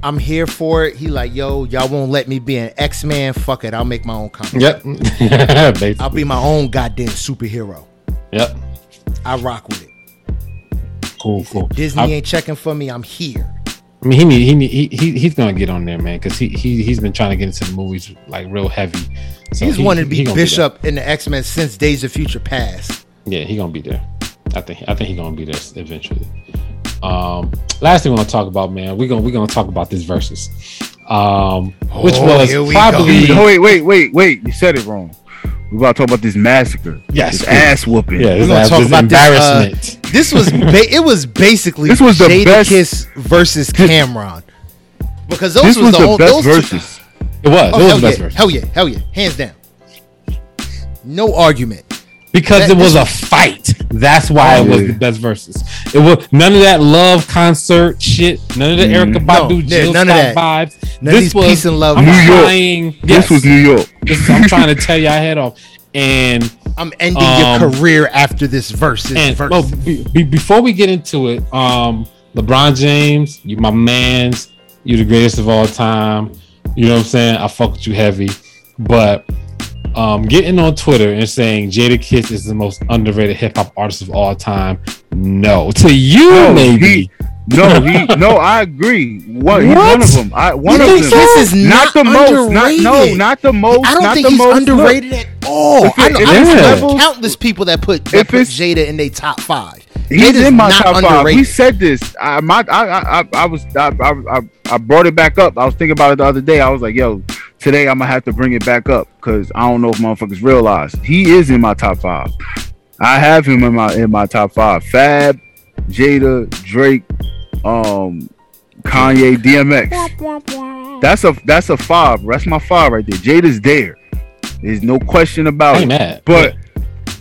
I'm here for it. He like, yo, y'all won't let me be an X Man. Fuck it. I'll make my own comic. Yep. I'll be my own goddamn superhero. Yep. I rock with it. Cool. Cool. Disney I- ain't checking for me. I'm here. I mean, he need, he need, he he he's gonna get on there, man, because he he he's been trying to get into the movies like real heavy. So He's he- wanted to be gonna there. Bishop in the X Men since Days of Future Past. yeah, he gonna be there. I think I think he gonna be there eventually. Um, last thing we want to talk about, man, we're gonna we're gonna talk about this versus, um, which Oh, was here we probably Oh, wait, wait, wait, wait! You said it wrong. We're about to talk about this massacre. Yes. this ass whooping. yeah, this, gonna is talk about this, uh, embarrassment. This was ba- it was basically This was the Jada best- Kiss versus Cam'ron because those this was, was the, the o- best those two- verses. It was. Oh, it was hell the best yeah, version hell yeah, hell yeah, hands down. No argument. because that- it was a fight. That's why Oh, it was yeah. the best versus. It was none of that love concert shit. None of the Mhm. Erykah No, Badu, yeah, Jill none of that. vibes. None of these peace and love I'm New York. trying. This was New York. this I'm trying to tell your head off. And I'm ending Um, your career after this versus and verse. well, be, be- before we get into it, um, LeBron James, you my man's, you're the greatest of all time. You know what I'm saying? I fuck with you heavy, but um, getting on Twitter and saying Jadakiss is the most underrated hip hop artist of all time. No, to you No, maybe. he- No, he no, I agree. One, he's What? one of them. I one You of them. Kiss is not the most. Not, no, not the most. I don't not think the he's most. underrated at all. It- I know, I know levels- countless people that put, that put Jada in their top five. He's Jada's in my not top five. We said this. I my I I, I, I was I, I I I brought it back up. I was thinking about it the other day. I was like, yo, today I'm gonna have to bring it back up because I don't know if motherfuckers realize he is in my top five. I have him in my in my top five. Fab, Jada, Drake, um, Kanye, DMX. That's a that's a five. That's my five right there. Jada's there. There's no question about ain't it. mad. But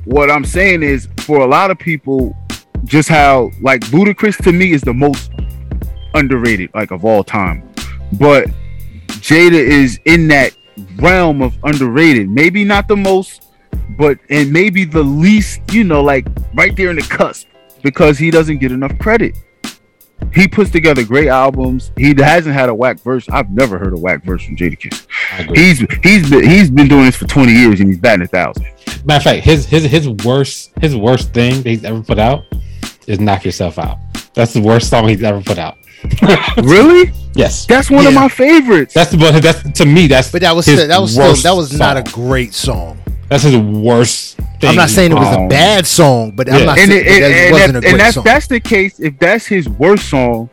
what I'm saying is, for a lot of people, just how like Ludacris to me is the most underrated like of all time. But Jada is in that realm of underrated. Maybe not the most, but and maybe the least. You know, like right there in the cusp because he doesn't get enough credit. He puts together great albums. He hasn't had a whack verse. I've never heard a whack verse from Jadakiss. He's he's been he's been doing this for 20 years and he's batting a thousand. Matter of fact, his his his worst his worst thing that he's ever put out is "Knock Yourself Out." That's the worst song he's ever put out. Really? Yes, That's one of my favorites. that's the but that's to me that's But that was his still, that was still, that was not a great song. that's his worst. Thing I'm not saying it was a bad song, but I'm not and saying it, that and, it wasn't that- a and great that's song. that's the case. If that's his worst song,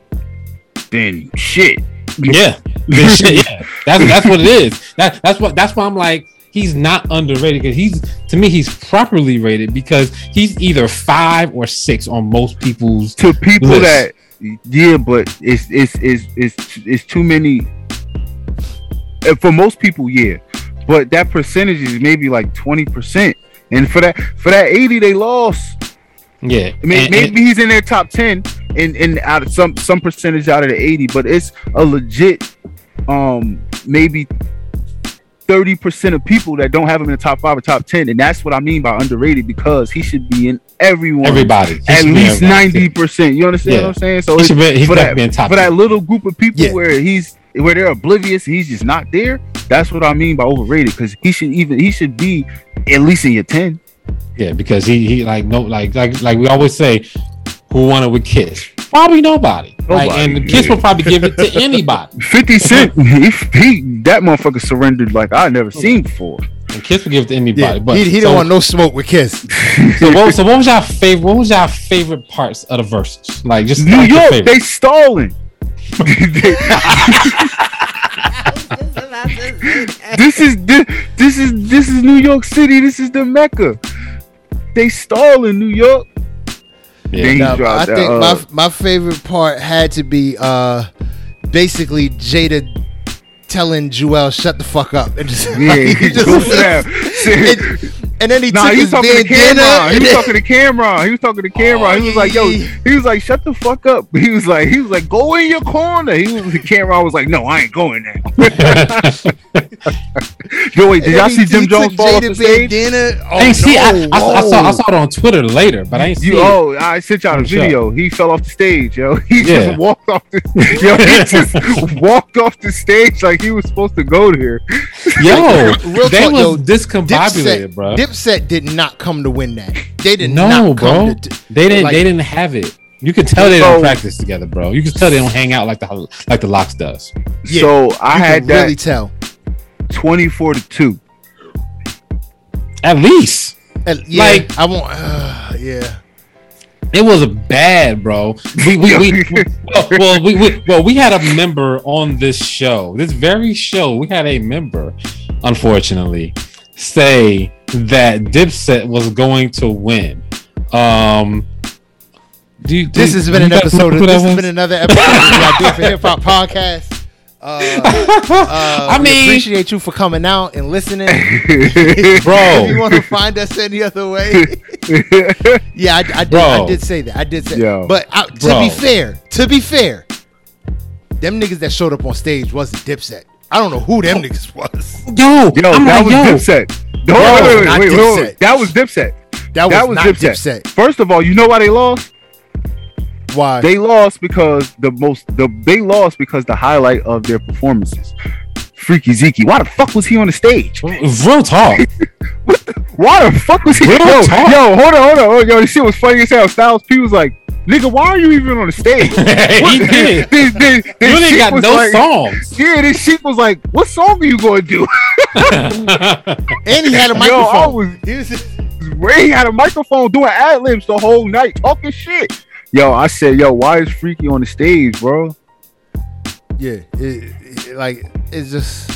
then shit. Yeah, yeah. That's that's what it is. That that's what that's why I'm like he's not underrated because he's to me he's properly rated because he's either five or six on most people's. To people List. that yeah, but it's it's it's it's it's too many. And for most people, yeah, but that percentage is maybe like twenty percent. And for that for that eighty, they lost. Yeah, I mean, and- maybe and- he's in their top ten, and and out of some some percentage out of the eighty, but it's a legit, um, maybe thirty percent of people that don't have him in the top five or top ten, and that's what I mean by underrated because he should be in everyone. Everybody. He At least everybody. ninety percent. You understand Yeah. what I'm saying? So He should be, for that, be in top. for that little group of people Yeah. where he's where they're oblivious, he's just not there. That's what I mean by overrated because he should even he should be at least in your ten. Yeah, because he he like no like like like we always say, who won it with Kiss? Probably nobody. Like, Nobody, and Kiss yeah. will probably give it to anybody. Fifty Cent, he, he that motherfucker surrendered like I never seen before. And Kiss will give it to anybody. Yeah, but he, he so, don't want no smoke with Kiss. So what, so what was your favorite? What was your favorite parts of the verses? Like just New like York, favorite. they stalling. this is this, this is this is New York City. This is the Mecca. They stall in New York. Yeah. Now, dropped I that, think uh, my my favorite part had to be uh basically Jada telling Joel shut the fuck up and just, Yeah, he he just- goes down. and, and then he Nah, took he his was talking to bandana camera. He was talking to camera. He was talking to camera. Oh, he was like, "Yo," he was like, "Shut the fuck up." He was like, "He was like, go in your corner." He was the camera. I was like, "No, I ain't going there." Yo, wait, did and y'all see Jim Jones took fall off the stage? bandana. Oh, I ain't see. I, I, I saw. I saw it on Twitter later, but I ain't see You, it. oh, I sent y'all the I'm sure. video. He fell off the stage, yo. He Yeah. just walked off the yo. He just walked off the stage like he was supposed to go there. Yo, Real they talk, was yo, discombobulated, Dipset, bro. Dipset did not come to win that. They did no, not bro. to. they didn't. like- they didn't have it. You can tell they don't So- practice together, bro. You can tell they don't hang out like the like the LOX does. Yeah, so I you had can that really tell. Twenty-four to two. At least Uh, yeah, Like- I won't. Uh, yeah. it was bad, bro. We we, we, we well, well we, we well we had a member on this show, this very show. We had a member, unfortunately, say that Dipset was going to win. Um, do you, This has been an episode. Of, this has was? been another episode of the I Do It for Hip Hop podcast. Uh, uh, I we mean- appreciate you for coming out and listening. Bro. if you want to find us any other way, yeah, I, I did. I did say that. I did say. Yo. But I, to Bro. be fair, to be fair, them niggas that showed up on stage wasn't Dipset. I don't know who them niggas was. Yo, Yo, I'm that like, was yo, Dipset. No, Bro, wait, wait, not wait, wait, wait, Dipset. wait. That was Dipset. That was, That was not Dipset. Dipset. First of all, you know why they lost? Why? They lost because the most the they lost because the highlight of their performances. Freaky Zeke. Why the fuck was he on the stage? real talk. What? Why the fuck was he? Real Yo, talk. yo, hold on, hold on. Oh, yo, this shit was funny as hell. Styles P was like, "Nigga, why are you even on the stage?" he did. This, this, this You ain't got no like, songs. Yeah, this shit was like, "What song are you going to do?" and he had a Yo, microphone. I was He was- Ray had a microphone doing ad libs the whole night, talking shit. Yo, I said, yo, why is Freaky on the stage, bro? yeah, it, it- like it's just.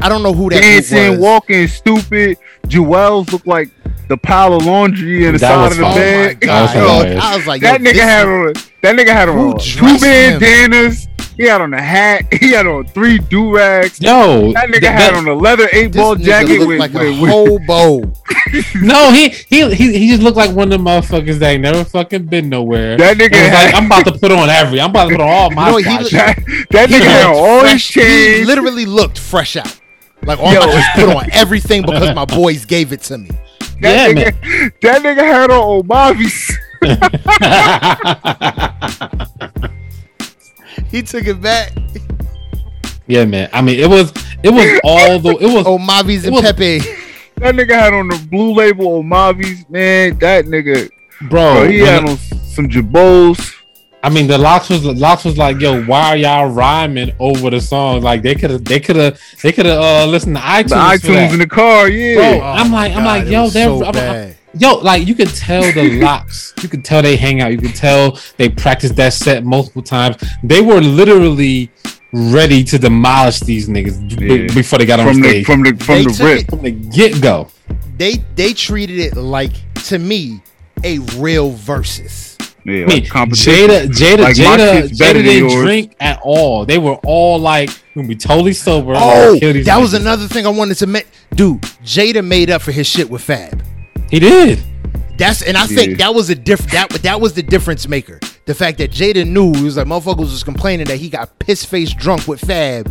I don't know who that group Dancing, was. walking, stupid. Juelz look like the pile of laundry in the That side was of the Oh fun. my bed. god! was Yo. I was like, that yo, nigga had is- on that nigga had Who on two dressed him? Bandanas. He had on a hat. He had on three do rags. Yo, That nigga th- had on a leather eight ball jacket with, like a with, with hobo. no, he, he he he just looked like one of the motherfuckers that ain't never fucking been nowhere. that nigga. Was Had, like, I'm about to put on every. I'm about to put on all my You know, he fly that, that He nigga had all his fresh. He literally looked fresh out. Like, oh, Yo. I just put on everything because my boys gave it to me. That Yeah, nigga, that nigga had on Omavis. He took it back. yeah, man. I mean, it was it was all the it was Oh, Mavis and was- Pepe. That nigga had on the blue label Omavis. Man, that nigga, bro. bro, he had on some Jabos. I mean, the LOX was LOX was like, yo, why are y'all rhyming over the song? Like they could have they could have they could have uh listened to iTunes. The iTunes in the car, yeah. Bro, I'm like, I'm like, Oh, yo, was they're so I'm- I'm- bad. Yo, like you could tell the LOX, you could tell they hang out, you could tell they practiced that set multiple times. They were literally ready to demolish these niggas b- before they got on the stage from the from They the rip. it- from the get go. They they treated it like to me a real Verzuz. Yeah, I mean, like competition. Jada, Jada, Like, Jada, Jada didn't yours. drink at all. They were all like, "We're be totally sober." Oh, gonna that was another thing I wanted to make. Dude, Jada made up for his shit with Fab. He did. That's and I think Yeah. that was a diff that that was the difference maker. The fact that Jada knew he was like motherfuckers was complaining that he got piss face drunk with Fab,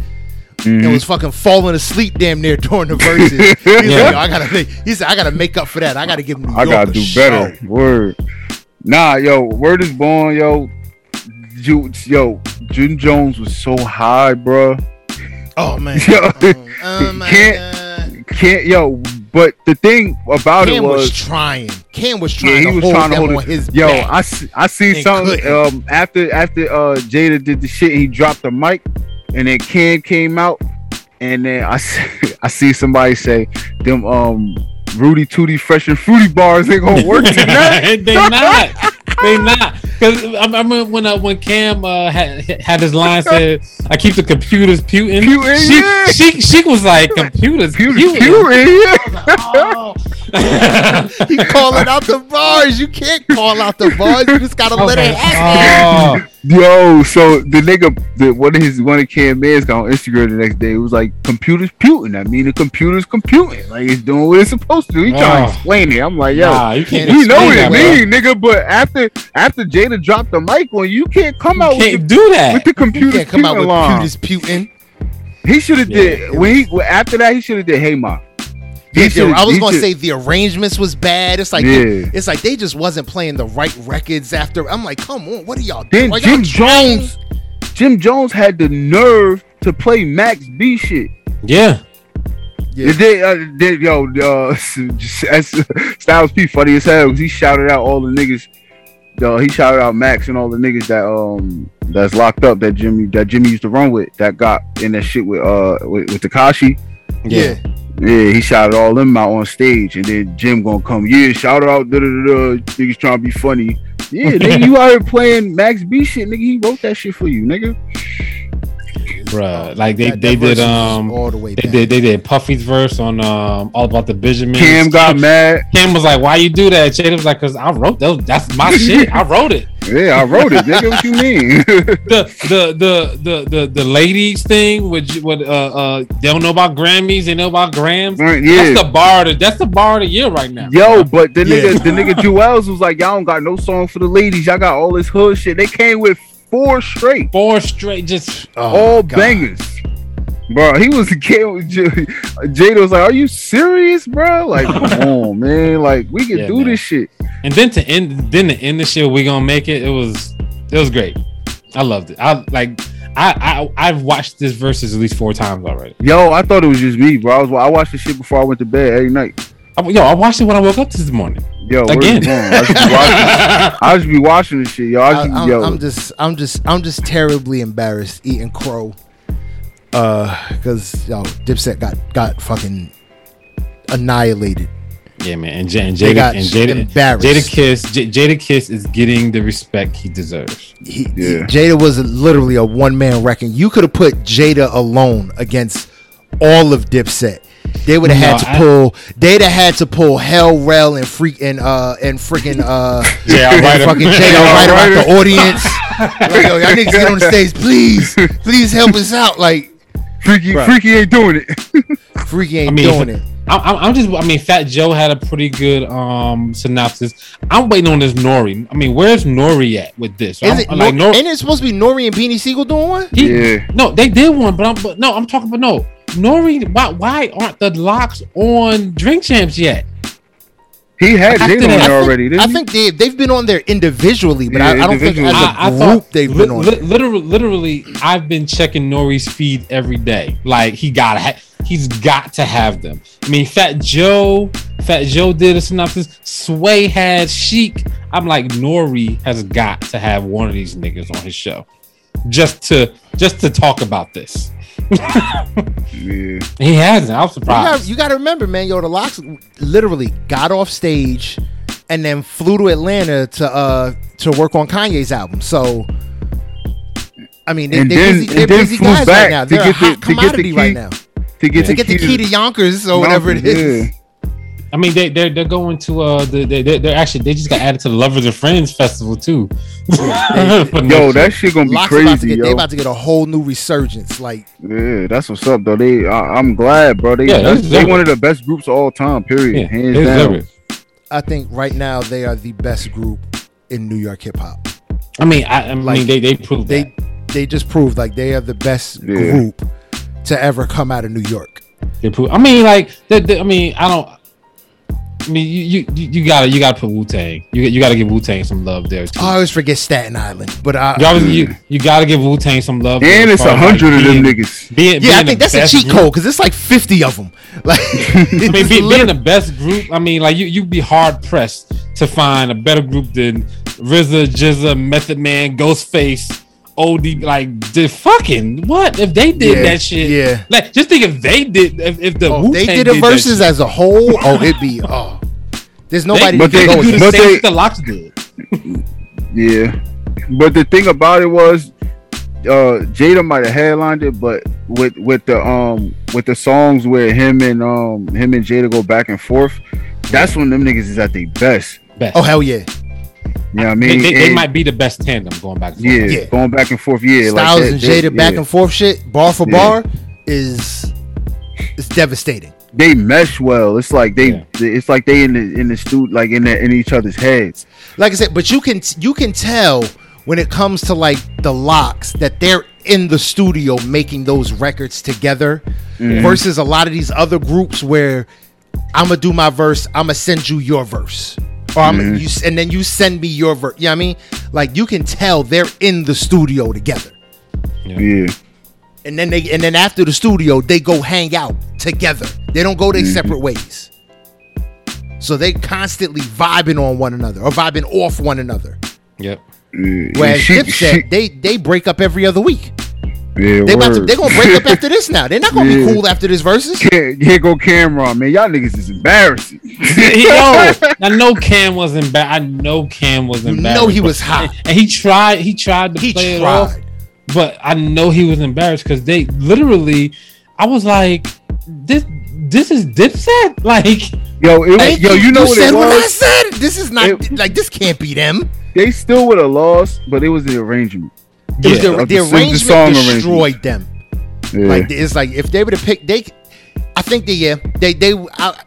and Mhm. was fucking falling asleep damn near during the verses. He's Yeah. like, yo, I gotta make, he said, I gotta make up for that. I gotta give him. I gotta do show." better. Word. Nah, yo, word is born, yo. Ju- Yo, Jim Jones was so high, bro. Oh man, Yo, oh my can't- god. Can't yo, but the thing about Cam it was, was, trying. Cam was yeah, trying he to was hold trying to hold on it. his Yo. I see, I seen something um after after uh Jada did the shit, he dropped the mic, and then Cam came out, and then I see, I see somebody say them um Rooty Tooty Fresh and Fruity bars ain't gonna work tonight. they not. They not. Because I remember when uh, when Cam uh, had had his line said, "I keep the computers puting." Putin, she, yeah. she she was like, "Computers Pew, puting." pew, yeah. Oh. he calling out the bars. You can't call out the bars. You just gotta let it happen. Oh, Yo, so the nigga, the one of his one of Cam Man's got on Instagram the next day. It was like computers putin." I mean, the computer's computing. Like it's doing what it's supposed to. do. He trying Oh. to explain it. I'm like, yo, nah, you can't. you know what explain it that, mean, nigga. But after after Jada dropped the mic on, you can't come out You can't the, do that. with the computer can't come out with computers puting. He should have Yeah, did when he after that. He should have did Hey Ma. I was gonna should- say the arrangements was bad. It's like Yeah. it's like they just wasn't playing the right records after. I'm like, come on, what are y'all Then doing? Y'all Jim? Jones, Jim Jones had the nerve to play Max B shit. yeah. Yeah. They, uh, they, yo, uh, Styles P funny as hell. He shouted out all the niggas. Uh, he shouted out Max and all the niggas that um that's locked up that Jimmy that Jimmy used to run with that got in that shit with uh with, with Tekashi. Yeah. Yeah, he shouted all them out on stage, and then Jim gonna come. Yeah, shout out, da da da da. Niggas trying to be funny. Yeah, nigga, you out here playing Max B shit, nigga. He wrote that shit for you, nigga. Bruh, like they That- they that did um all the way they back. did they did Puffy's verse on um all about the Benjamin. Cam got mad. Cam was like, "Why you do that?" Jada was like, "Cause I wrote those. That's my shit. I wrote it." Yeah, I wrote it, nigga. What you mean? The the the the the, the ladies thing, which what uh uh they don't know about Grammys, they know about Grams. Right, yeah. That's the bar. To, that's the bar of the year right now. Yo, but the Yeah. nigga, the nigga Juelz was like, y'all don't got no song for the ladies. Y'all got all this hood shit. They came with four straight, four straight. Just Oh, all bangers. Bro, he was came with J- Jada was like, "Are you serious, bro? Like, come on, man. Like, we can Yeah, do man. this shit." and then to end then to end the shit, we gonna make it. It was it was great. I loved it. I like. I, I I've watched this Verzuz at least four times already. Yo, I thought it was just me, bro. I was I watched the shit before I went to bed every night. I, yo, I watched it when I woke up this morning. Yo, where's Again. going? I just be watching. I just be watching this shit, yo. I I, just, I'm, yo, I'm just, I'm just, I'm just terribly embarrassed eating crow. Uh, because yo, Dipset got got fucking annihilated. Yeah, man. And, J- and Jada got and Jada embarrassed. Jadakiss J- Jadakiss is getting the respect he deserves. He, Yeah. Jada was literally a one man wrecking. You could have put Jada alone against all of Dipset. They would have had to I- pull. They'd have had to pull Hell Rell and freak and uh and freaking uh Yeah, and right. fucking Jada right about the audience. like yo, y'all niggas get on the stage, please, please help us out. Like freaky, Bruh. freaky ain't doing it. Freaky ain't I mean, doing it. I'm, I'm I'm just. I mean, Fat Joe had a pretty good um synopsis. I'm waiting on this Nori. I mean, where's Nori at with this? Is I'm- it I'm like like Nori? ain't it supposed to be Nori and Beanie Sigel doing one? he- Yeah. No, they did one, but I'm. But no, I'm talking about no Nori. Why? Why aren't the LOX on Drink Champs yet? He had After Jada on there already. Didn't I he? think they they've been on there individually, but I, Yeah, I don't think as a individually. I, I group thought they've li- been on. li- there. literally, literally, I've been checking Nori's feed every day. Like he got, ha- he's got to have them. I mean, Fat Joe, Fat Joe did a synopsis. Sway had Sheek. I'm like, Nori has got to have one of these niggas on his show, just to just to talk about this. Yeah. He hasn't. I was You gotta, surprised. you gotta remember, man. Yo, the LOX literally got off stage and then flew to Atlanta to uh to work on Kanye's album. So, I mean, they, And they're then- busy, they're busy flew guys right now. to They're a get the- hot to get the commodity key- right now. To get To get the key to Yonkers or whatever it is. Yeah. I mean, they they're they're going to uh the they they're, they're actually they just got added to the Lovers and Friends festival too. Yo, that shit gonna be LOX about to crazy, get, they yo. about to get a whole new resurgence. Like, Yeah, that's what's up, though. They, I, I'm glad, bro. They, Yeah, that's, they they one of the best groups of all time. Period. Yeah, Hands they deserve down. it. I think right now they are the best group in New York hip hop. I mean, I, I Like, mean, they they proved They that. they just proved like they are the best Yeah. group to ever come out of New York. They put- I mean, like, the, the- I mean, I don't. I mean, you you, you you gotta you gotta put Wu Tang. You you gotta give Wu Tang some love there too. I always forget Staten Island, but I, you, always, you mm. you gotta give Wu Tang some love. And as it's a as, like, hundred of them niggas. Being, yeah, I think that's a cheat group. code because it's like fifty of them. Like, I mean, be, being the best group, I mean, like you you'd be hard pressed to find a better group than RZA, GZA, Method Man, Ghostface, OD. Like the fucking what if they did Yeah, that shit? yeah. Like just think if they did if, if the oh, Wu they Tang did a that Verzuz as a whole. Oh, it'd be oh. There's nobody but to they- go could do the but same they- the LOX did. Yeah, but the thing about it was, uh, Jada might have headlined it, but with with the um with the songs where him and um him and Jada go back and forth, that's when them niggas is at their best. Best. Oh hell yeah, You know what I mean? they, they And- might be the best tandem going back. And forth. yeah, Yeah. going back and forth. Yeah, Styles that- and they- Jada back yeah. and forth shit, bar for Yeah. bar, is it's devastating. they mesh well. It's like they, Yeah. it's like they in the in the studio, like in the, in each other's heads. Like I said, but you can you can tell when it comes to like the LOX that they're in the studio making those records together Mm-hmm. versus a lot of these other groups where I'm gonna do my verse, I'm gonna send you your verse. Or I'm Mm-hmm. you, and then you send me your verse. You know what I mean? Like you can tell they're in the studio together. Yeah, And then they and then after the studio, they go hang out together. They don't go their Mm-hmm. separate ways. So they constantly vibing on one another or vibing off one another. Yep. yeah. Whereas She- Dipset, they they break up every other week. Yeah, They about to, they gonna break up after this now. They're not gonna Yeah. be cool after this Verzuz. Can't- Here go Cam'ron, man. Y'all niggas is embarrassing. Yo, I know Cam was embarrassed. I know Cam was You embarrassed. know he was hot. and, and he tried. He tried to He play it off. but I know he was embarrassed because they literally, I was like, this this is Dipset, like Yo, it was, Thank yo, you know what said it what I was? said. This is not It- like this can't be them. They still would have lost, but it was the arrangement. It was Yeah, the, the the- the arrangement song destroyed them. Yeah. Like it's like if they would have picked they, I think they yeah they they I,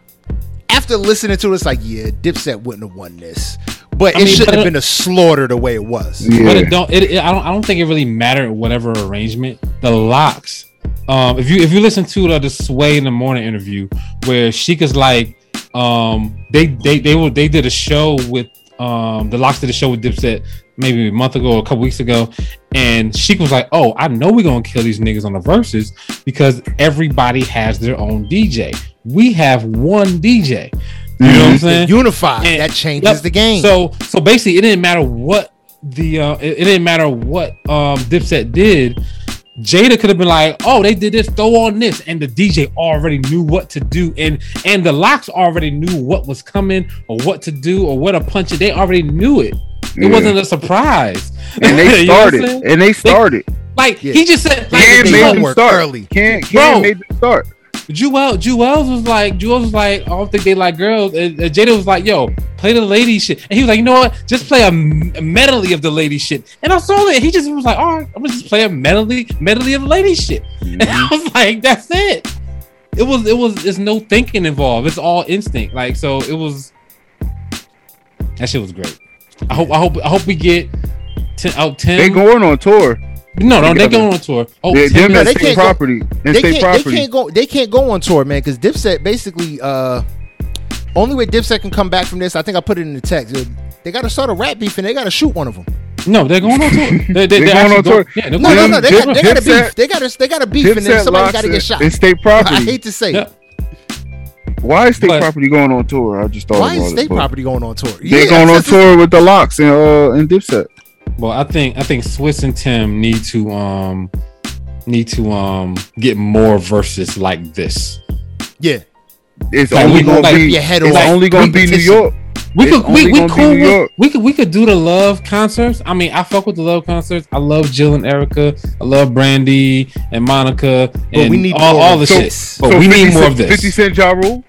after listening to it, it's like yeah Dipset wouldn't have won this, but I it mean, shouldn't but have it- been a slaughter the way it was. yeah. but it don't. It, it- I don't. I don't think it really mattered whatever arrangement. The LOX. Um, if you if you listen to the, the Sway in the morning interview where Sheikah's like, um, they they they were they did a show with um the LOX did a show with Dipset maybe a month ago or a couple weeks ago, and Sheek was like, oh, I know we're gonna kill these niggas on the Verzuz because everybody has their own DJ. We have one DJ. You know what I'm saying? Unified And- that changes Yep. the game. So so basically, it didn't matter what the uh, it, it didn't matter what um Dipset did. Jada could have been like, "Oh, they did this, throw on this," and the DJ already knew what to do, and and the LOX already knew what was coming or what to do or what to punch it. They already knew it. It Yeah. wasn't a surprise. and they You know what I'm started. and they started. like Yeah. he just said, like, Cam they made don't them work start. early. Cam, Bro. Cam made them start. Jewel, Juelz was like, Juelz was like, I don't think they like girls. And, and Jada was like, Yo, play the lady shit. And he was like, You know what? Just play a, m- a medley of the lady shit. And I saw it. He just was like, All right, I'm gonna just play a medley, medley of the lady shit. And I was mm-hmm. like, That's it. It was, it was. There's no thinking involved. It's all instinct. Like so, it was. That shit was great. I hope, I hope, I hope we get. Ten, out ten. They going on tour. No, no, they together. going on tour. Oh, They, 10 them No, at they state can't go- property. And they state can't they property. can't go they can't go on tour, man, because Dipset basically uh only way Dipset can come back from this, I think I put it in the text. They got to start a rap beef and they got to shoot one of them. No, they're going on tour. They, they, They they're going actually on go- tour. Yeah, they're No, no, no, they Dip- got, they got a beef. They got a they got a beef, and then somebody LOX got to get shot. It's state property. I hate to say, Yeah. Why is state But- property going on tour? I just thought why about is state but property going on tour? They Yeah, going on tour with the LOX and uh and Dipset. Well, I think I think Swizz and Tim need to um need to um get more verses like this. Yeah, It's Like, only we gonna gonna be. your head it's off. only gonna be New. York. We It's could we, we cool with, we could we could do the love concerts. I mean, I fuck with the love concerts. I love Jill and Erykah. I love Brandy and Monica and we need all, all the this. shit. But So we 50 need more of this. Fifty Cent Ja Rule.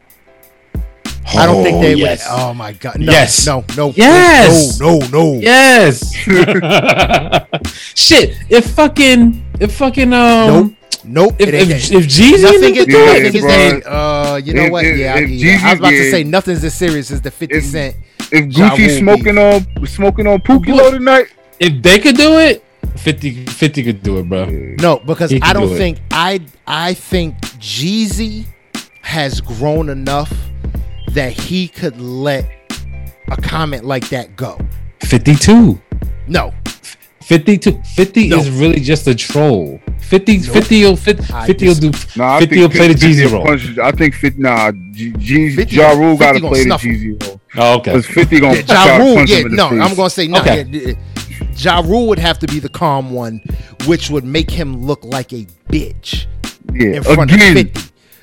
I don't think Oh, they yes. would. Oh my god, no, Yes. no, no, Yes. no, no, no. Yes. Shit. If fucking if fucking um Nope, nope. if it if, if Jeezy Nothing and is, them Yeah, do nothing it, is uh, you know If- what? if- yeah, I, if get you. I was Jeezy about to say nothing's as serious as the 50 If- Cent. If Ja Gucci Rule smoking on smoking on Pookie Loc tonight, if they could do it, 50, 50 could do it, bro. No, because I don't do it. think I I think Jeezy has grown enough that he could let a comment like that go. 52. No, 52 50 No. is really just a troll 50 50 will 50, I 50 will do Nah, I 50 think will play the 50 Jeezy will role punch- I think 50. Nah, G- G- 50 Ja Rule got to play the snuff. Jeezy role. oh, okay Because 50 gonna yeah, try Ja Rule. punch him Yeah, in the no, face. I'm gonna say no. Okay. Yeah, yeah, Ja Rule would have to be the calm one, which would make him look like a bitch Yeah, in front again.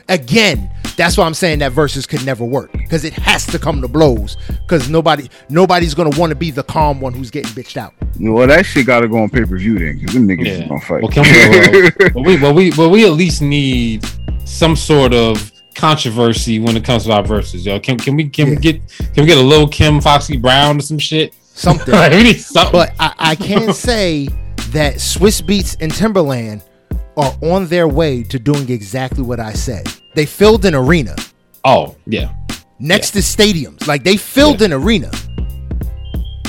Of 50. Again, that's why I'm saying that Verzuz could never work because it has to come to blows because nobody nobody's gonna want to be the calm one who's getting bitched out. Well, that shit got to go on pay per view then, because them niggas yeah is gonna fight. well, can we, well, well, we, well, we well we at least need some sort of controversy when it comes to our Verzuz yo can, can we can we get can we get a little Kim Foxy Brown or some shit Something. Like, we something But I, I can say that Swizz Beatz and Timberland are on their way to doing exactly what I said. They filled an arena oh yeah next to stadiums. Like they filled an arena.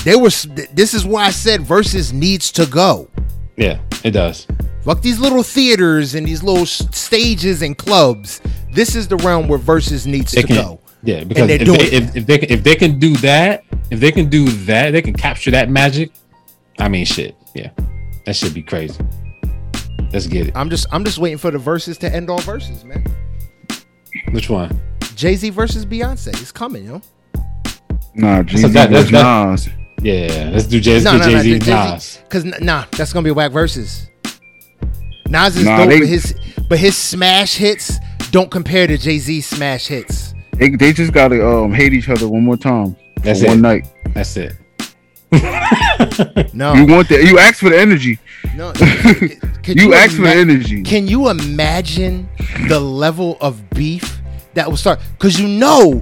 They were. This is why I said Verzuz needs to go. yeah it does Fuck these little theaters and these little stages and clubs. This is the realm where Verzuz needs they to can go. yeah because if they, if, if they can- if they can do that if they can do that they can capture that magic I mean shit yeah that should be crazy let's get it I'm just. I'm just waiting for the Verzuz to end all Verzuz, man. which one Jay Z versus Beyonce. It's coming, yo. Nah, So Jeezy that- versus that- Nas. Yeah, let's do Jay No, no, no, Z Jay-Z. Nas. Cause nah, that's gonna be a whack Verzuz. Nas is Nah, dope, they- but his but his smash hits don't compare to Jay Z smash hits. They, they just gotta um hate each other one more time. That's for it. one night. That's it. No, You want that? You ask for the energy. No. Can You ask for energy. Can you imagine the level of beef that will start? Cause you know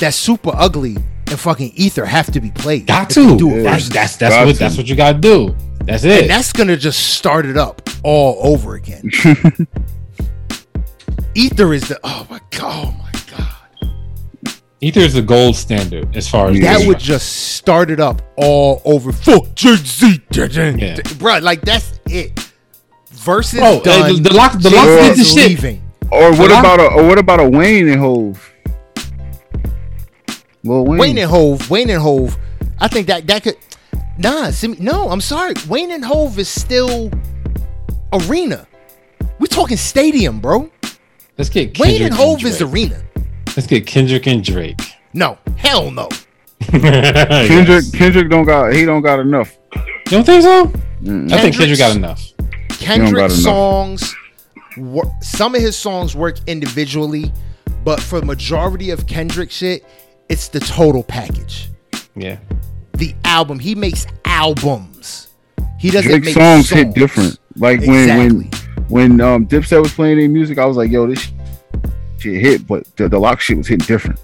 that super ugly and fucking ether have to be played. Got if you to. do a That's Verzuz. that's that's Got what to. that's what you gotta do. That's it. and that's gonna just start it up all over again. ether is the oh my god, oh my god. Ether is the gold standard as far as That would just start it up all over. Fuck Jay Z, Yeah. bro. Like that's it. Versus Oh, uh, done. the- the lock- the lock Jay-Z did the shit. leaving. Or what Well, I- about a or what about a Wayne and Hove? Well, Wayne. Wayne and Hove, Wayne and Hove. I think that that could. Nah, see, no, I'm sorry. Wayne and Hove is still arena. We're talking stadium, bro. let's get Wayne and Hove is arena. Let's get Kendrick and Drake. No, hell no. Kendrick Yes. Kendrick don't got he don't got enough. You don't think so? Mm. I think Kendrick got enough. Kendrick got enough. songs, wor- some of his songs work individually, but for the majority of Kendrick shit, it's the total package. Yeah. The album, he makes albums. He doesn't Drake make songs, songs hit different. Like Exactly. when when when um Dipset was playing their music, I was like, yo, this shit hit, but the, the lock shit was hitting different.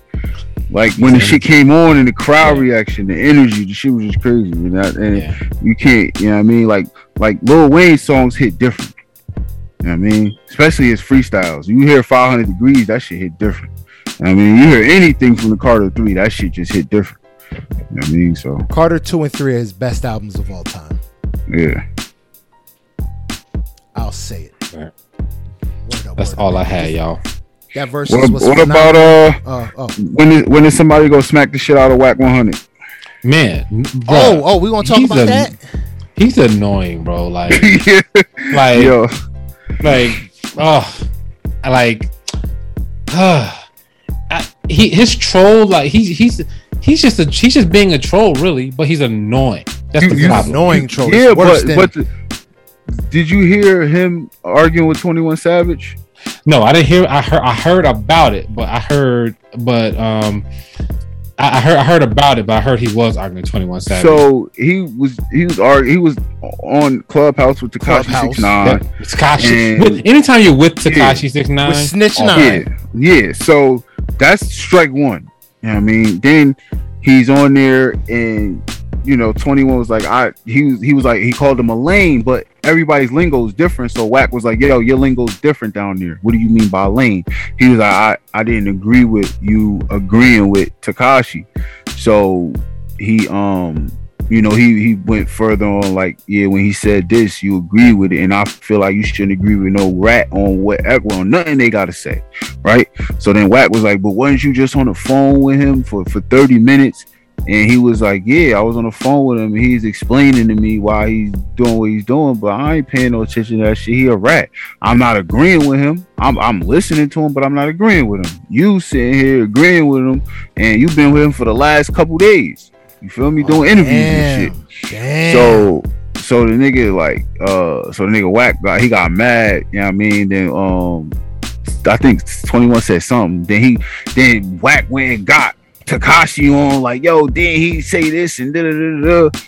Like when the shit came on and the crowd Yeah. reaction, the energy, the shit was just crazy. And, that, and Yeah. you can't, you know what I mean? Like like Lil Wayne songs hit different. You know what I mean? Especially his freestyles. You hear 500 degrees, that shit hit different. I mean, you hear anything from the Carter 3, that shit just hit different. You know what I mean? So, Carter 2 and 3 are his best albums of all time. yeah. I'll say it. Right. Word up, That's word all up. I had, y'all. That versus What, was what about uh uh oh. when is when is somebody gonna smack the shit out of Wack 100? Man. Oh, oh, we want to talk about a- that? He's annoying, bro. Like, yeah. like, Yo, like, oh, like, uh, I, he his troll. Like, he's he's he's just a he's just being a troll, really. But he's annoying. That's the You- you problem. Annoying troll. yeah, worse but than- but the- did you hear him arguing with 21 Savage? No, I didn't hear. I heard. I heard about it, but I heard, but um, I, I heard. I heard about it, but I heard he was arguing Twenty One Savage. So he was he was arg- he was on Clubhouse with Tekashi Clubhouse. Six Nine. Tekashi. anytime you're with Yeah. Tekashi Six Nine, With Snitch oh, Nine. Yeah, yeah. So that's strike one. You know what I mean? Then he's on there and you know, 21 was like, I he was he was like he called him a lane, but everybody's lingo is different. So Wack was like, Yo, your lingo's different down there. What do you mean by lane? He was like, I, I didn't agree with you agreeing with Tekashi. So he um you know, he he went further on like, yeah, when he said this, you agree with it, and I feel like you shouldn't agree with no rat on whatever on nothing they gotta say, right? So then Wack was like, but wasn't you just on the phone with him for for thirty minutes? And he was like, Yeah, I was on the phone with him. he's explaining to me why he's doing what he's doing, but I ain't paying no attention to that shit. He a rat. I'm not agreeing with him. I'm, I'm listening to him, but I'm not agreeing with him. You sitting here agreeing with him, and you've been with him for the last couple days. You feel me? Doing oh, interviews damn, and shit. Damn. So so the nigga like uh so the nigga Wack got he got mad, you know what I mean? Then um I think 21 said something. Then he then Wack went and got Tekashi on, like, yo, then he say this and da da da da.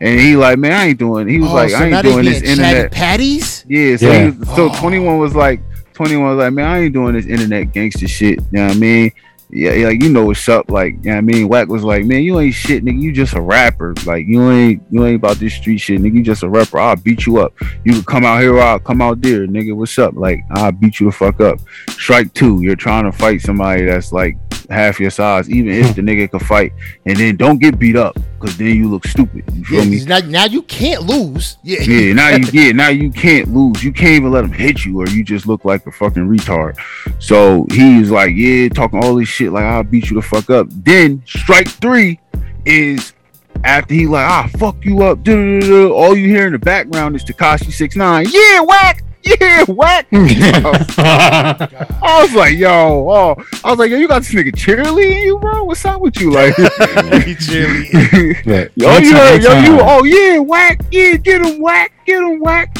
And he like, man, I ain't doing. He was oh, like, so I ain't doing this internet patties. Yeah, so yeah. Was, so oh. 21 was like, 21 was like, man, I ain't doing this internet gangster shit. You know what I mean? yeah, like you know what's up. Like, you know what I mean? Wack was like, man, you ain't shit, nigga. You just a rapper. Like, you ain't you ain't about this street shit, nigga. You just a rapper. I'll beat you up. You can come out here or I'll come out there, nigga. What's up? Like, I'll beat you the fuck up. Strike two. You're trying to fight somebody that's like half your size, even if the nigga can fight. And then don't get beat up, cause then you look stupid. You feel yeah, me? Now, now you can't lose. Yeah. Yeah. Now you yeah. Now you can't lose. You can't even let him hit you, or you just look like a fucking retard. So he's like, yeah, talking all this shit like I'll beat you the fuck up. Then strike three is after he like ah fuck you up. All you hear in the background is Tekashi six nine. Yeah, Wack yeah, Wack. I was like, yo, oh, I was like, yo, you got this nigga cheerleading you, bro? What's up with you? Like, cheerleading. yo, you heard, yo, you, oh yeah, Wack, yeah, get him, Wack, get him, Wack.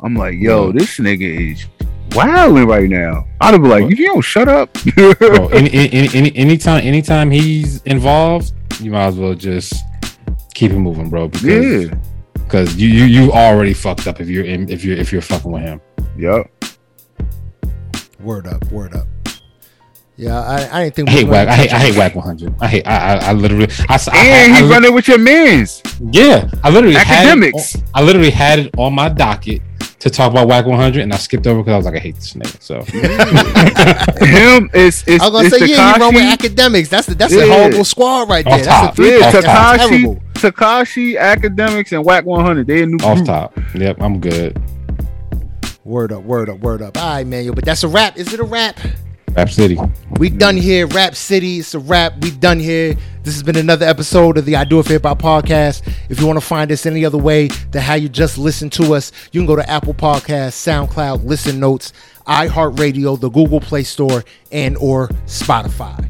I'm like, yo, this nigga is wilding right now. I'd be like, if you don't shut up. Bro, any, any, any, anytime, anytime he's involved, you might as well just keep it moving, bro. Because, yeah. Because you, you you already fucked up if you're in, if you're if you're fucking with him. Yep. Word up, word up. Yeah, I, I didn't think. I hate Wack. I hate, I hate Wack 100. I hate. I, I, I literally. I, and I, he's running with your mans. Yeah, I literally Akademiks. Had I literally had it on my docket to talk about Wack 100, and I skipped over because I was like, I hate this nigga. So him is. I was gonna say, Tekashi. yeah, he run with Akademiks. That's the, that's yeah. a horrible squad right there. Off that's top. a three. Yeah, Tekashi, Tekashi, Akademiks, and Wack 100. They a new off group. top. Yep, I'm good. Word up, word up, word up. All right, man, yo, but that's a wrap. Is it a wrap? Rap City. We done here. Rap City. It's a wrap. We done here. This has been another episode of the I Do It for Hip Hop podcast. If you want to find us any other way than how you just listen to us, you can go to Apple Podcasts, SoundCloud, Listen Notes, iHeartRadio, the Google Play Store, and or Spotify.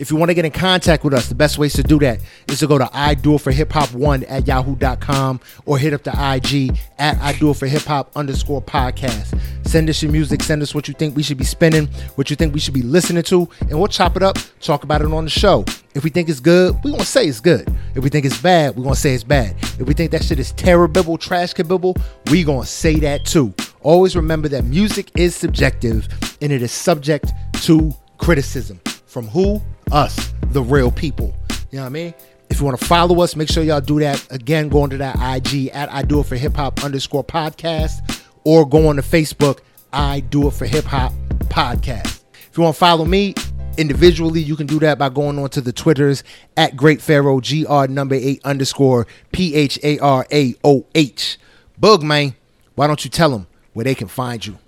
If you want to get in contact with us, the best ways to do that is to go to I do it for hip hop one at yahoo.com or hit up the IG at I do it for hip hop underscore podcast. Send us your music, send us what you think we should be spinning, what you think we should be listening to, and we'll chop it up, talk about it on the show. If we think it's good, we're gonna say it's good. If we think it's bad, we're gonna say it's bad. If we think that shit is terrible, trash kabibble, we gonna say that too. Always remember that music is subjective and it is subject to criticism. From who? Us, the real people. You know what I mean? If you want to follow us, make sure y'all do that. Again, go into that IG at I do it for hip hop underscore podcast or go on to Facebook, I do it for hip hop podcast. If you want to follow me individually, you can do that by going on to the Twitters at Great Pharaoh, GR number eight underscore P H A R A O H. Boog, man, why don't you tell them where they can find you?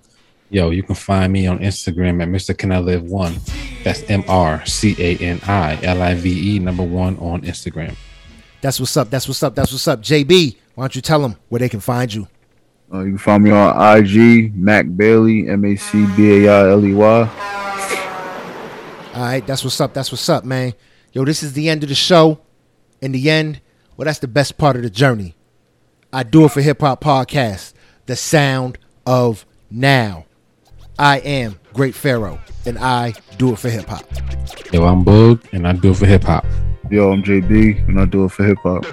Yo, you can find me on Instagram at Mr. Can I Live One. That's M R C A N I L I V E number one on Instagram. That's what's up. That's what's up. That's what's up. JB, why don't you tell them where they can find you? Uh, you can find me on IG, Mac Bailey, M A C B A I L E Y. All right, that's what's up. That's what's up, man. Yo, this is the end of the show. In the end, well, that's the best part of the journey. I do it for hip hop podcast, the sound of now. I am Great Pharaoh, and I do it for hip hop. Yo, I'm Boog, and I do it for hip hop. Yo, I'm JB, and I do it for hip hop.